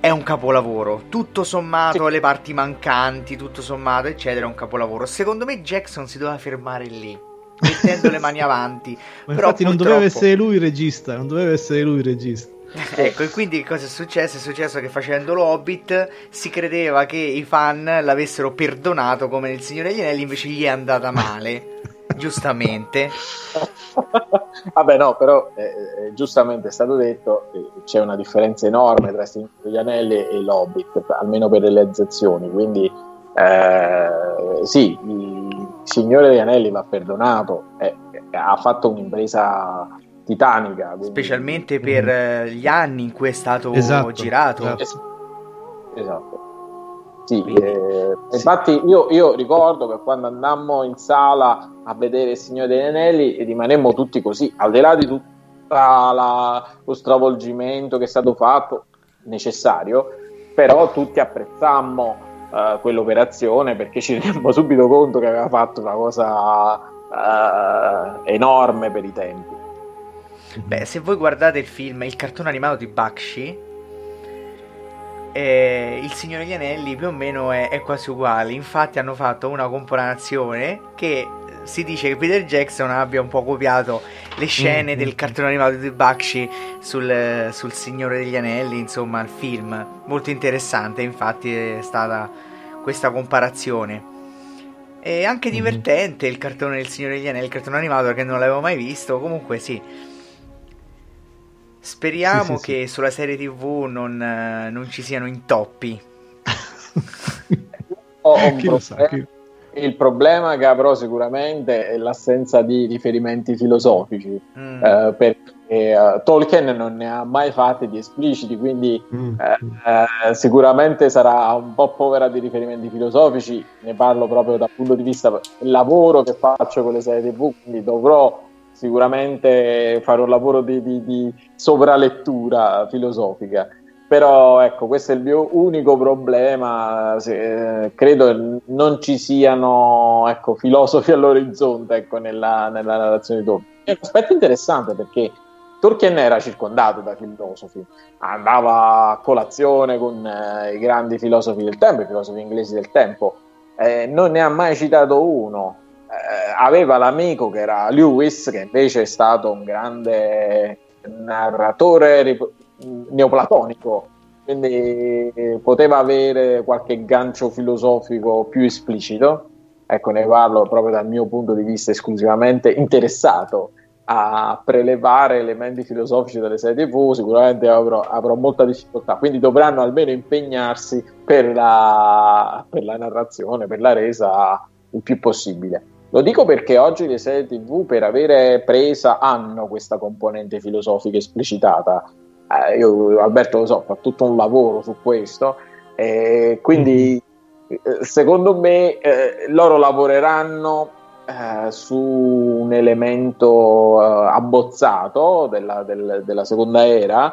è un capolavoro. Tutto sommato, sì. le parti mancanti, tutto sommato, eccetera, è un capolavoro. Secondo me Jackson si doveva fermare lì, mettendo le mani avanti. (laughs) Ma però infatti purtroppo... non doveva essere lui il regista, non doveva essere lui il regista. (laughs) ecco, e quindi cosa è successo? È successo che facendo l'Hobbit si credeva che i fan l'avessero perdonato come nel Signore degli Anelli, invece gli è andata male. (laughs) giustamente. Vabbè, no, però eh, eh, giustamente è stato detto eh, c'è una differenza enorme tra il Signore degli Anelli e l'Hobbit, almeno per le realizzazioni. Quindi, eh, sì, Signore degli Anelli va perdonato, ha fatto un'impresa titanica. Quindi... Specialmente per mm. gli anni in cui è stato esatto, girato. Esatto. esatto. Sì, eh, infatti io, io, ricordo che quando andammo in sala a vedere il Signore degli Anelli rimanemmo tutti così, al di là di tutto lo stravolgimento che è stato fatto, necessario, però tutti apprezzammo uh, quell'operazione perché ci rendiamo (laughs) subito conto che aveva fatto una cosa uh, enorme per i tempi. Beh, se voi guardate il film, il cartone animato di Bakshi, e il Signore degli Anelli più o meno è, è, quasi uguale. Infatti hanno fatto una comparazione che si dice che Peter Jackson abbia un po' copiato le scene mm-hmm. del cartone animato di Bakshi sul, sul, Signore degli Anelli, insomma, il film. Molto interessante, infatti è stata questa comparazione. E anche divertente mm-hmm. il cartone del Signore degli Anelli, il cartone animato che non l'avevo mai visto. Comunque sì Speriamo sì, sì, che sì. sulla serie TV non, non, ci siano intoppi. (laughs) oh, problem- il problema che avrò sicuramente è l'assenza di riferimenti filosofici, mm. eh, perché uh, Tolkien non ne ha mai fatti di espliciti, quindi mm. eh, eh, sicuramente sarà un po' povera di riferimenti filosofici, ne parlo proprio dal punto di vista del lavoro che faccio con le serie TV, quindi dovrò sicuramente fare un lavoro di, di, di sovralettura filosofica. Però ecco, questo è il mio unico problema. Se, eh, credo non ci siano ecco, filosofi (laughs) all'orizzonte ecco, nella, nella, narrazione di Tolkien. È un aspetto interessante perché Tolkien era circondato da filosofi, andava a colazione con eh, i grandi filosofi del tempo, i filosofi inglesi del tempo. Eh, non ne ha mai citato uno eh, aveva l'amico che era Lewis, che invece è stato un grande narratore rip- neoplatonico, quindi poteva avere qualche gancio filosofico più esplicito. Ecco, ne parlo proprio dal mio punto di vista esclusivamente interessato a prelevare elementi filosofici dalle serie TV, sicuramente avrò, avrò, molta difficoltà. Quindi dovranno almeno impegnarsi per la, per la narrazione, per la resa il più possibile. Lo dico perché oggi le serie TV per avere presa hanno questa componente filosofica esplicitata. Eh, io, Alberto, lo so, fa tutto un lavoro su questo, e quindi mm-hmm. secondo me eh, loro lavoreranno eh, su un elemento eh, abbozzato della, del, della seconda era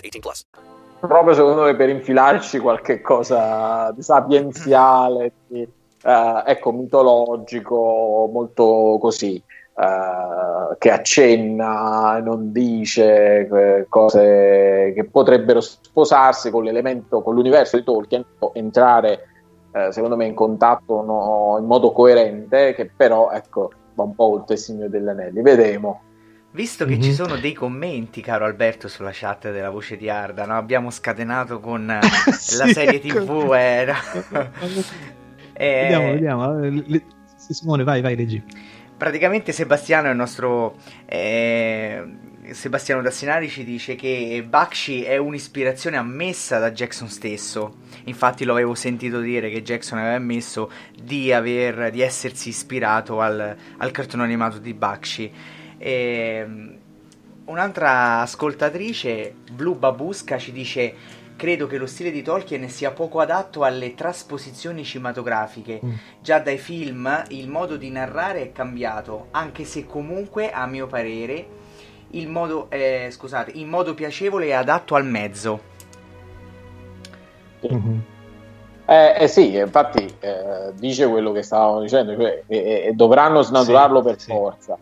18 plus. proprio secondo me per infilarci qualche cosa di sapienziale, di, eh, ecco, mitologico, molto così, eh, che accenna, non dice eh, cose che potrebbero sposarsi con l'elemento, con l'universo di Tolkien, entrare eh, secondo me in contatto no, in modo coerente, che però ecco, va un po' oltre il Signore degli Anelli. Vedremo. Visto che ci sono dei commenti, caro Alberto, sulla chat della voce di Arda, no? abbiamo scatenato con (laughs) eh, la serie TV. Eh, no? (laughs) (laughs) Eh, Vediamo, vediamo. le- Simone, vai, vai, leggi. Praticamente Sebastiano è il nostro... eh, Sebastiano Dassinari ci dice che Bakshi è un'ispirazione ammessa da Jackson stesso. Infatti lo avevo sentito dire che Jackson aveva ammesso di, aver, di essersi ispirato al, al cartone animato di Bakshi. E, un'altra ascoltatrice, Blu Babusca, ci dice: Credo che lo stile di Tolkien sia poco adatto alle trasposizioni cinematografiche. Già dai film il modo di narrare è cambiato, anche se comunque, a mio parere, il modo, eh, scusate, in modo piacevole e adatto al mezzo. Eh, eh sì, infatti eh, dice quello che stavamo dicendo, cioè, eh, eh, dovranno snaturarlo per forza,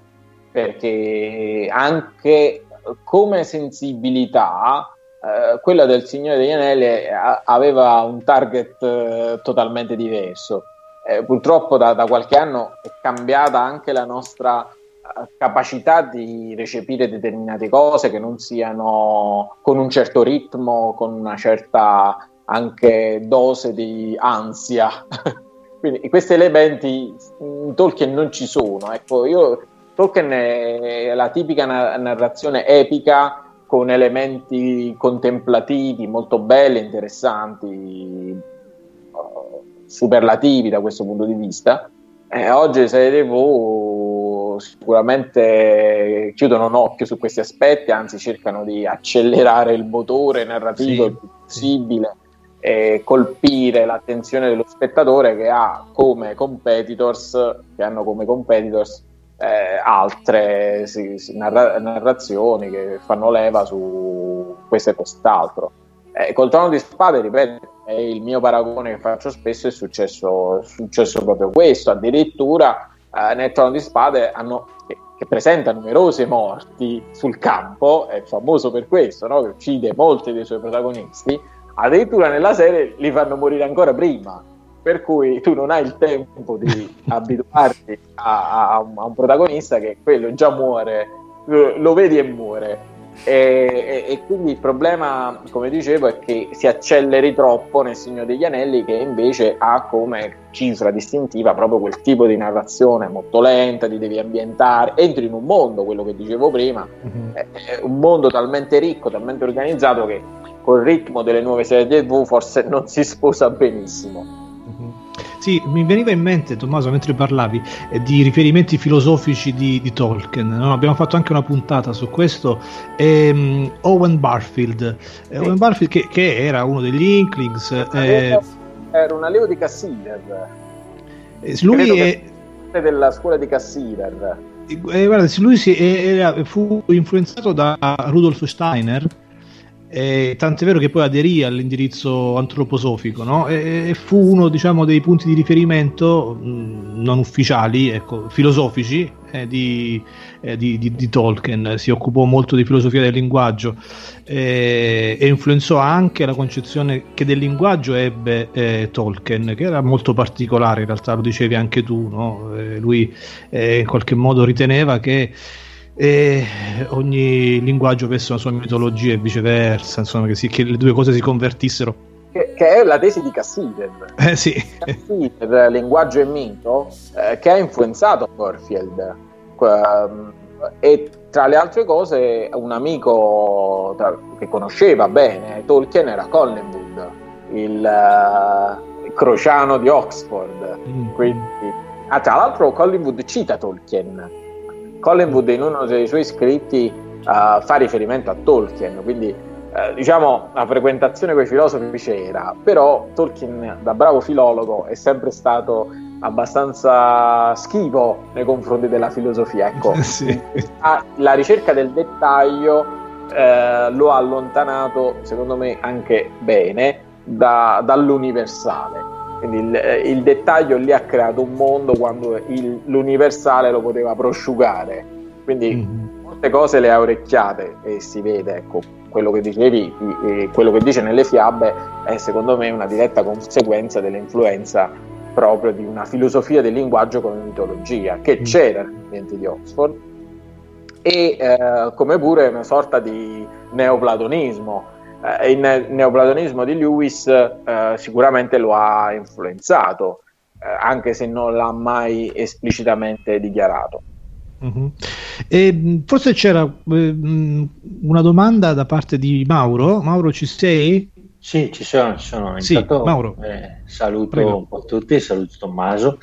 perché anche come sensibilità eh, quella del Signore degli Anelli a- aveva un target eh, totalmente diverso. Eh, purtroppo da, da qualche anno è cambiata anche la nostra eh, capacità di recepire determinate cose che non siano con un certo ritmo, con una certa anche dose di ansia. (laughs) Quindi questi elementi in Tolkien non ci sono. Ecco, io, Tolkien è la tipica na- narrazione epica con elementi contemplativi molto belli, interessanti, eh, superlativi da questo punto di vista. Eh, oggi le serie TV sicuramente chiudono un occhio su questi aspetti, anzi cercano di accelerare il motore narrativo Sì, il più possibile e colpire l'attenzione dello spettatore che ha come competitors, che hanno come competitors eh, altre sì, sì, narra- narrazioni che fanno leva su questo e quest'altro. Eh, col trono di spade, ripeto, è il mio paragone che faccio spesso, è successo, è successo proprio questo. Addirittura eh, nel trono di spade hanno, che, che presenta numerosi morti sul campo, è famoso per questo, no? che uccide molti dei suoi protagonisti. Addirittura nella serie li fanno morire ancora prima, per cui tu non hai il tempo di (laughs) abituarti a, a- un, a un protagonista che quello già muore, lo, lo vedi e muore. E, e, e, quindi il problema, come dicevo, è che si acceleri troppo nel Signore degli Anelli, che invece ha come cifra distintiva proprio quel tipo di narrazione molto lenta, ti devi ambientare, entri in un mondo, quello che dicevo prima, mm-hmm. è, è un mondo talmente ricco, talmente organizzato che col ritmo delle nuove serie TV forse non si sposa benissimo. Sì, mi veniva in mente, Tommaso, mentre parlavi eh, di riferimenti filosofici di, di Tolkien. No? Abbiamo fatto anche una puntata su questo. Ehm, Owen Barfield, eh, sì. Owen Barfield che, che, era uno degli Inklings. Eh, era un allievo di Cassider. Eh, lui è della scuola di Cassider. Eh, guarda, lui si, era, fu influenzato da Rudolf Steiner eh, tant'è vero che poi aderì all'indirizzo antroposofico no? e, e, fu uno diciamo, dei punti di riferimento mh, non ufficiali, ecco, filosofici eh, di, eh, di, di, di, Tolkien. Si occupò molto di filosofia del linguaggio eh, e influenzò anche la concezione che del linguaggio ebbe eh, Tolkien, che era molto particolare, in realtà lo dicevi anche tu. No? Eh, lui in qualche modo riteneva che e ogni linguaggio avesse una sua mitologia e viceversa, insomma, che, si, che le due cose si convertissero. Che, che, è la tesi di Cassider. (laughs) Eh sì. Cassider, linguaggio e mito, eh, che ha influenzato Corfield. Um, e tra le altre cose, un amico tra, che conosceva bene Tolkien era Collingwood, il uh, crociano di Oxford. Mm. Quindi, ah, tra l'altro, Collingwood cita Tolkien Collingwood in uno dei suoi scritti uh, fa riferimento a Tolkien, quindi uh, diciamo la frequentazione con i filosofi c'era, però Tolkien da bravo filologo è sempre stato abbastanza schivo nei confronti della filosofia. Ecco, (laughs) sì. la ricerca del dettaglio eh, lo ha allontanato, secondo me, anche bene da, dall'universale. Quindi il, eh, il, dettaglio lì ha creato un mondo quando il, l'universale lo poteva prosciugare. Quindi mm-hmm. molte cose le ha orecchiate e si vede, ecco, quello che dicevi, quello che dice nelle fiabe è secondo me una diretta conseguenza dell'influenza proprio di una filosofia del linguaggio come mitologia che mm. c'era negli ambienti di Oxford e eh, come pure una sorta di neoplatonismo eh, il neoplatonismo di Lewis eh, sicuramente lo ha influenzato, eh, anche se non l'ha mai esplicitamente dichiarato. Uh-huh. E, forse c'era eh, una domanda da parte di Mauro. Mauro, ci sei? Sì, ci sono. Ci sono. Sì, Mauro. Eh, saluto Prego. un po' tutti, saluto Tommaso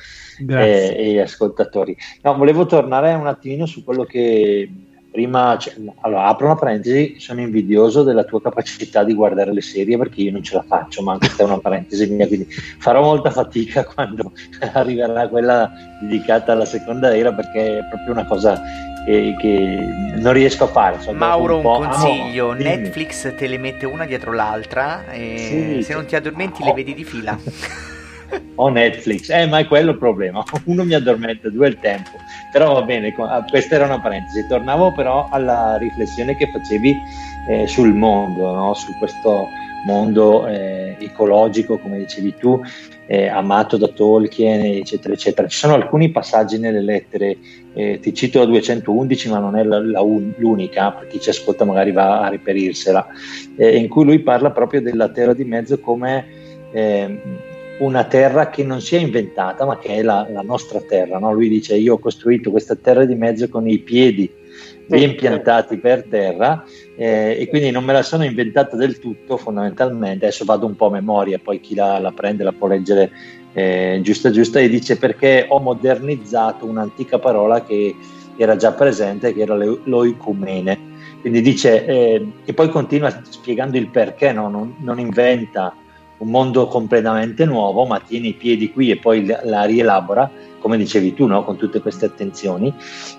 eh, e gli ascoltatori. No, volevo tornare un attimino su quello che prima, cioè, allora apro una parentesi, sono invidioso della tua capacità di guardare le serie perché io non ce la faccio, ma questa è una parentesi mia, quindi farò molta fatica (laughs) quando arriverà quella dedicata alla seconda era perché è proprio una cosa che, che non riesco a fare. So, Mauro, un, un consiglio, Amo, Netflix te le mette una dietro l'altra e sì, se non ti addormenti oh. le vedi di fila. (laughs) o Netflix, eh, ma è quello il problema. (laughs) Uno mi addormenta, due il tempo. Però va bene, ah, questa era una parentesi. Tornavo però alla riflessione che facevi eh, sul mondo, no? su questo mondo eh, ecologico, come dicevi tu, eh, amato da Tolkien, eccetera, eccetera. Ci sono alcuni passaggi nelle lettere, eh, ti cito la 211, ma non è la, la un, l'unica, per chi ci ascolta magari va a riperirsela, eh, in cui lui parla proprio della terra di mezzo come eh, una terra che non si è inventata, ma che è la, la nostra terra. No? Lui dice: Io ho costruito questa terra di mezzo con i piedi ben piantati per terra eh, e quindi non me la sono inventata del tutto fondamentalmente adesso vado un po' a memoria poi chi la, la prende la può leggere eh, giusta giusta e dice perché ho modernizzato un'antica parola che era già presente che era l'oicumene quindi dice eh, e poi continua spiegando il perché no? non, non inventa un mondo completamente nuovo, ma tiene i piedi qui e poi la rielabora, come dicevi tu, no? con tutte queste attenzioni,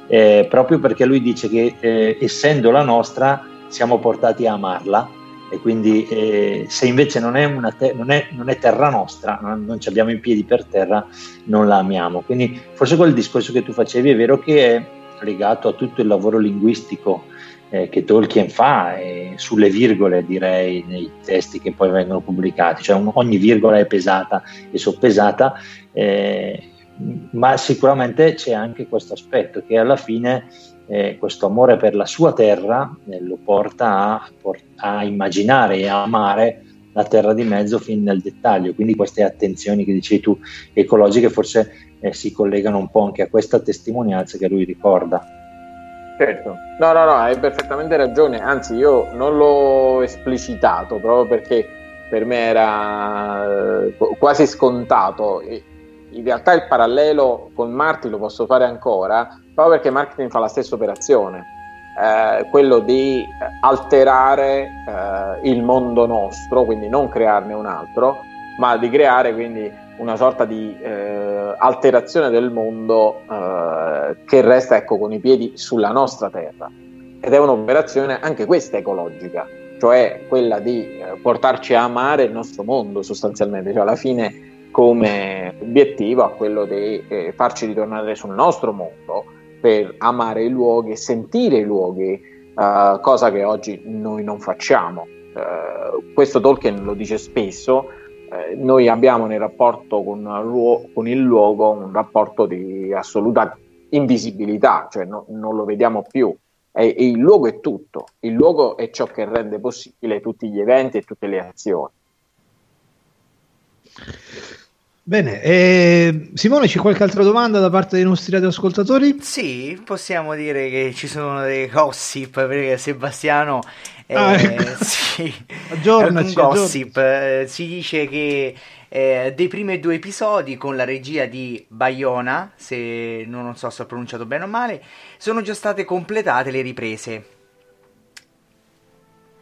eh, proprio perché lui dice che eh, essendo la nostra siamo portati a amarla e quindi eh, se invece non è, te- non, è, non è, terra nostra, non, non abbiamo i piedi per terra, non la amiamo. Quindi forse quel discorso che tu facevi è vero che è legato a tutto il lavoro linguistico eh, che Tolkien fa eh, sulle virgole direi nei testi che poi vengono pubblicati, cioè un, ogni virgola è pesata e soppesata, eh, ma sicuramente c'è anche questo aspetto che alla fine eh, questo amore per la sua terra eh, lo porta a, a, immaginare e a amare la terra di mezzo fin nel dettaglio. Quindi queste attenzioni che dicevi tu ecologiche forse eh, si collegano un po' anche a questa testimonianza che lui ricorda. Certo, no, no, no, hai perfettamente ragione, anzi io non l'ho esplicitato proprio perché per me era eh, quasi scontato. In realtà il parallelo con Martin lo posso fare ancora, proprio perché Martin fa la stessa operazione, eh, quello di alterare eh, il mondo nostro, quindi non crearne un altro, ma di creare quindi una sorta di eh, alterazione del mondo eh, che resta ecco, con i piedi sulla nostra terra. Ed è un'operazione anche questa ecologica, cioè quella di eh, portarci a amare il nostro mondo sostanzialmente, cioè alla fine come obiettivo a quello di eh, farci ritornare sul nostro mondo per amare i luoghi sentire i luoghi, eh, cosa che oggi noi non facciamo. Eh, questo Tolkien lo dice spesso, eh, noi abbiamo nel rapporto con, con, il luogo un rapporto di assoluta invisibilità, cioè no, non lo vediamo più. E, e il luogo è tutto, il luogo è ciò che rende possibile tutti gli eventi e tutte le azioni. Bene, eh, Simone, c'è qualche altra domanda da parte dei nostri radioascoltatori? Sì, possiamo dire che ci sono dei gossip perché Sebastiano eh, ah, ecco. (laughs) sì, aggiornaci, gossip. Eh, si dice che eh, dei primi due episodi con la regia di Bayona, se non, non so se ho pronunciato bene o male, sono già state completate le riprese.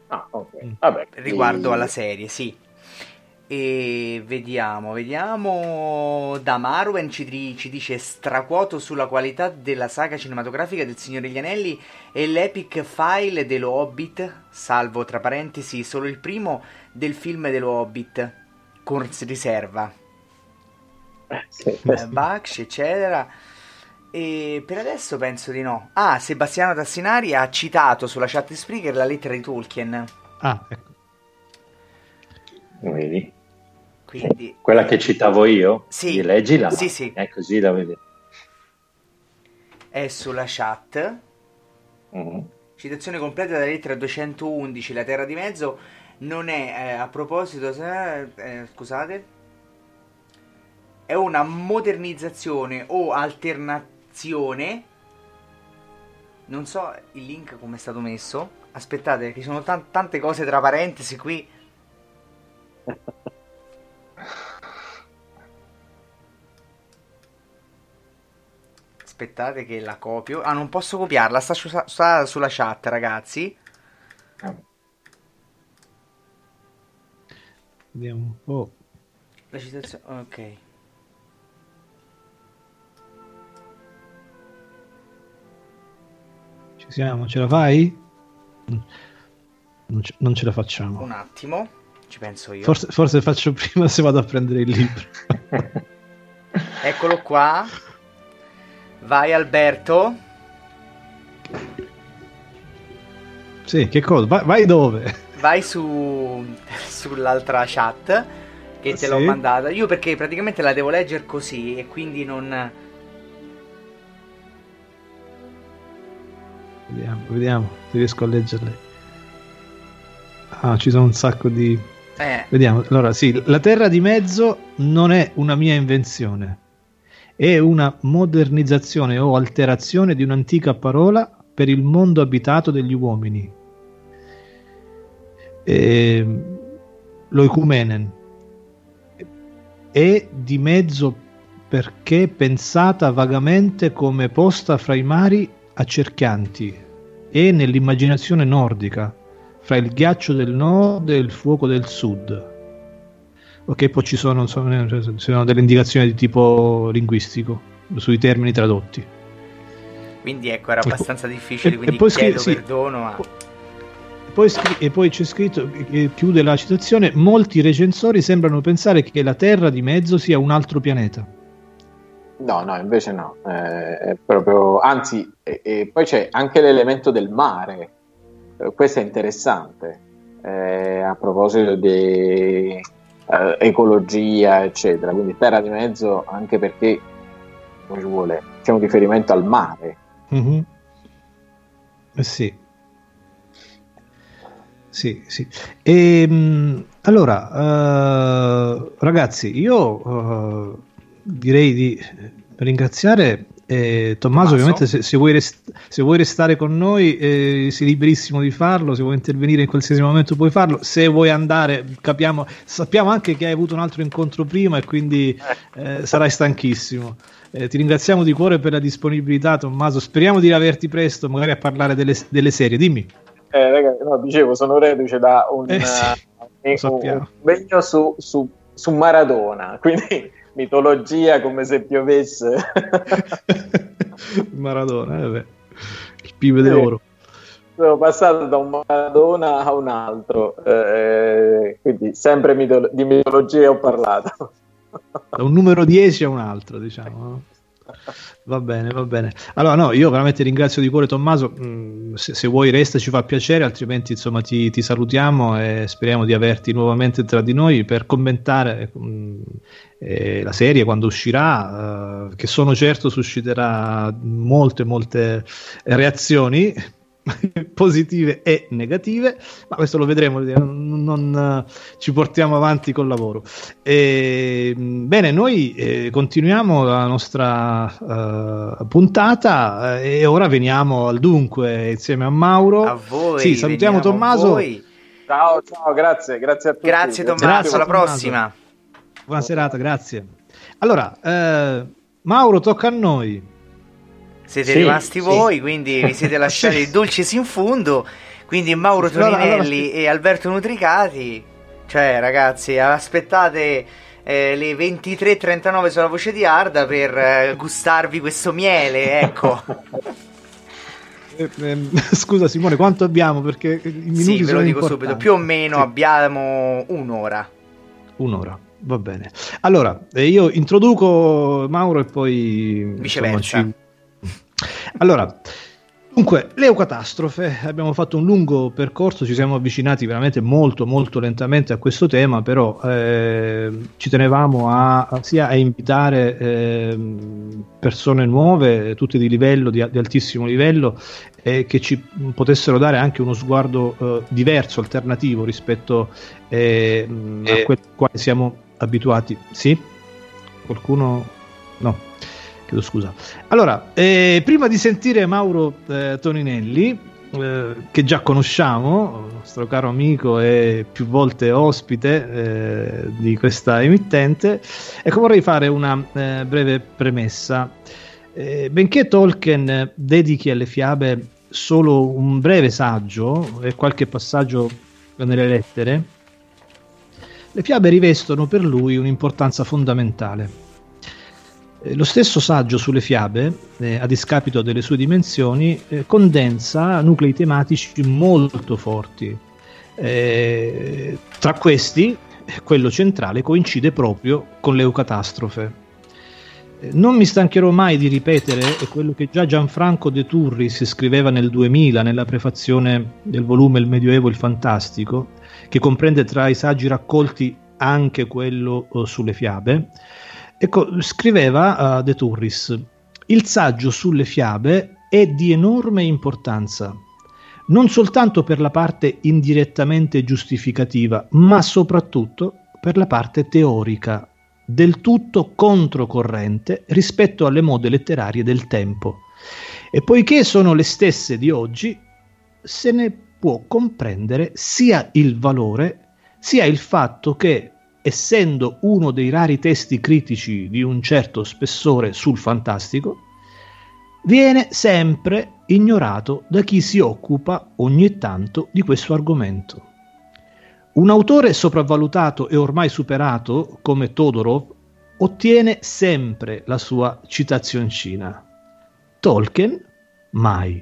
Ah, ok. Vabbè, riguardo e... alla serie, sì. E vediamo, vediamo. Da Marwen ci, ci, dice straquoto sulla qualità della saga cinematografica del Signore degli Anelli e l'epic file dello Hobbit, salvo tra parentesi solo il primo del film dello Hobbit, con riserva. Eh, sì, eh, Baksh, eccetera. E per adesso penso di no. Ah, Sebastiano Tassinari ha citato sulla chat di Spreaker la lettera di Tolkien. Ah, ecco. Vedi? Quindi... Quella che citavo io? Sì. Leggila. Sì, sì. È così la vedi. È sulla chat. Mm-hmm. Citazione completa della lettera 211, la terra di mezzo. Non è, eh, a proposito, eh, eh, scusate, è una modernizzazione o alternazione. Non so il link come è stato messo. Aspettate, ci sono t- tante cose tra parentesi qui. (laughs) Aspettate che la copio. Ah, non posso copiarla, sta, su- sta sulla chat, ragazzi. Vediamo un po'. La citazione, ok. Ci siamo, ce la fai? Non ce, non ce la facciamo. Un attimo, ci penso io. Forse, forse faccio prima se vado a prendere il libro. (laughs) Eccolo qua. Vai Alberto. Sì, che cosa? Vai, vai dove? Vai su (laughs) sull'altra chat che te sì? l'ho mandata. Io perché praticamente la devo leggere così e quindi non Vediamo, vediamo se riesco a leggerle. Ah, ci sono un sacco di eh. Vediamo. Allora, sì, la terra di mezzo non è una mia invenzione è una modernizzazione o alterazione di un'antica parola per il mondo abitato degli uomini. E, l'oicumenen è di mezzo perché pensata vagamente come posta fra i mari accerchianti e nell'immaginazione nordica, fra il ghiaccio del nord e il fuoco del sud. Ok poi ci sono, ci sono delle indicazioni di tipo linguistico sui termini tradotti. Quindi ecco era abbastanza difficile e, quindi e poi chiedo scri- perdono a... poi scri- e poi c'è scritto chiude la citazione molti recensori sembrano pensare che la Terra di mezzo sia un altro pianeta. No no invece no eh, è proprio anzi e, e poi c'è anche l'elemento del mare questo è interessante eh, a proposito di eh, ecologia, eccetera. Quindi terra di mezzo anche perché come ci vuole, c'è un riferimento al mare. Mm-hmm. Eh sì. Sì, sì. E, mh, allora, uh, ragazzi, io uh, direi di ringraziare eh, Tommaso, ovviamente se, se, vuoi rest- se, vuoi restare con noi eh, sei liberissimo di farlo, se vuoi intervenire in qualsiasi momento puoi farlo, se vuoi andare capiamo, sappiamo anche che hai avuto un altro incontro prima e quindi eh, sarai stanchissimo. Eh, ti ringraziamo di cuore per la disponibilità Tommaso, speriamo di averti presto magari a parlare delle, delle serie, dimmi. Eh, ragazzi, no, dicevo, sono reduce da un, Eh sì, uh, un impegno su, su, su Maradona, quindi mitologia come se piovesse. (laughs) Maradona, eh beh. il pibe d'oro. Sono passato da un Maradona a un altro, eh, quindi sempre mitolo- di mitologia ho parlato. Da un numero 10 a un altro, diciamo. Va bene, va bene. Allora, no, io veramente ringrazio di cuore Tommaso. Mm, Se, se vuoi, resta, ci fa piacere, altrimenti, insomma, ti, ti salutiamo e speriamo di averti nuovamente tra di noi per commentare mm, eh, la serie quando uscirà, eh, che sono certo susciterà molte, molte reazioni (laughs) positive e negative, ma questo lo vedremo, non, non, eh, ci portiamo avanti col lavoro. E, mh, bene, noi eh, continuiamo la nostra eh, puntata eh, e ora veniamo al dunque insieme a Mauro. A voi, Sì, salutiamo Tommaso. voi. Ciao, ciao, grazie, grazie a tutti. Grazie Tommaso, Grazie, alla Tommaso. prossima. Buona serata, grazie. Allora, eh, Mauro, tocca a noi. Siete Sì, rimasti sì. voi, quindi vi siete (laughs) lasciati il dolce in fondo. Quindi Mauro Toninelli allora, e Alberto Nutricati. Cioè, ragazzi, aspettate eh, le 23.39 sulla voce di Arda per eh, gustarvi questo miele, ecco. (laughs) Eh, ehm, (laughs) scusa Simone, quanto abbiamo? Perché i minuti sì, ve lo sono dico importanti. subito. Più o meno Sì. abbiamo un'ora. Un'ora, va bene. Allora, eh, io introduco Mauro e poi... insomma, Viceversa. ci- Allora, dunque, l'eucatastrofe, abbiamo fatto un lungo percorso, ci siamo avvicinati veramente molto molto lentamente a questo tema, però eh, ci tenevamo a, a- sia a invitare ehm, persone nuove, tutte di livello, di, di altissimo livello, e che ci potessero dare anche uno sguardo eh, diverso, alternativo rispetto eh, a quello al quale siamo abituati. Sì? Qualcuno? No. Chiedo scusa. Allora, eh, prima di sentire Mauro eh, Toninelli, eh, che già conosciamo, nostro caro amico e più volte ospite eh, di questa emittente, ecco vorrei fare una eh, breve premessa. Eh, benché Tolkien dedichi alle fiabe solo un breve saggio e qualche passaggio nelle lettere, le fiabe rivestono per lui un'importanza fondamentale. Eh, Lo stesso saggio sulle fiabe, eh, a discapito delle sue dimensioni, eh, condensa nuclei tematici molto forti. Eh, tra questi, eh, quello centrale coincide proprio con l'eucatastrofe. Eh, Non mi stancherò mai di ripetere quello che già Gianfranco De Turris scriveva nel 2000 nella prefazione del volume Il Medioevo e il Fantastico, che comprende tra i saggi raccolti anche quello sulle fiabe. Ecco, scriveva eh, De Turris: Il saggio sulle fiabe è di enorme importanza, non soltanto per la parte indirettamente giustificativa, ma soprattutto per la parte teorica, del tutto controcorrente rispetto alle mode letterarie del tempo. E poiché sono le stesse di oggi, se ne può comprendere sia il valore sia il fatto che, essendo uno dei rari testi critici di un certo spessore sul fantastico, viene sempre ignorato da chi si occupa ogni tanto di questo argomento. Un autore sopravvalutato e ormai superato come Todorov ottiene sempre la sua citazioncina. Tolkien mai.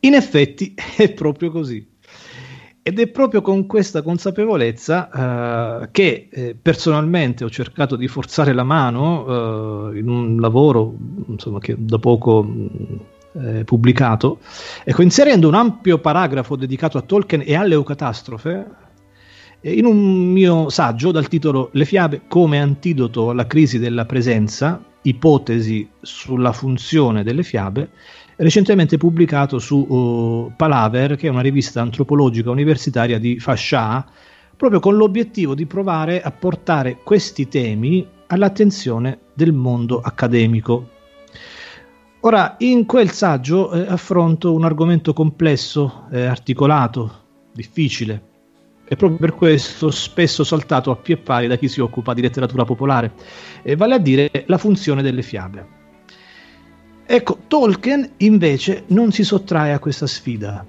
In effetti (laughs) è proprio così. Ed è proprio con questa consapevolezza eh, che eh, personalmente ho cercato di forzare la mano eh, in un lavoro insomma, che da poco eh, pubblicato, ecco, inserendo un ampio paragrafo dedicato a Tolkien e all'eucatastrofe eh, in un mio saggio dal titolo Le fiabe come antidoto alla crisi della presenza, ipotesi sulla funzione delle fiabe, recentemente pubblicato su uh, Palaver, che è una rivista antropologica universitaria di Fascia, proprio con l'obiettivo di provare a portare questi temi all'attenzione del mondo accademico. Ora, in quel saggio eh, affronto un argomento complesso, eh, articolato, difficile, e proprio per questo spesso saltato a pie pari da chi si occupa di letteratura popolare, e vale a dire la funzione delle fiabe. Ecco, Tolkien invece non si sottrae a questa sfida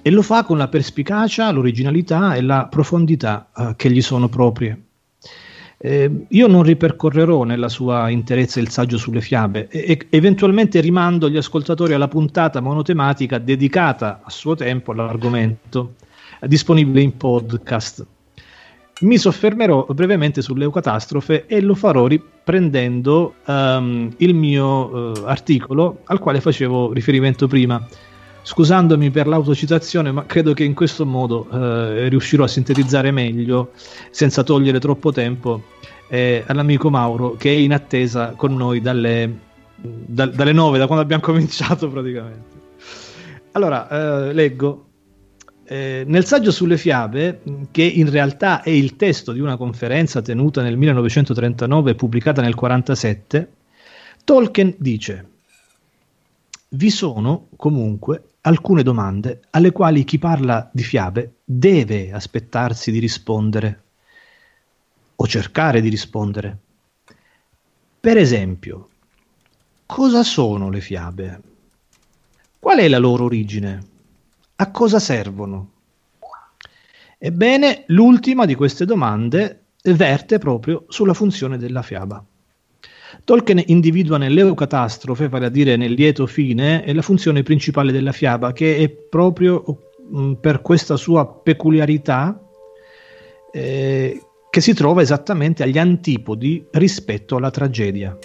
e lo fa con la perspicacia, l'originalità e la profondità eh, che gli sono proprie. Eh, io non ripercorrerò nella sua interezza il saggio sulle fiabe e, eventualmente rimando gli ascoltatori alla puntata monotematica dedicata a suo tempo all'argomento, disponibile in podcast. Mi soffermerò brevemente sull'eucatastrofe e lo farò riprendendo um, il mio uh, articolo al quale facevo riferimento prima. Scusandomi per l'autocitazione, ma credo che in questo modo uh, riuscirò a sintetizzare meglio, senza togliere troppo tempo, eh, all'amico Mauro che è in attesa con noi dalle, da, dalle 9, da quando abbiamo (laughs) cominciato praticamente. Allora, eh, leggo eh, nel saggio sulle fiabe, che in realtà è il testo di una conferenza tenuta nel 1939 e pubblicata nel 1947, Tolkien dice: Vi sono comunque alcune domande alle quali chi parla di fiabe deve aspettarsi di rispondere o cercare di rispondere. Per esempio, cosa sono le fiabe? Qual è la loro origine? A cosa servono? Ebbene, l'ultima di queste domande verte proprio sulla funzione della fiaba. Tolkien individua nell'eucatastrofe, vale a dire nel lieto fine, la funzione principale della fiaba, che è proprio mm, per questa sua peculiarità eh, che si trova esattamente agli antipodi rispetto alla tragedia.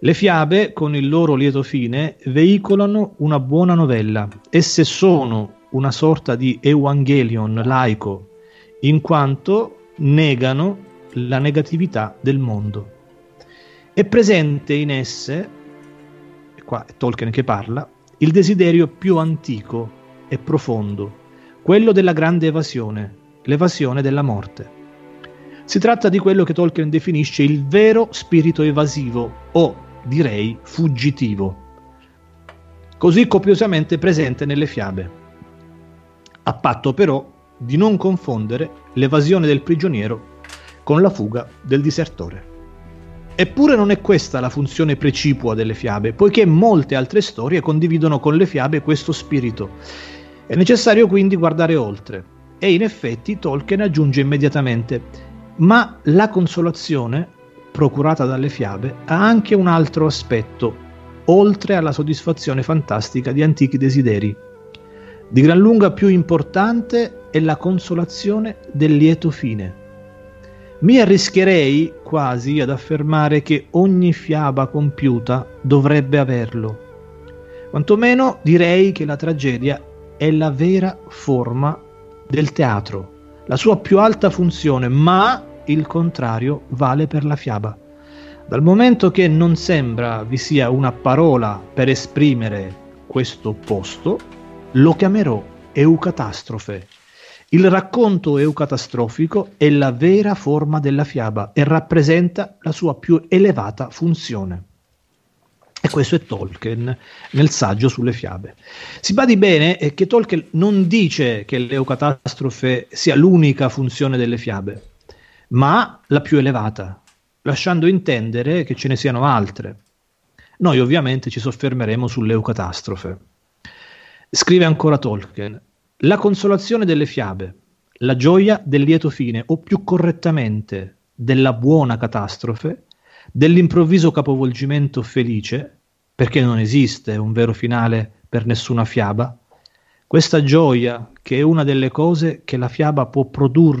Le fiabe, con il loro lieto fine, veicolano una buona novella. Esse sono una sorta di evangelion laico, in quanto negano la negatività del mondo. È presente in esse, qua è Tolkien che parla, il desiderio più antico e profondo, quello della grande evasione, l'evasione della morte. Si tratta di quello che Tolkien definisce il vero spirito evasivo o direi fuggitivo, così copiosamente presente nelle fiabe, a patto però di non confondere l'evasione del prigioniero con la fuga del disertore. Eppure non è questa la funzione precipua delle fiabe, poiché molte altre storie condividono con le fiabe questo spirito. È necessario quindi guardare oltre. E in effetti Tolkien aggiunge immediatamente, ma la consolazione procurata dalle fiabe ha anche un altro aspetto, oltre alla soddisfazione fantastica di antichi desideri. Di gran lunga più importante è la consolazione del lieto fine. Mi arrischerei quasi ad affermare che ogni fiaba compiuta dovrebbe averlo. Quantomeno direi che la tragedia è la vera forma del teatro, la sua più alta funzione, ma il contrario vale per la fiaba. Dal momento che non sembra vi sia una parola per esprimere questo opposto, lo chiamerò eucatastrofe. Il racconto eucatastrofico è la vera forma della fiaba e rappresenta la sua più elevata funzione. E questo è Tolkien nel saggio sulle fiabe. Si badi bene che Tolkien non dice che l'eucatastrofe sia l'unica funzione delle fiabe ma la più elevata, lasciando intendere che ce ne siano altre. Noi ovviamente ci soffermeremo sull'eucatastrofe. Scrive ancora Tolkien, la consolazione delle fiabe, la gioia del lieto fine, o più correttamente della buona catastrofe, dell'improvviso capovolgimento felice, perché non esiste un vero finale per nessuna fiaba, questa gioia che è una delle cose che la fiaba può produrre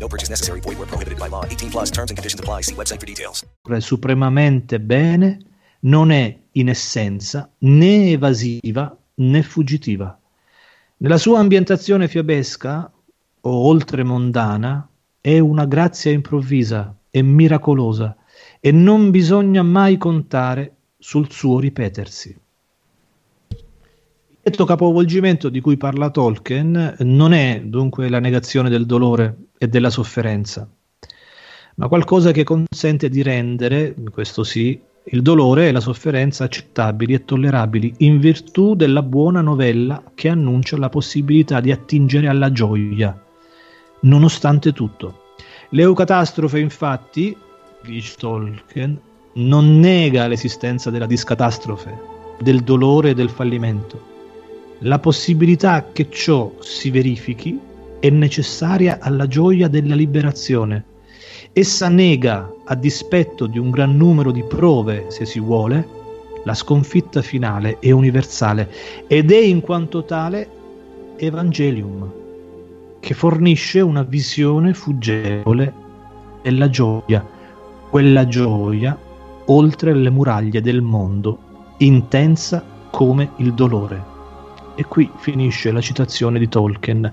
No purchase necessary. Void where prohibited by law. 18 plus terms and conditions apply. See website for details. supremamente bene non è in essenza né evasiva né fuggitiva. Nella sua ambientazione fiabesca o oltremondana è una grazia improvvisa e miracolosa e non bisogna mai contare sul suo ripetersi. Il capovolgimento di cui parla Tolkien non è dunque la negazione del dolore e della sofferenza, ma qualcosa che consente di rendere, questo sì, il dolore e la sofferenza accettabili e tollerabili in virtù della buona novella che annuncia la possibilità di attingere alla gioia, nonostante tutto. L'eucatastrofe, infatti, dice Tolkien, non nega l'esistenza della discatastrofe, del dolore e del fallimento. La possibilità che ciò si verifichi è necessaria alla gioia della liberazione. Essa nega, a dispetto di un gran numero di prove, se si vuole, la sconfitta finale e universale ed è in quanto tale Evangelium, che fornisce una visione fuggevole della gioia, quella gioia oltre le muraglie del mondo, intensa come il dolore. E qui finisce la citazione di Tolkien.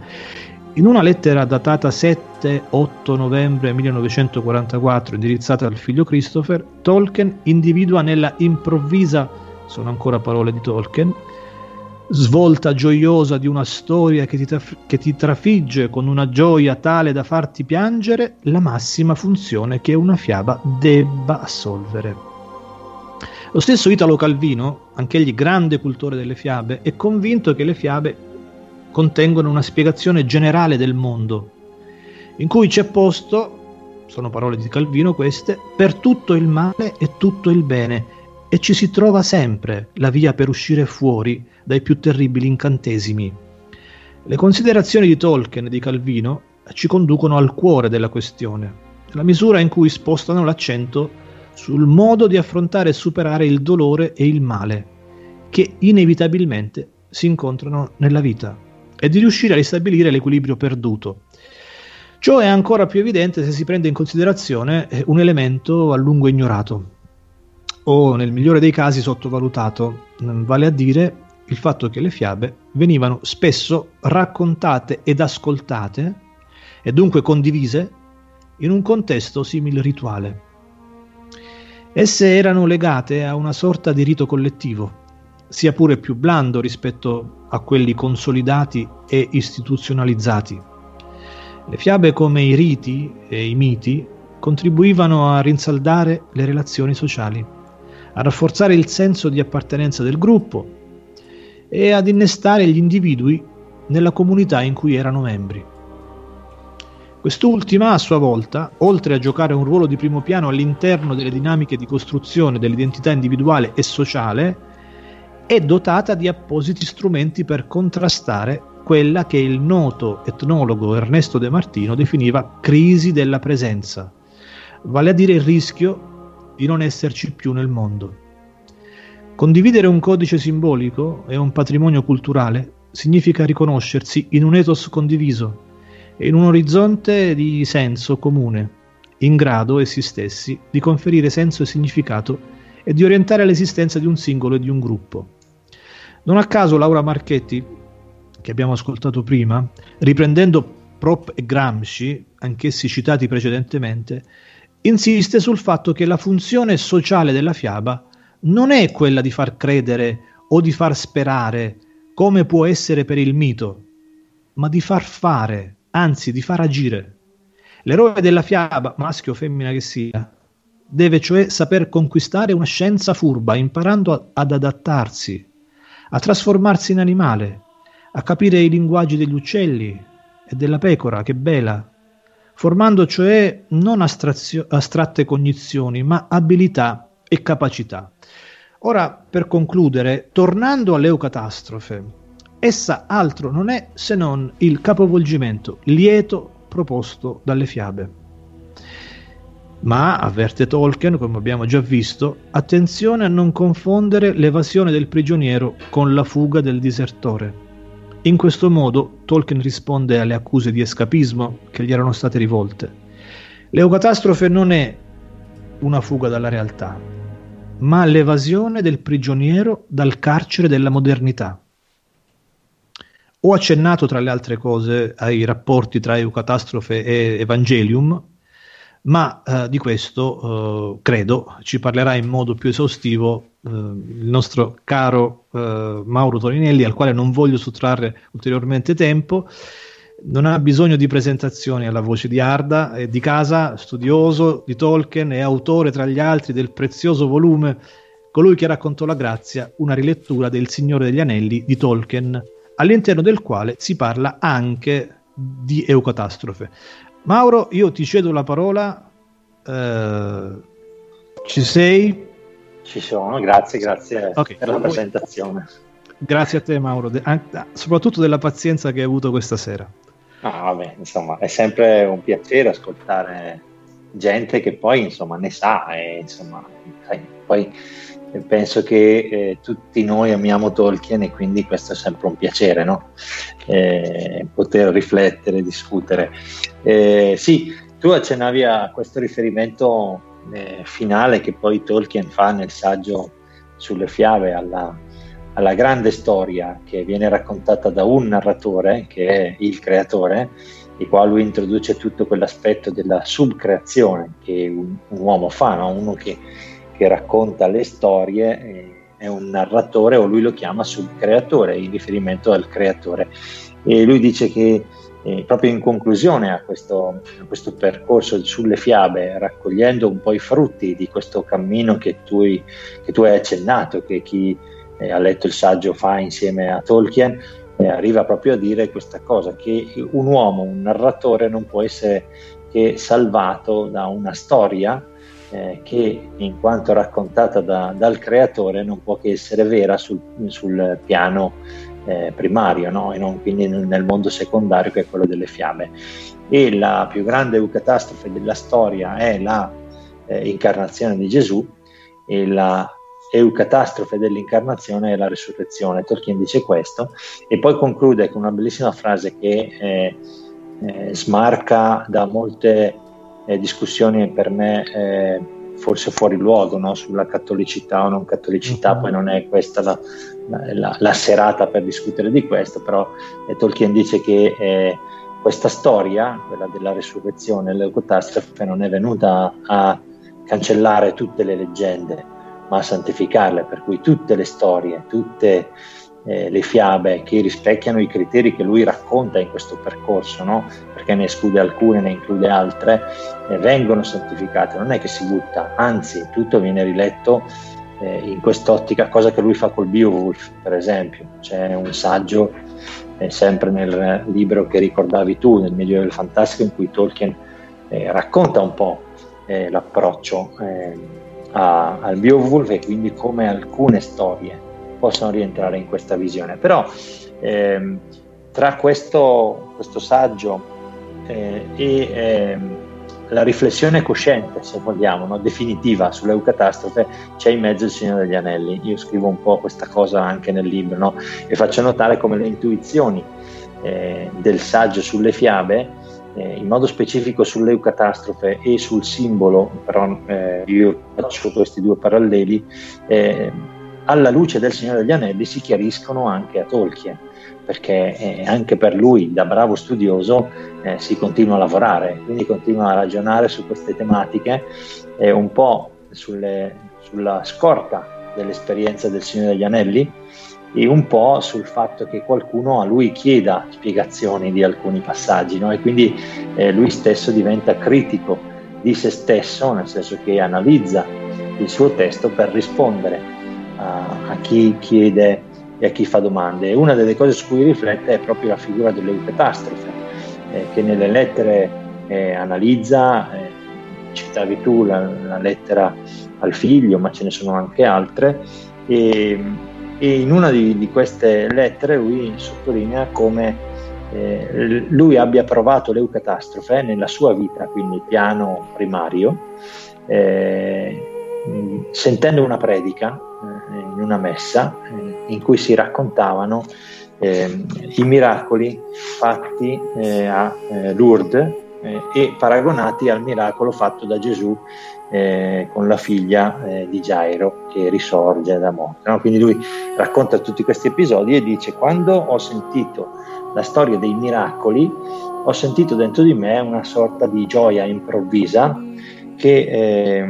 In una lettera datata 7-8 novembre 1944, indirizzata al figlio Christopher, Tolkien individua nella improvvisa, sono ancora parole di Tolkien, svolta gioiosa di una storia che ti, traf- che ti trafigge con una gioia tale da farti piangere, la massima funzione che una fiaba debba assolvere. Lo stesso Italo Calvino, anch'egli grande cultore delle fiabe, è convinto che le fiabe contengono una spiegazione generale del mondo, in cui c'è posto, sono parole di Calvino queste, per tutto il male e tutto il bene, e ci si trova sempre la via per uscire fuori dai più terribili incantesimi. Le considerazioni di Tolkien e di Calvino ci conducono al cuore della questione, la misura in cui spostano l'accento sul modo di affrontare e superare il dolore e il male, che inevitabilmente si incontrano nella vita, e di riuscire a ristabilire l'equilibrio perduto. Ciò è ancora più evidente se si prende in considerazione eh, un elemento a lungo ignorato, o nel migliore dei casi sottovalutato, vale a dire il fatto che le fiabe venivano spesso raccontate ed ascoltate e dunque condivise in un contesto simile rituale. Esse erano legate a una sorta di rito collettivo, sia pure più blando rispetto a quelli consolidati e istituzionalizzati. Le fiabe come i riti e i miti contribuivano a rinsaldare le relazioni sociali, a rafforzare il senso di appartenenza del gruppo e ad innestare gli individui nella comunità in cui erano membri. Quest'ultima, a sua volta, oltre a giocare un ruolo di primo piano all'interno delle dinamiche di costruzione dell'identità individuale e sociale, è dotata di appositi strumenti per contrastare quella che il noto etnologo Ernesto De Martino definiva crisi della presenza, vale a dire il rischio di non esserci più nel mondo. Condividere un codice simbolico e un patrimonio culturale significa riconoscersi in un ethos condiviso e in un orizzonte di senso comune in grado essi stessi di conferire senso e significato e di orientare l'esistenza di un singolo e di un gruppo. Non a caso Laura Marchetti, che abbiamo ascoltato prima, riprendendo Prop e Gramsci, anch'essi citati precedentemente, insiste sul fatto che la funzione sociale della fiaba non è quella di far credere o di far sperare come può essere per il mito, ma di far fare, anzi di far agire. L'eroe della fiaba, maschio o femmina che sia, deve cioè saper conquistare una scienza furba, imparando a, ad adattarsi, a trasformarsi in animale, a capire i linguaggi degli uccelli e della pecora che bela, formando cioè non astrazio- astratte cognizioni, ma abilità e capacità. Ora, per concludere, tornando all'eucatastrofe, essa altro non è se non il capovolgimento lieto proposto dalle fiabe. Ma, avverte Tolkien, come abbiamo già visto, attenzione a non confondere l'evasione del prigioniero con la fuga del disertore. In questo modo Tolkien risponde alle accuse di escapismo che gli erano state rivolte. L'eucatastrofe non è una fuga dalla realtà, ma l'evasione del prigioniero dal carcere della modernità. Ho accennato tra le altre cose ai rapporti tra Eucatastrofe e Evangelium, ma eh, di questo eh, credo ci parlerà in modo più esaustivo eh, il nostro caro eh, Mauro Torinelli, al quale non voglio sottrarre ulteriormente tempo. Non ha bisogno di presentazioni alla voce di Arda, è di casa, studioso di Tolkien e autore tra gli altri del prezioso volume Colui che raccontò la grazia, una rilettura del Signore degli Anelli di Tolkien, all'interno del quale si parla anche di eucatastrofe. Mauro, io ti cedo la parola. Eh, ci sei? Ci sono, grazie, grazie okay. per la presentazione. Grazie a te Mauro, de- anche, soprattutto della pazienza che hai avuto questa sera. Ah, vabbè, insomma, è sempre un piacere ascoltare gente che poi insomma ne sa e insomma, poi penso che eh, tutti noi amiamo Tolkien e quindi questo è sempre un piacere, no? eh, poter riflettere, discutere. Eh, sì, tu accennavi a questo riferimento eh, finale che poi Tolkien fa nel saggio sulle fiabe alla, alla grande storia che viene raccontata da un narratore, che è il creatore, il quale lui introduce tutto quell'aspetto della subcreazione che un, un uomo fa, no? uno che che racconta le storie eh, è un narratore o lui lo chiama subcreatore in riferimento al creatore. E lui dice che eh, proprio in conclusione a questo, a questo, percorso sulle fiabe raccogliendo un po' i frutti di questo cammino che tu, che tu hai accennato che chi eh, ha letto il saggio fa insieme a Tolkien eh, arriva proprio a dire questa cosa che un uomo, un narratore non può essere che salvato da una storia eh, che in quanto raccontata da, dal creatore non può che essere vera sul, sul piano eh, primario no? e non quindi nel mondo secondario che è quello delle fiabe. E la più grande catastrofe della storia è la eh, incarnazione di Gesù e la eucatastrofe dell'incarnazione è la risurrezione. Tolkien dice questo e poi conclude con una bellissima frase che eh, eh, smarca da molte eh, discussioni per me eh, forse fuori luogo no? sulla cattolicità o non cattolicità, uh-huh. poi non è questa la, la, la, serata per discutere di questo, però eh, Tolkien dice che eh, questa storia, quella della resurrezione, l'eucotastrofe, non è venuta a cancellare tutte le leggende, ma a santificarle, per cui tutte le storie, tutte eh, le fiabe che rispecchiano i criteri che lui racconta in questo percorso, no? perché ne esclude alcune, ne include altre, eh, vengono santificate, non è che si butta, anzi tutto viene riletto eh, in quest'ottica, cosa che lui fa col Beowulf per esempio, c'è un saggio eh, sempre nel libro che ricordavi tu, nel Medioevo del Fantastico, in cui Tolkien eh, racconta un po' eh, l'approccio a, al Beowulf e quindi come alcune storie possono rientrare in questa visione. Però ehm, tra questo, questo saggio eh, e ehm, la riflessione cosciente, se vogliamo, no? definitiva sull'eucatastrofe, c'è in mezzo il Signore degli Anelli. Io scrivo un po' questa cosa anche nel libro no? e faccio notare come le intuizioni eh, del saggio sulle fiabe eh, in modo specifico sull'eucatastrofe e sul simbolo, però eh, io faccio questi due paralleli, eh, alla luce del Signore degli Anelli si chiariscono anche a Tolkien, perché eh, anche per lui, da bravo studioso, eh, si continua a lavorare, quindi continua a ragionare su queste tematiche eh, un po' sulle, sulla scorta dell'esperienza del Signore degli Anelli e un po' sul fatto che qualcuno a lui chieda spiegazioni di alcuni passaggi no? e quindi eh, lui stesso diventa critico di se stesso, nel senso che analizza il suo testo per rispondere a, a chi chiede e a chi fa domande. Una delle cose su cui riflette è proprio la figura dell'eucatastrofe, eh, che nelle lettere eh, analizza, eh, citavi tu la, la, lettera al figlio, ma ce ne sono anche altre, e, e in una di, di, queste lettere lui sottolinea come eh, lui abbia provato l'eucatastrofe nella sua vita, quindi piano primario, eh, sentendo una predica in una messa eh, in cui si raccontavano eh, i miracoli fatti eh, a Lourdes e paragonati al miracolo fatto da Gesù eh, con la figlia eh, di Gairo che risorge da morte. No? Quindi lui racconta tutti questi episodi e dice quando ho sentito la storia dei miracoli ho sentito dentro di me una sorta di gioia improvvisa che eh,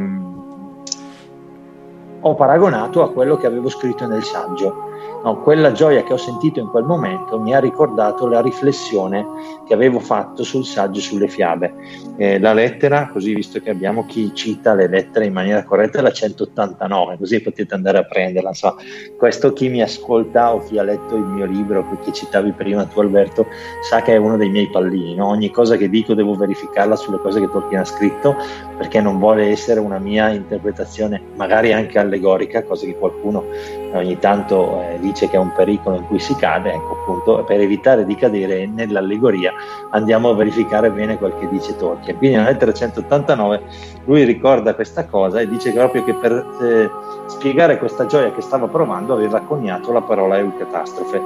ho paragonato a quello che avevo scritto nel saggio No, quella gioia che ho sentito in quel momento mi ha ricordato la riflessione che avevo fatto sul saggio sulle fiabe. Eh, la lettera, così visto che abbiamo chi cita le lettere in maniera corretta, è la 189, così potete andare a prenderla. So. Questo chi mi ascolta o chi ha letto il mio libro, che citavi prima tu Alberto, sa che è uno dei miei pallini. No? Ogni cosa che dico devo verificarla sulle cose che Tolkien ha scritto perché non vuole essere una mia interpretazione, magari anche allegorica, cosa che qualcuno ogni tanto eh, dice che è un pericolo in cui si cade, ecco appunto per evitare di cadere nell'allegoria andiamo a verificare bene quel che dice Tolkien. Quindi nella lettera 189 lui ricorda questa cosa e dice proprio che per eh, spiegare questa gioia che stava provando aveva coniato la parola eucatastrofe.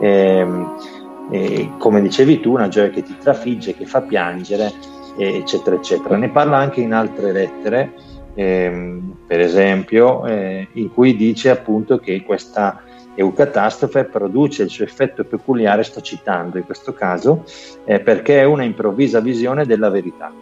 E, ehm, e, come dicevi tu, una gioia che ti trafigge, che fa piangere, eccetera, eccetera. Ne parla anche in altre lettere ehm, per esempio, eh, in cui dice appunto che questa eucatastrofe produce il suo effetto peculiare, sto citando in questo caso, eh, perché è una improvvisa visione della verità.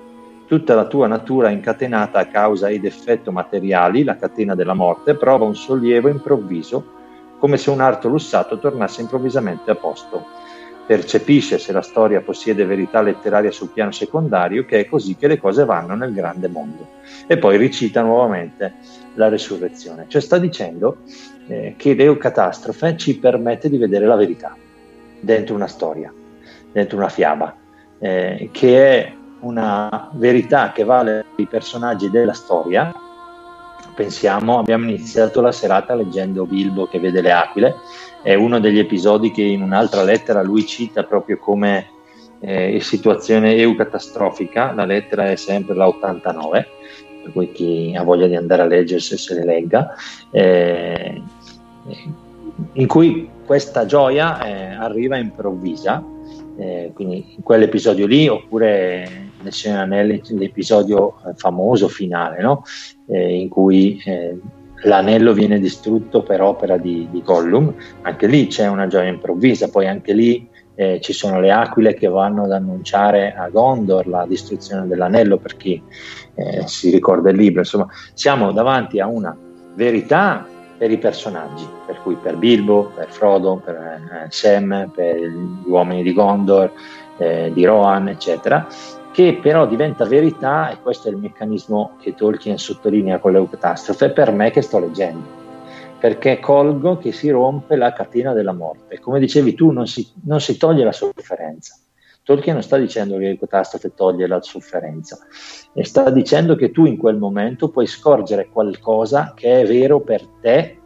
Tutta la tua natura incatenata a causa ed effetto materiali, la catena della morte, prova un sollievo improvviso, come se un arto lussato tornasse improvvisamente a posto percepisce se la storia possiede verità letteraria sul piano secondario, che è così che le cose vanno nel grande mondo. E poi ricita nuovamente la resurrezione. Cioè sta dicendo eh, che l'eucatastrofe ci permette di vedere la verità dentro una storia, dentro una fiaba, eh, che è una verità che vale per i personaggi della storia. Pensiamo, abbiamo iniziato la serata leggendo Bilbo che vede le aquile è uno degli episodi che in un'altra lettera lui cita proprio come eh, situazione eucatastrofica, la lettera è sempre la 89, per cui chi ha voglia di andare a leggersi se le legga, eh, in cui questa gioia eh, arriva improvvisa, eh, quindi in quell'episodio lì, oppure nel Signore Anelli, l'episodio famoso finale, no? Eh, in cui eh, l'anello viene distrutto per opera di, di Gollum, anche lì c'è una gioia improvvisa, poi anche lì eh, ci sono le aquile che vanno ad annunciare a Gondor la distruzione dell'anello per chi eh, si ricorda il libro, insomma siamo davanti a una verità per i personaggi, per cui per Bilbo, per Frodo, per eh, Sam, per gli uomini di Gondor, eh, di Rohan, eccetera, che però diventa verità, e questo è il meccanismo che Tolkien sottolinea con l'eucatastrofe, per me che sto leggendo, perché colgo che si rompe la catena della morte. Come dicevi tu, non si, non si toglie la sofferenza. Tolkien non sta dicendo che l'eucatastrofe toglie la sofferenza, e sta dicendo che tu in quel momento puoi scorgere qualcosa che è vero per te,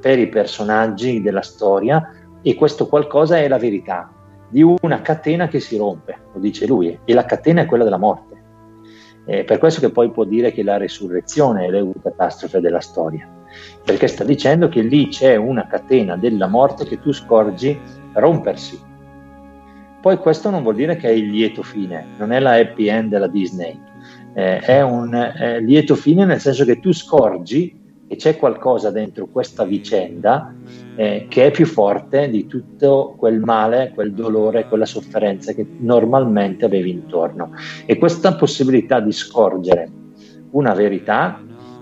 per i personaggi della storia, e questo qualcosa è la verità, di una catena che si rompe, lo dice lui, e la catena è quella della morte. È per questo che poi può dire che la resurrezione è l'eucatastrofe della storia, perché sta dicendo che lì c'è una catena della morte che tu scorgi rompersi. Poi questo non vuol dire che è il lieto fine, non è la happy end della Disney, eh, è un eh, lieto fine nel senso che tu scorgi che c'è qualcosa dentro questa vicenda eh, che è più forte di tutto quel male, quel dolore, quella sofferenza che normalmente avevi intorno. E questa possibilità di scorgere una verità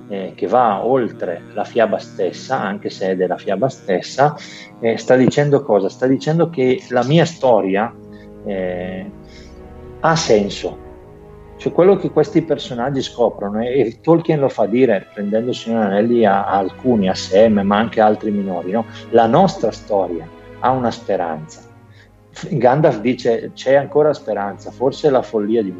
eh, che va oltre la fiaba stessa, anche se è della fiaba stessa, eh, sta dicendo cosa? Sta dicendo che la mia storia eh, ha senso, cioè quello che questi personaggi scoprono, e Tolkien lo fa dire prendendo Signore Anelli a, a, alcuni, a Sam, ma anche a altri minori, no? la nostra storia ha una speranza. Gandalf dice c'è ancora speranza, forse la follia di un,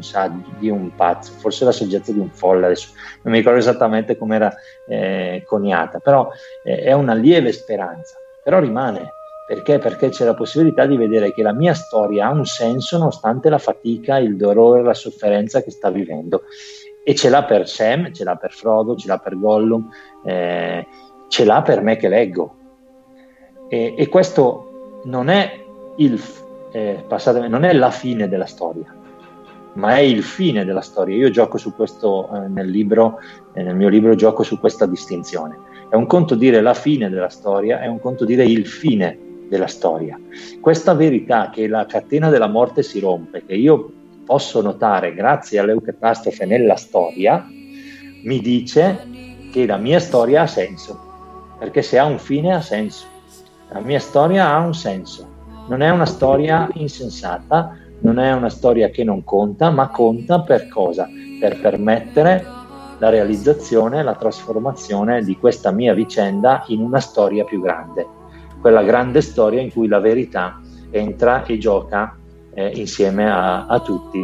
di un pazzo, forse la saggezza di un folle, adesso non mi ricordo esattamente come era eh, coniata, però eh, è una lieve speranza, però rimane, perché? Perché c'è la possibilità di vedere che la mia storia ha un senso nonostante la fatica, il dolore, la sofferenza che sta vivendo. E ce l'ha per Sam, ce l'ha per Frodo, ce l'ha per Gollum, eh, ce l'ha per me che leggo. E, e questo non è, il, eh, non è la fine della storia, ma è il fine della storia. Io gioco su questo eh, nel libro, eh, nel mio libro gioco su questa distinzione. È un conto dire la fine della storia, è un conto dire il fine della storia. Questa verità che la catena della morte si rompe, che io posso notare grazie alle catastrofe nella storia, mi dice che la mia storia ha senso, perché se ha un fine ha senso. La mia storia ha un senso, non è una storia insensata, non è una storia che non conta, ma conta per cosa? Per permettere la realizzazione, la trasformazione di questa mia vicenda in una storia più grande quella grande storia in cui la verità entra e gioca eh, insieme a, a tutti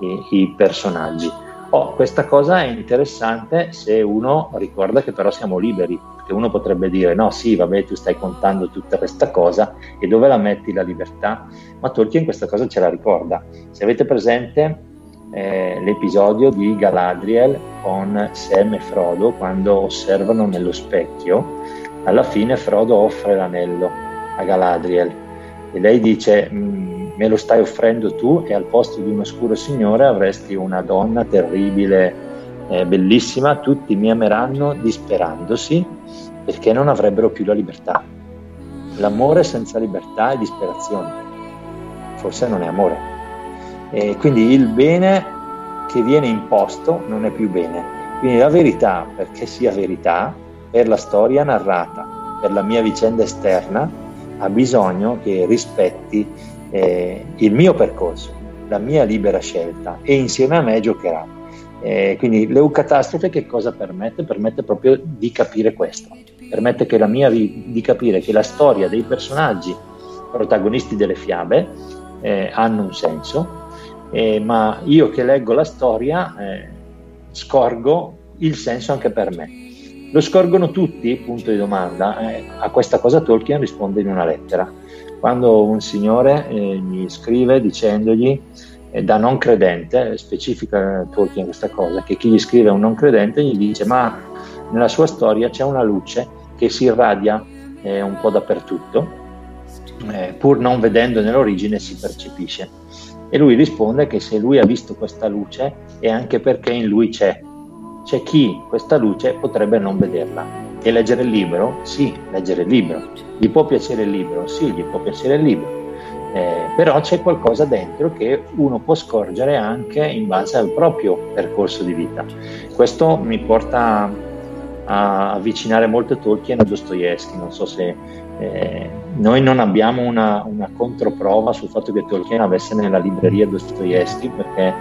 i, i, personaggi. Oh, questa cosa è interessante se uno ricorda che però siamo liberi, perché uno potrebbe dire no, sì, vabbè, tu stai contando tutta questa cosa e dove la metti la libertà? Ma Tolkien questa cosa ce la ricorda. Se avete presente eh, l'episodio di Galadriel con Sam e Frodo quando osservano nello specchio, alla fine Frodo offre l'anello a Galadriel e lei dice mm, me lo stai offrendo tu e al posto di un oscuro signore avresti una donna terribile, eh, bellissima, tutti mi ameranno disperandosi perché non avrebbero più la libertà. L'amore senza libertà è disperazione, forse non è amore. E quindi il bene che viene imposto non è più bene. Quindi la verità, perché sia verità, per la storia narrata, per la mia vicenda esterna, ha bisogno che rispetti eh, il mio percorso, la mia libera scelta e insieme a me giocherà. Eh, quindi l'eucatastrofe che cosa permette? Permette proprio di capire questo, permette che la mia, di capire che la storia dei personaggi protagonisti delle fiabe eh, hanno un senso, eh, ma io che leggo la storia eh, scorgo il senso anche per me. Lo scorgono tutti? Punto di domanda. Eh, a questa cosa Tolkien risponde in una lettera. Quando un signore eh, gli scrive dicendogli eh, da non credente, specifica Tolkien questa cosa, che chi gli scrive è un non credente gli dice ma nella sua storia c'è una luce che si irradia eh, un po' dappertutto, eh, pur non vedendo nell'origine si percepisce. E lui risponde che se lui ha visto questa luce è anche perché in lui c'è c'è chi questa luce potrebbe non vederla. E leggere il libro? Sì, leggere il libro. Gli può piacere il libro? Sì, gli può piacere il libro. Eh, però c'è qualcosa dentro che uno può scorgere anche in base al proprio percorso di vita. Questo mi porta a avvicinare molto Tolkien a Dostoevsky, non so se eh, noi non abbiamo una, una, controprova sul fatto che Tolkien avesse nella libreria Dostoevsky perché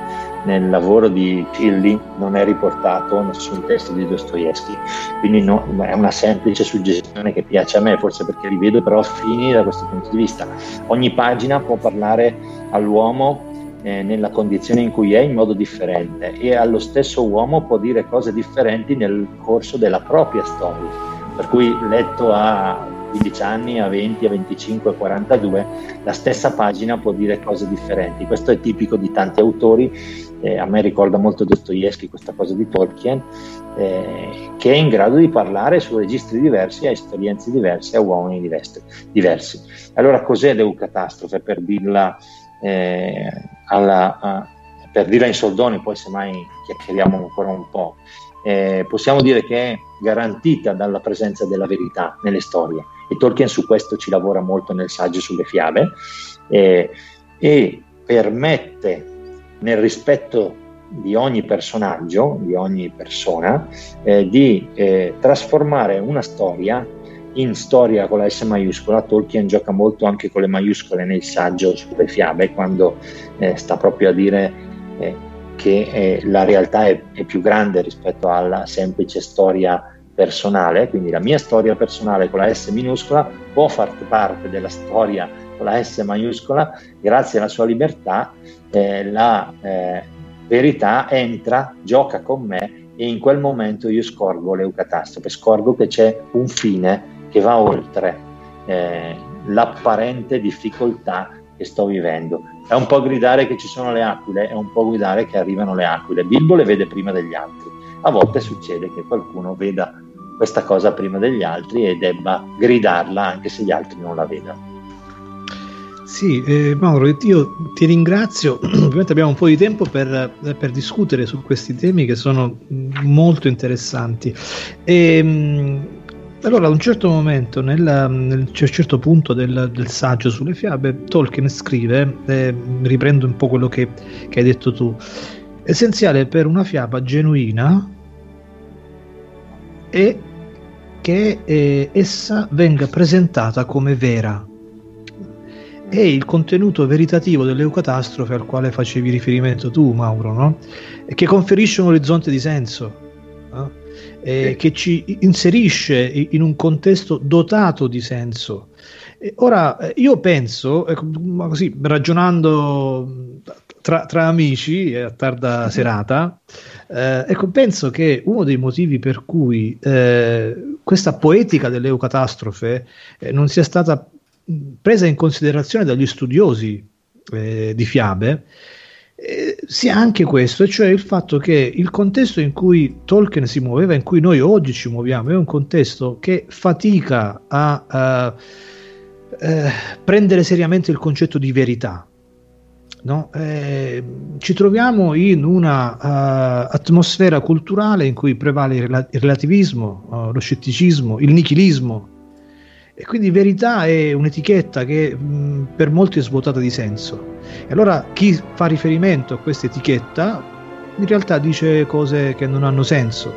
nel lavoro di Tilly non è riportato nessun testo di Dostoevsky, quindi no, è una semplice suggestione che piace a me, forse perché li vedo però fini da questo punto di vista. Ogni pagina può parlare all'uomo eh, nella condizione in cui è in modo differente e allo stesso uomo può dire cose differenti nel corso della propria storia. Per cui letto a 15 anni, a 20, a 25, a 42, la stessa pagina può dire cose differenti. Questo è tipico di tanti autori, eh, a me ricorda molto Dostoevsky questa cosa di Tolkien, eh, che è in grado di parlare su registri diversi, a esperienze diverse, a uomini diversi. Allora cos'è l'eucatastrofe per dirla eh, alla, a, per dirla in soldoni, poi semmai chiacchieriamo ancora un po', eh, possiamo dire che è garantita dalla presenza della verità nelle storie e Tolkien su questo ci lavora molto nel saggio sulle fiabe eh, e permette nel rispetto di ogni personaggio, di ogni persona, eh, di eh, trasformare una storia in storia con la S maiuscola. Tolkien gioca molto anche con le maiuscole nel saggio sulle fiabe, quando eh, sta proprio a dire eh, che eh, la realtà è, è più grande rispetto alla semplice storia personale, quindi la mia storia personale con la S minuscola può far parte della storia con la S maiuscola, grazie alla sua libertà eh, la eh, verità entra, gioca con me e in quel momento io scorgo l'eucatastrofe, scorgo che c'è un fine che va oltre eh, l'apparente difficoltà che sto vivendo. È un po' gridare che ci sono le aquile, è un po' gridare che arrivano le aquile. Bilbo le vede prima degli altri. A volte succede che qualcuno veda questa cosa prima degli altri e debba gridarla anche se gli altri non la vedano. Sì, eh, Mauro, io ti ringrazio. (clears throat) Ovviamente abbiamo un po' di tempo per, per discutere su questi temi che sono molto interessanti. E, ehm, allora, ad un certo momento, nel, nel certo punto del, del, saggio sulle fiabe, Tolkien scrive, eh, riprendo un po' quello che, che hai detto tu, essenziale per una fiaba genuina è che eh, essa venga presentata come vera. È il contenuto veritativo dell'eucatastrofe al quale facevi riferimento tu, Mauro, no? E che conferisce un orizzonte di senso, no? eh, che ci inserisce in un contesto dotato di senso. E ora, eh, io penso, ecco, così, ragionando tra, tra amici a tarda serata, eh, ecco, penso che uno dei motivi per cui eh, questa poetica dell'eucatastrofe eh, non sia stata presa in considerazione dagli studiosi eh, di fiabe eh, sia anche questo, cioè il fatto che il contesto in cui Tolkien si muoveva, in cui noi oggi ci muoviamo, è un contesto che fatica a, a eh, prendere seriamente il concetto di verità. No? Eh, ci troviamo in una uh, atmosfera culturale in cui prevale il, rel- il relativismo, uh, lo scetticismo, il nichilismo e quindi verità è un'etichetta che mh, per molti è svuotata di senso. E allora chi fa riferimento a questa etichetta in realtà dice cose che non hanno senso.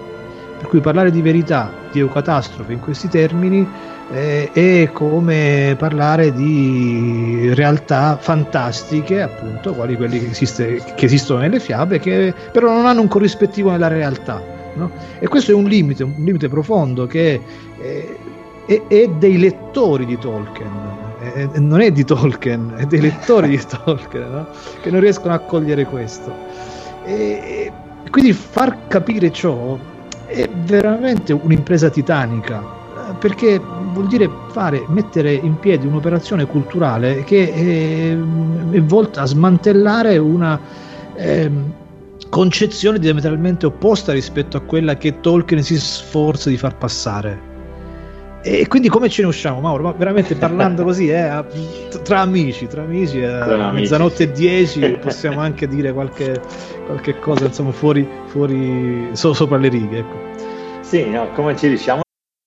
Per cui parlare di verità, di eucatastrofe in questi termini eh, è come parlare di realtà fantastiche, appunto, quali quelli che, esiste, che, esistono nelle fiabe, che però non hanno un corrispettivo nella realtà. No? E questo è un limite, un limite profondo che eh, è, è, dei lettori di Tolkien, è, non è di Tolkien, è dei lettori di (laughs) Tolkien no? che non riescono a cogliere questo. E, quindi far capire ciò è veramente un'impresa titanica perché vuol dire fare, mettere in piedi un'operazione culturale che è, è volta a smantellare una eh, concezione diametralmente opposta rispetto a quella che Tolkien si sforza di far passare. E quindi come ce ne usciamo, Mauro? Ma veramente parlando così, eh, tra amici, tra amici, a tra mezzanotte e dieci (laughs) possiamo anche dire qualche, qualche cosa, insomma, fuori, fuori so, sopra le righe. Ecco. Sì, no, come ci diciamo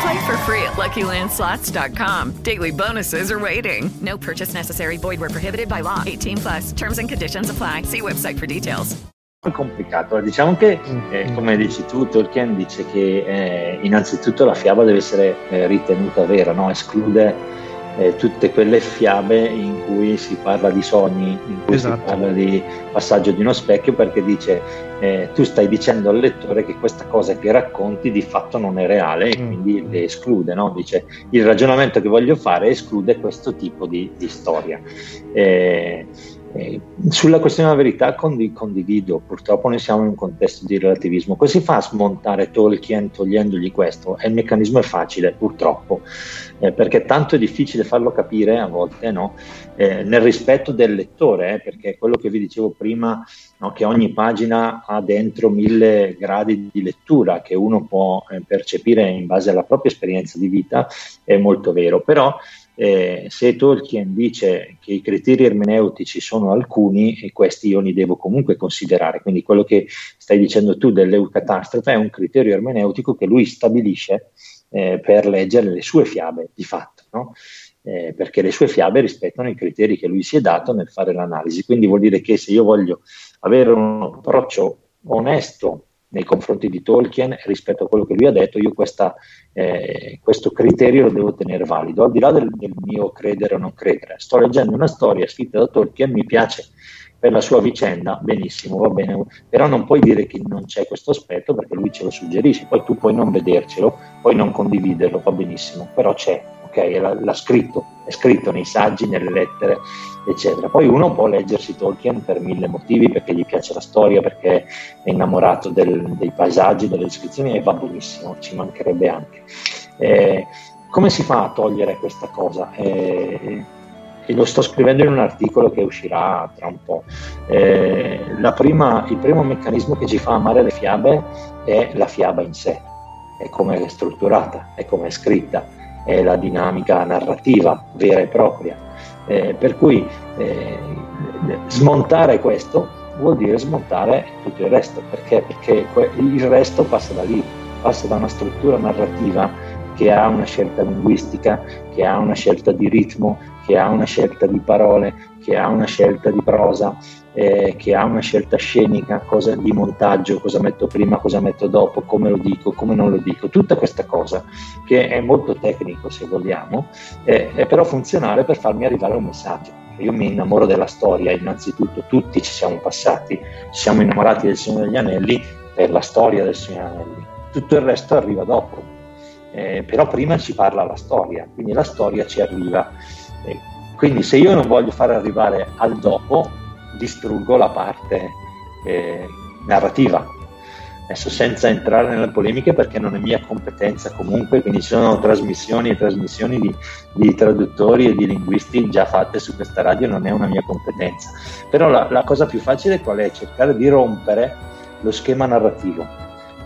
Play for free at LuckyLandSlots.com. Daily bonuses are waiting. No purchase necessary. Void where prohibited by law. 18 plus. Terms and conditions apply. See website for details. Complicato. Diciamo che, eh, come dici tu, Tolkien dice che eh, innanzitutto la fiaba deve essere eh, ritenuta vera, no? esclude eh, tutte quelle fiabe in cui si parla di sogni, in cui Esatto. si parla di passaggio di uno specchio, perché dice eh, tu stai dicendo al lettore che questa cosa che racconti di fatto non è reale e Mm. quindi le esclude. No? Dice il ragionamento che voglio fare esclude questo tipo di, di storia. Eh, eh, sulla questione della verità condi- condivido, purtroppo noi siamo in un contesto di relativismo. Come si fa a smontare Tolkien togliendogli questo? E il meccanismo è facile, purtroppo, eh, perché tanto è difficile farlo capire a volte, no? Eh, nel rispetto del lettore, eh, perché quello che vi dicevo prima, no, che ogni pagina ha dentro mille gradi di lettura che uno può eh, percepire in base alla propria esperienza di vita, è molto vero, però eh, se Tolkien dice che i criteri ermeneutici sono alcuni, e questi io li devo comunque considerare, quindi quello che stai dicendo tu dell'eucatastrofe è un criterio ermeneutico che lui stabilisce eh, per leggere le sue fiabe di fatto, no? Eh, perché le sue fiabe rispettano i criteri che lui si è dato nel fare l'analisi, quindi vuol dire che se io voglio avere un approccio onesto nei confronti di Tolkien rispetto a quello che lui ha detto, io questa, eh, questo criterio lo devo tenere valido, al di là del, del mio credere o non credere. Sto leggendo una storia scritta da Tolkien, mi piace per la sua vicenda, benissimo, va bene, però non puoi dire che non c'è questo aspetto perché lui ce lo suggerisce, poi tu puoi non vedercelo, puoi non condividerlo, va benissimo, però c'è, ok, l'ha, l'ha scritto, è scritto nei saggi, nelle lettere, eccetera. Poi uno può leggersi Tolkien per mille motivi, perché gli piace la storia, perché è innamorato del- dei paesaggi, delle descrizioni e va benissimo, ci mancherebbe anche. Eh, come si fa a togliere questa cosa? Eh, e lo sto scrivendo in un articolo che uscirà tra un po'. Eh, prima- il primo meccanismo che ci fa amare le fiabe è la fiaba in sé, è come è strutturata, è come è scritta, è la dinamica narrativa vera e propria. Eh, per cui eh, smontare questo vuol dire smontare tutto il resto, perché? Perché il resto passa da lì, passa da una struttura narrativa che ha una scelta linguistica, che ha una scelta di ritmo, che ha una scelta di parole, che ha una scelta di prosa, eh, che ha una scelta scenica, cosa di montaggio, cosa metto prima, cosa metto dopo, come lo dico, come non lo dico, tutta questa cosa che è molto tecnico se vogliamo, eh, è però funzionale per farmi arrivare un messaggio. Io mi innamoro della storia, innanzitutto tutti ci siamo passati, ci siamo innamorati del Signore degli Anelli per la storia del Signore degli Anelli, tutto il resto arriva dopo. Eh, però prima ci parla la storia, quindi la storia ci arriva. Quindi se io non voglio far arrivare al dopo, distruggo la parte eh, narrativa. Adesso senza entrare nelle polemiche perché non è mia competenza comunque, quindi ci sono trasmissioni e trasmissioni di, di traduttori e di linguisti già fatte su questa radio, non è una mia competenza. Però la, la cosa più facile qual è? Cercare di rompere lo schema narrativo,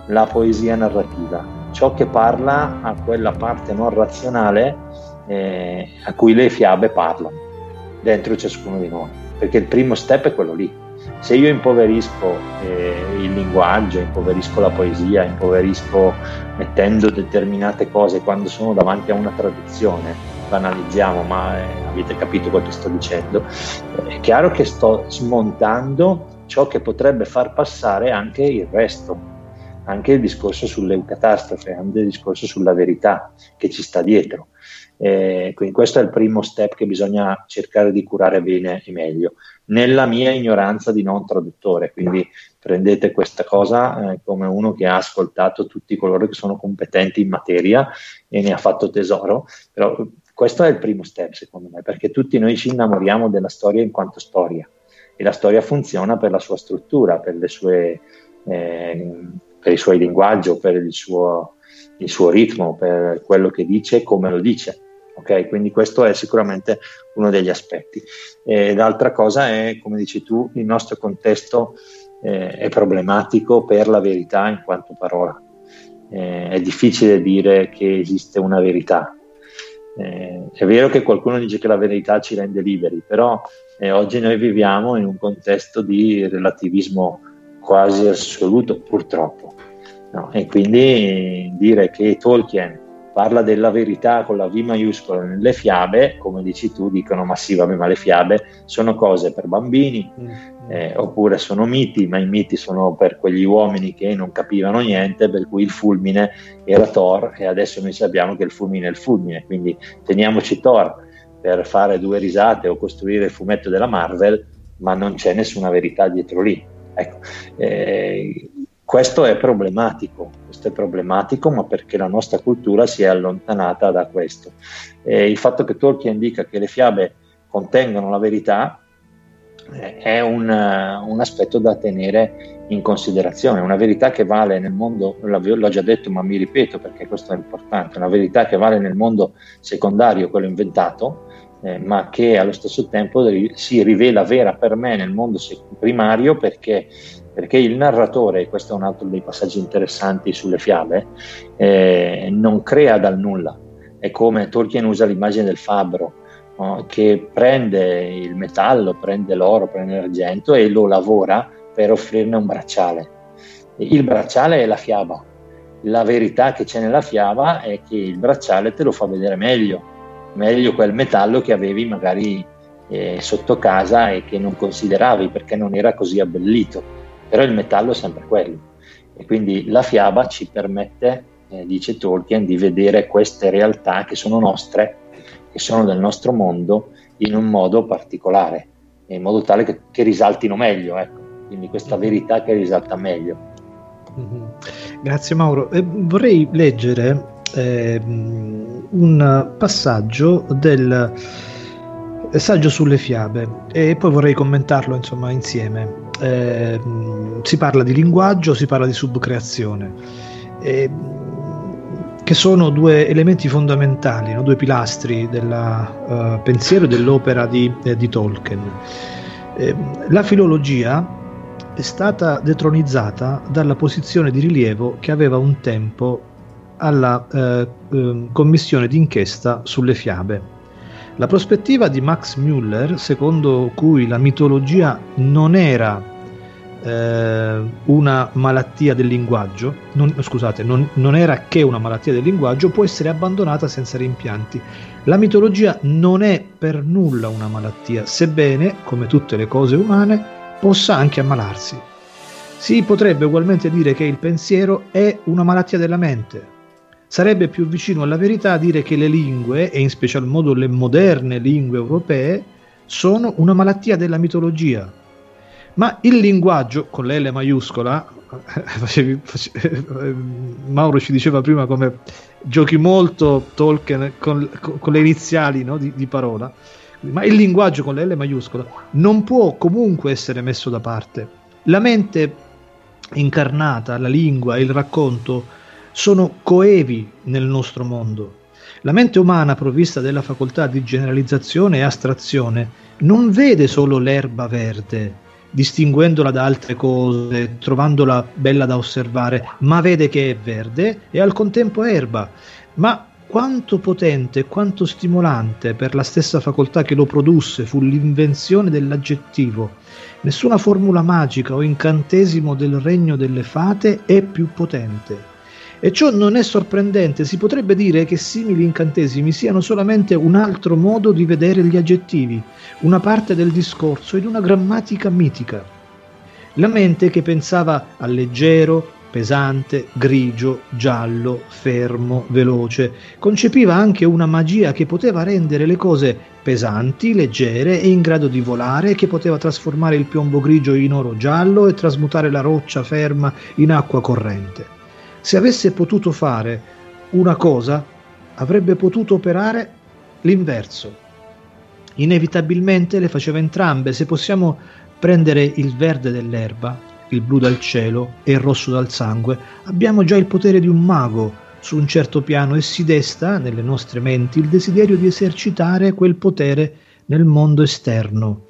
la poesia narrativa, ciò che parla a quella parte non razionale eh, a cui le fiabe parlano dentro ciascuno di noi, perché il primo step è quello lì. Se io impoverisco eh, il linguaggio, impoverisco la poesia, impoverisco mettendo determinate cose quando sono davanti a una traduzione, banalizziamo, ma eh, avete capito quel che sto dicendo, è chiaro che sto smontando ciò che potrebbe far passare anche il resto, anche il discorso sull'eucatastrofe, anche il discorso sulla verità che ci sta dietro. Eh, quindi questo è il primo step che bisogna cercare di curare bene e meglio. Nella mia ignoranza di non traduttore, quindi prendete questa cosa eh, come uno che ha ascoltato tutti coloro che sono competenti in materia e ne ha fatto tesoro, però questo è il primo step secondo me, perché tutti noi ci innamoriamo della storia in quanto storia e la storia funziona per la sua struttura, per, le sue, eh, per il suo linguaggio, per il suo, il suo ritmo, per quello che dice e come lo dice. Ok, quindi questo è sicuramente uno degli aspetti. E l'altra cosa è, come dici tu, il nostro contesto eh, è problematico per la verità in quanto parola. Eh, è difficile dire che esiste una verità. Eh, è vero che qualcuno dice che la verità ci rende liberi, però eh, oggi noi viviamo in un contesto di relativismo quasi assoluto, purtroppo. No? E quindi dire che Tolkien parla della verità con la V maiuscola nelle fiabe, come dici tu, dicono ma sì, vabbè, ma le fiabe sono cose per bambini, mm. eh, oppure sono miti, ma i miti sono per quegli uomini che non capivano niente, per cui il fulmine era Thor e adesso noi sappiamo che il fulmine è il fulmine, quindi teniamoci Thor per fare due risate o costruire il fumetto della Marvel, ma non c'è nessuna verità dietro lì. Ecco, eh, questo è problematico, questo è problematico, ma perché la nostra cultura si è allontanata da questo. E il fatto che Tolkien dica che le fiabe contengono la verità eh, è un, un, aspetto da tenere in considerazione, una verità che vale nel mondo, l'ho già detto ma mi ripeto perché questo è importante, una verità che vale nel mondo secondario, quello inventato, eh, ma che allo stesso tempo si rivela vera per me nel mondo primario perché, perché il narratore, questo è un altro dei passaggi interessanti sulle fiabe, eh, non crea dal nulla. È come Tolkien usa l'immagine del fabbro, no? che prende il metallo, prende l'oro, prende l'argento e lo lavora per offrirne un bracciale. Il bracciale è la fiaba. La verità che c'è nella fiaba è che il bracciale te lo fa vedere meglio, meglio quel metallo che avevi magari eh, sotto casa e che non consideravi perché non era così abbellito, però il metallo è sempre quello. E quindi la fiaba ci permette, eh, dice Tolkien, di vedere queste realtà che sono nostre, che sono del nostro mondo, in un modo particolare, in modo tale che, che risaltino meglio, ecco. quindi questa verità che risalta meglio. Mm-hmm. Grazie Mauro. Eh, vorrei leggere eh, un passaggio del saggio sulle fiabe e poi vorrei commentarlo insomma insieme. Eh, si parla di linguaggio, si parla di subcreazione, eh, che sono due elementi fondamentali, no? due pilastri del uh, pensiero e dell'opera di, eh, di Tolkien. Eh, la filologia è stata detronizzata dalla posizione di rilievo che aveva un tempo alla eh, eh, commissione d'inchiesta sulle fiabe. La prospettiva di Max Müller, secondo cui la mitologia non era eh, una malattia del linguaggio, non, scusate, non, non era che una malattia del linguaggio, può essere abbandonata senza rimpianti. La mitologia non è per nulla una malattia, sebbene, come tutte le cose umane, possa anche ammalarsi. Si potrebbe ugualmente dire che il pensiero è una malattia della mente, sarebbe più vicino alla verità dire che le lingue, e in special modo le moderne lingue europee, sono una malattia della mitologia. Ma il linguaggio, con l'L maiuscola, (laughs) facevi, facevi, (laughs) Mauro ci diceva prima come giochi molto Tolkien con, con le iniziali no, di, di parola, ma il linguaggio con l'L maiuscola non può comunque essere messo da parte. La mente incarnata, la lingua, il racconto, sono coevi nel nostro mondo. La mente umana provvista della facoltà di generalizzazione e astrazione non vede solo l'erba verde, distinguendola da altre cose, trovandola bella da osservare, ma vede che è verde e al contempo erba. Ma quanto potente quanto stimolante per la stessa facoltà che lo produsse fu l'invenzione dell'aggettivo. Nessuna formula magica o incantesimo del regno delle fate è più potente. E ciò non è sorprendente, si potrebbe dire che simili incantesimi siano solamente un altro modo di vedere gli aggettivi, una parte del discorso ed una grammatica mitica. La mente che pensava a leggero, pesante, grigio, giallo, fermo, veloce, concepiva anche una magia che poteva rendere le cose pesanti, leggere e in grado di volare, che poteva trasformare il piombo grigio in oro giallo e trasmutare la roccia ferma in acqua corrente. Se avesse potuto fare una cosa, avrebbe potuto operare l'inverso. Inevitabilmente le faceva entrambe. Se possiamo prendere il verde dell'erba, il blu dal cielo e il rosso dal sangue, abbiamo già il potere di un mago su un certo piano e si desta nelle nostre menti il desiderio di esercitare quel potere nel mondo esterno.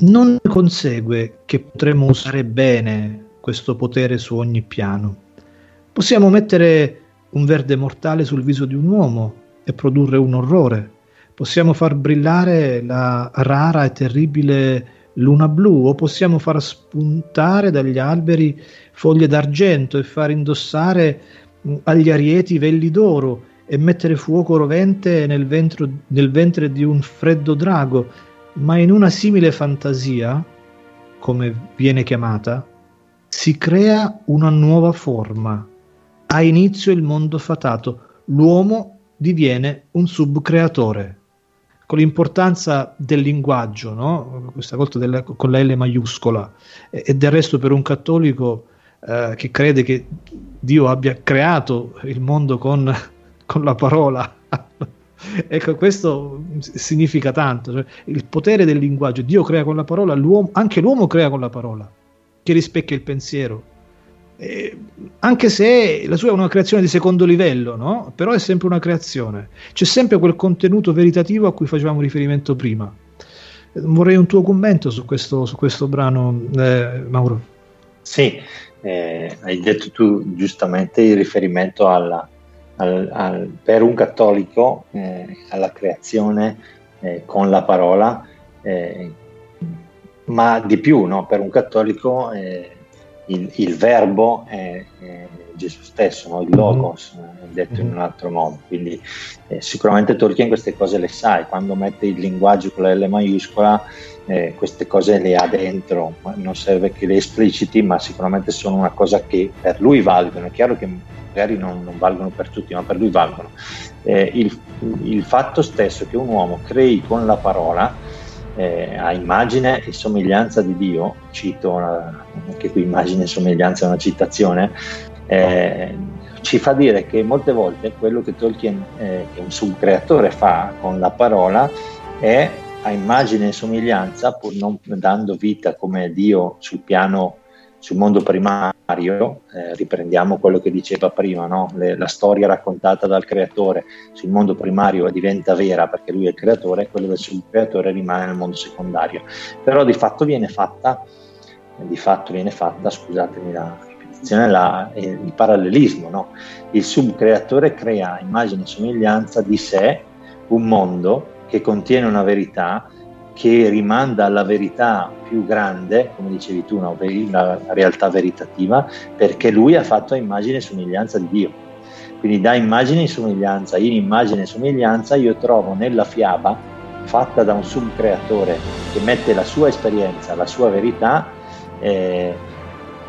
non consegue che potremmo usare bene questo potere su ogni piano. Possiamo mettere un verde mortale sul viso di un uomo e produrre un orrore. Possiamo far brillare la rara e terribile luna blu o possiamo far spuntare dagli alberi foglie d'argento e far indossare agli arieti velli d'oro e mettere fuoco rovente nel, ventro, nel ventre di un freddo drago, ma in una simile fantasia, come viene chiamata, si crea una nuova forma. Ha inizio il mondo fatato, l'uomo diviene un subcreatore. Con l'importanza del linguaggio, no? questa volta della, con la L maiuscola, e, e del resto per un cattolico eh, che crede che Dio abbia creato il mondo con, (laughs) con la parola. (laughs) ecco, questo significa tanto. Cioè, il potere del linguaggio. Dio crea con la parola, l'uomo, anche l'uomo crea con la parola, che rispecchia il pensiero. Eh, anche se la sua è una creazione di secondo livello, no? però è sempre una creazione. C'è sempre quel contenuto veritativo a cui facevamo riferimento prima. Vorrei un tuo commento su questo, su questo brano, eh, Mauro. Sì, eh, hai detto tu giustamente il riferimento alla, al, al, per un cattolico eh, alla creazione eh, con la parola, ma di più, no? per un cattolico il, il, verbo è, è, Gesù stesso, no? il mhm. logos, detto in mhm. un altro modo. Quindi eh, sicuramente Tolkien queste cose le sai, quando mette il linguaggio con la L maiuscola eh, queste cose le ha dentro, non serve che le espliciti, ma sicuramente sono una cosa che per lui valgono. È chiaro che magari non, non valgono per tutti, ma per lui valgono. Eh, il, il, fatto stesso che un uomo crei con la parola eh, a immagine e somiglianza di Dio, cito una, anche qui immagine e somiglianza è una citazione, eh, ci fa dire che molte volte quello che Tolkien, eh, che un subcreatore fa con la parola, è a immagine e somiglianza, pur non dando vita come Dio sul piano, sul mondo primario, eh, riprendiamo quello che diceva prima, no? Le, la storia raccontata dal creatore sul mondo primario diventa vera perché lui è il creatore, quello del subcreatore rimane nel mondo secondario. Però di fatto viene fatta, di fatto viene fatta, scusatemi la ripetizione, la, eh, il parallelismo, no? Il subcreatore crea immagine e somiglianza di sé un mondo che contiene una verità che rimanda alla verità più grande, come dicevi tu, una, una realtà veritativa, perché lui ha fatto immagine e somiglianza di Dio. Quindi da immagine e somiglianza in immagine e somiglianza io trovo nella fiaba fatta da un subcreatore che mette la sua esperienza, la sua verità, eh,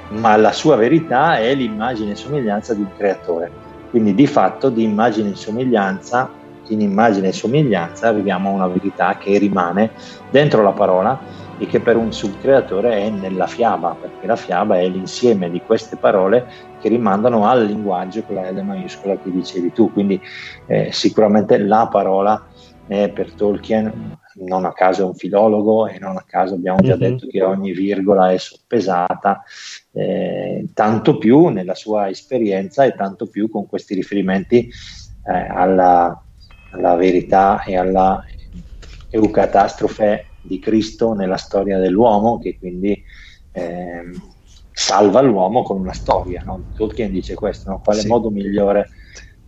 ma la sua verità è l'immagine e somiglianza di un creatore. Quindi di fatto di immagine e somiglianza in immagine e somiglianza arriviamo a una verità che rimane dentro la parola e che per un subcreatore è nella fiaba, perché la fiaba è l'insieme di queste parole che rimandano al linguaggio con la L maiuscola che dicevi tu. Quindi eh, sicuramente la parola è per Tolkien non a caso è un filologo e non a caso abbiamo già mm-hmm. detto che ogni virgola è soppesata, eh, tanto più nella sua esperienza e tanto più con questi riferimenti eh, alla, alla verità e alla eucatastrofe di Cristo nella storia dell'uomo, che quindi eh, salva l'uomo con una storia. No? Tolkien dice questo, no? quale sì. modo migliore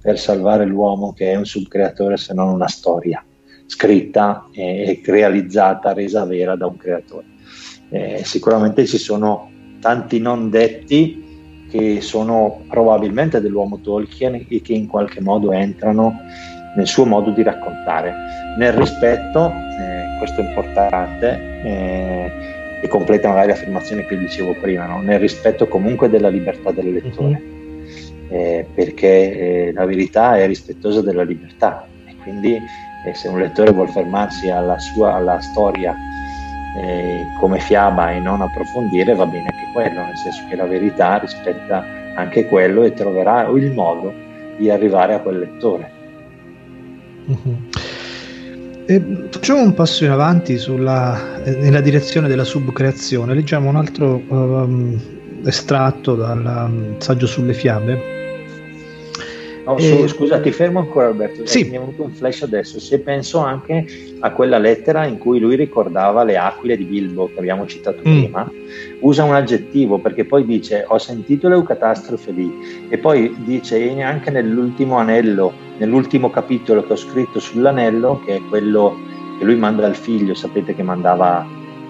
per salvare l'uomo che è un subcreatore se non una storia scritta e realizzata, resa vera da un creatore. Eh, sicuramente ci sono tanti non detti che sono probabilmente dell'uomo Tolkien e che in qualche modo entrano nel suo modo di raccontare, nel rispetto, eh, questo è importante, eh, e completa magari l'affermazione che dicevo prima, no? nel rispetto comunque della libertà del lettore, uh-huh. eh, perché eh, la verità è rispettosa della libertà e quindi eh, se un lettore vuole fermarsi alla, sua, alla storia eh, come fiaba e non approfondire va bene anche quello, nel senso che la verità rispetta anche quello e troverà il modo di arrivare a quel lettore. Uh-huh. facciamo un passo in avanti sulla, nella direzione della subcreazione. Leggiamo un altro um, estratto dal um, saggio sulle fiabe. No, su- scusa, ti fermo ancora Alberto, Eh, Sì. mi è venuto un flash adesso, se penso anche a quella lettera in cui lui ricordava le aquile di Bilbo che abbiamo citato Mm. prima, usa un aggettivo perché poi dice ho sentito l'eucatastrofe lì e poi dice e neanche nell'ultimo anello, nell'ultimo capitolo che ho scritto sull'anello, che è quello che lui manda al figlio, sapete che mandava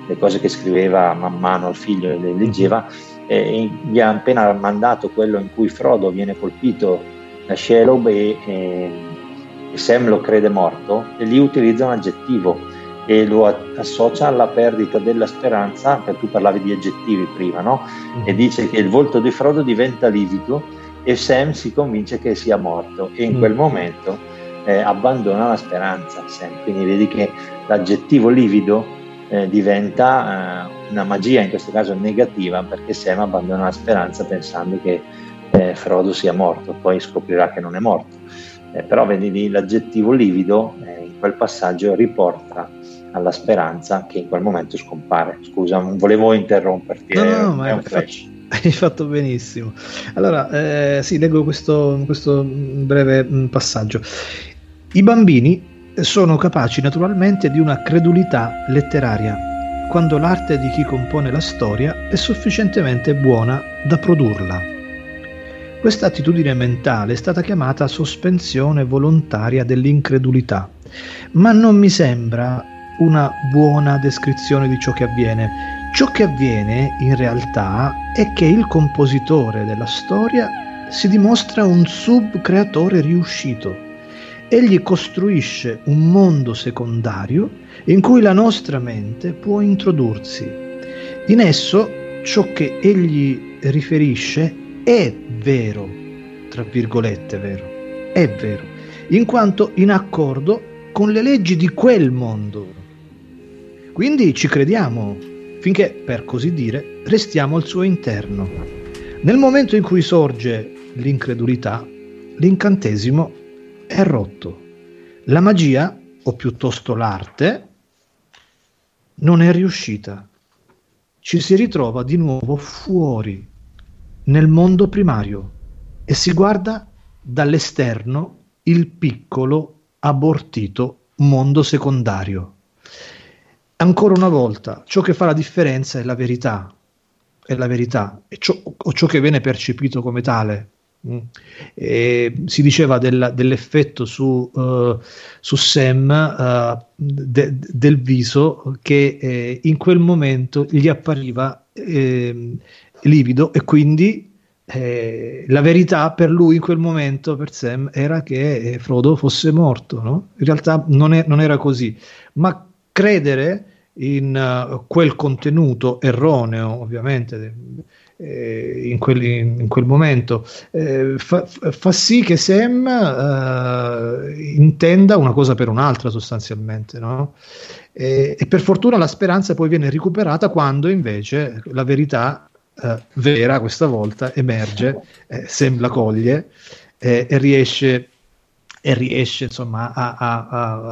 le cose che scriveva man mano al figlio e le leggeva, e gli ha appena mandato quello in cui Frodo viene colpito da Shelob e, e- e Sam lo crede morto e lì utilizza un aggettivo e lo associa alla perdita della speranza, perché tu parlavi di aggettivi prima, no? E dice che il volto di Frodo diventa livido e Sam si convince che sia morto e in Mm. quel momento eh, abbandona la speranza Sam. Quindi vedi che l'aggettivo livido eh, diventa eh, una magia, in questo caso negativa, perché Sam abbandona la speranza pensando che eh, Frodo sia morto, poi scoprirà che non è morto. Eh, però vedi lì l'aggettivo livido eh, in quel passaggio riporta alla speranza che in quel momento scompare. Scusa, non volevo interromperti, No, no, no, è un flash. (laughs) Hai fatto benissimo. Allora, eh, sì, leggo questo, questo breve mm, passaggio. I bambini sono capaci naturalmente di una credulità letteraria, quando l'arte di chi compone la storia è sufficientemente buona da produrla. Questa attitudine mentale è stata chiamata sospensione volontaria dell'incredulità, ma non mi sembra una buona descrizione di ciò che avviene. Ciò che avviene in realtà è che il compositore della storia si dimostra un subcreatore riuscito. Egli costruisce un mondo secondario in cui la nostra mente può introdursi. In esso ciò che egli riferisce è vero, tra virgolette vero, è vero, in quanto in accordo con le leggi di quel mondo. Quindi ci crediamo, finché, per così dire, restiamo al suo interno. Nel momento in cui sorge l'incredulità, l'incantesimo è rotto. La magia, o piuttosto l'arte, non è riuscita. Ci si ritrova di nuovo fuori, nel mondo primario, e si guarda dall'esterno il piccolo, abortito mondo secondario. Ancora una volta, ciò che fa la differenza è la verità, è la verità, e ciò, o ciò che viene percepito come tale. Mm. E si diceva della- dell'effetto su, eh, su Sam eh, de- del viso che eh, in quel momento gli appariva ehm, livido e quindi eh, la verità per lui in quel momento, per Sam, era che eh, Frodo fosse morto. No? In realtà non, è- non era così, ma credere in eh, quel contenuto erroneo, ovviamente, eh, in, quel, in quel momento, eh, fa, fa sì che Sam eh, intenda una cosa per un'altra sostanzialmente. No? E, e per fortuna la speranza poi viene recuperata quando invece la verità eh, vera questa volta emerge, eh, sembra coglie eh, e riesce e riesce insomma a, a-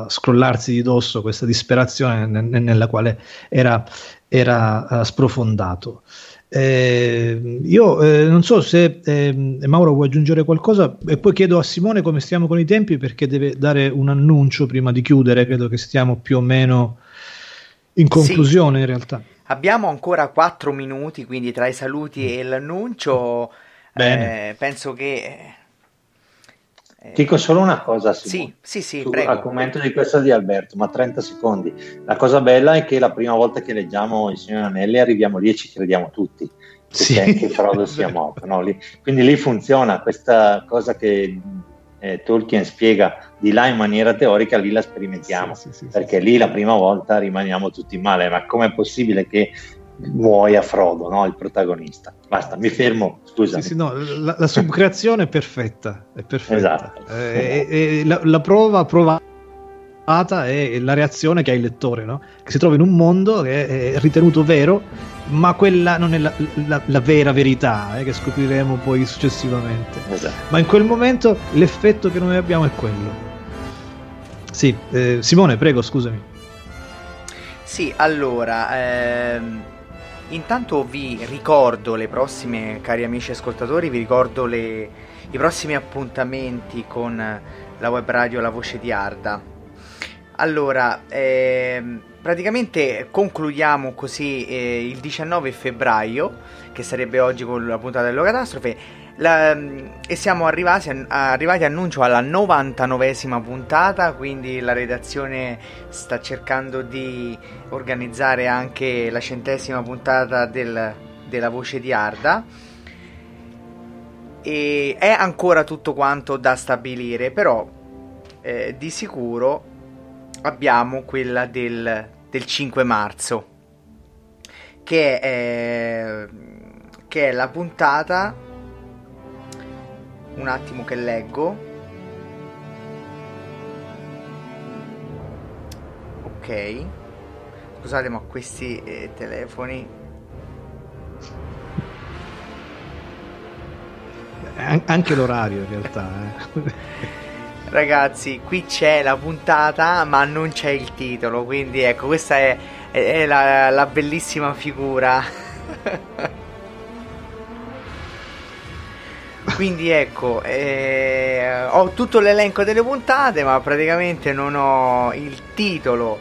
a scrollarsi di dosso questa disperazione ne- nella quale era, era eh, sprofondato. Eh, io eh, non so se ehm, Mauro vuoi aggiungere qualcosa e poi chiedo a Simone come stiamo con i tempi perché deve dare un annuncio prima di chiudere, credo che stiamo più o meno in conclusione in realtà. Abbiamo ancora 4 minuti, quindi tra i saluti e l'annuncio, eh, penso che... Dico solo una cosa, Simone. Sì, sì, sì, Su- prego. Al commento di questa di Alberto, ma 30 secondi. La cosa bella è che la prima volta che leggiamo Il Signore Anelli arriviamo lì e ci crediamo tutti che, Sì. che Frodo sia morto. no? Lì- quindi lì funziona questa cosa che eh, Tolkien spiega di là in maniera teorica, lì la sperimentiamo, perché lì la prima volta rimaniamo tutti male, ma com'è possibile che muoia Frodo, no? il protagonista? Basta, mi fermo, scusa. Sì, sì, no, la, la subcreazione è perfetta, è perfetta. Esatto. Eh, e- e la, la prova provata è la reazione che ha il lettore, no? che si trova in un mondo che è ritenuto vero, ma quella non è la, la- la vera verità, eh, che scopriremo poi successivamente. Esatto. Ma in quel momento l'effetto che noi abbiamo è quello. Sì, eh, Simone, prego, scusami. Sì, allora, ehm, Intanto vi ricordo le prossime, cari amici ascoltatori, vi ricordo le, i prossimi appuntamenti con la web radio La Voce di Arda. Allora, ehm, praticamente concludiamo così eh, il 19 febbraio, che sarebbe oggi con la puntata dell'Ocatastrofe, la, e siamo arrivati, arrivati annuncio alla 99esima puntata, quindi la redazione sta cercando di organizzare anche la centesima puntata del, della voce di Arda. E è ancora tutto quanto da stabilire, però eh, di sicuro abbiamo quella del, del 5 marzo, che è, che è la puntata un attimo che leggo. Ok. Scusate, ma questi eh, telefoni. anche l'orario in realtà. Eh. (laughs) Ragazzi, qui c'è la puntata, ma non c'è il titolo. Quindi ecco, questa è, è la, la bellissima figura. (laughs) Quindi ecco, eh, ho tutto l'elenco delle puntate, ma praticamente non ho il titolo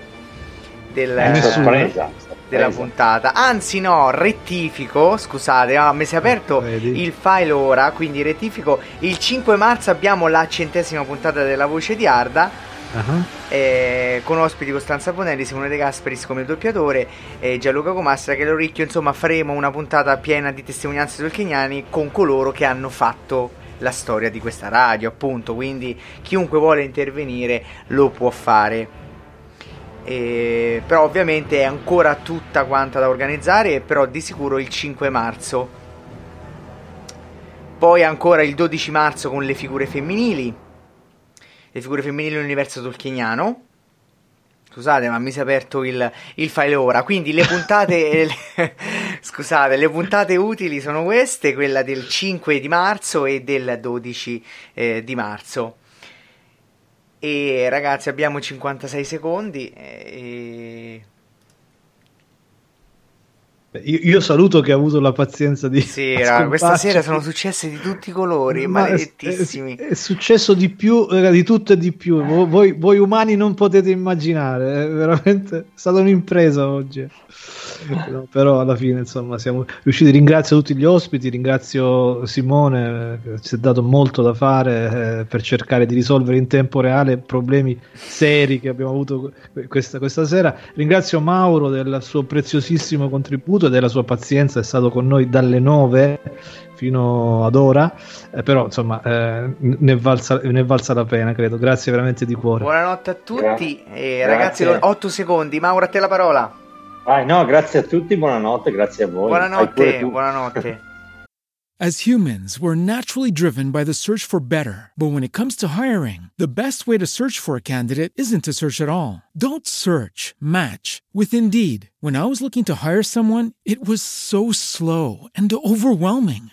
del, sorpresa, della puntata. Anzi, no, rettifico. Scusate, ah, mi si è aperto Vedi. il file ora. Quindi rettifico. Il 5 marzo abbiamo la centesima puntata della voce di Arda. Uh-huh. eh, con ospiti Costanza Bonelli, Simone De Gasperis come doppiatore e Gianluca Comastra che Loricchio insomma faremo una puntata piena di testimonianze tolkieniani con coloro che hanno fatto la storia di questa radio appunto. Quindi chiunque vuole intervenire lo può fare. Eh, però ovviamente è ancora tutta quanta da organizzare però di sicuro il 5 marzo. Poi ancora il 12 marzo con le figure femminili le figure femminili nell'universo tolkieniano. Scusate, ma mi si è aperto il, il file ora. Quindi le puntate. (laughs) le- scusate, le puntate utili sono queste: quella del 5 di marzo e del 12 eh, di marzo. E ragazzi, abbiamo 56 secondi. E... Io, io saluto che ha avuto la pazienza di. Sì, (laughs) raga, questa sera sono successe di tutti i colori, Ma maledettissimi. È, è successo di più, di tutto e di più. Vo- Voi, voi umani non potete immaginare, è veramente è stata un'impresa oggi. No, però alla fine, insomma, siamo riusciti. Ringrazio tutti gli ospiti, ringrazio Simone, che ci ha dato molto da fare eh, per cercare di risolvere in tempo reale problemi seri che abbiamo avuto que- questa, questa sera. Ringrazio Mauro del suo preziosissimo contributo e della sua pazienza, è stato con noi dalle 9 fino ad ora, eh, però insomma eh, ne, è valsa, ne è valsa la pena, credo. Grazie veramente di cuore. Buonanotte a tutti. Grazie. E ragazzi, Grazie. 8 secondi. Mauro, a te la parola. Vai, no, grazie a tutti, buonanotte, grazie a voi. Buonanotte, buonanotte. (laughs) As humans, we're naturally driven by the search for better. But when it comes to hiring, the best way to search for a candidate isn't to search at all. Don't search, match with Indeed. When I was looking to hire someone, it was so slow and overwhelming.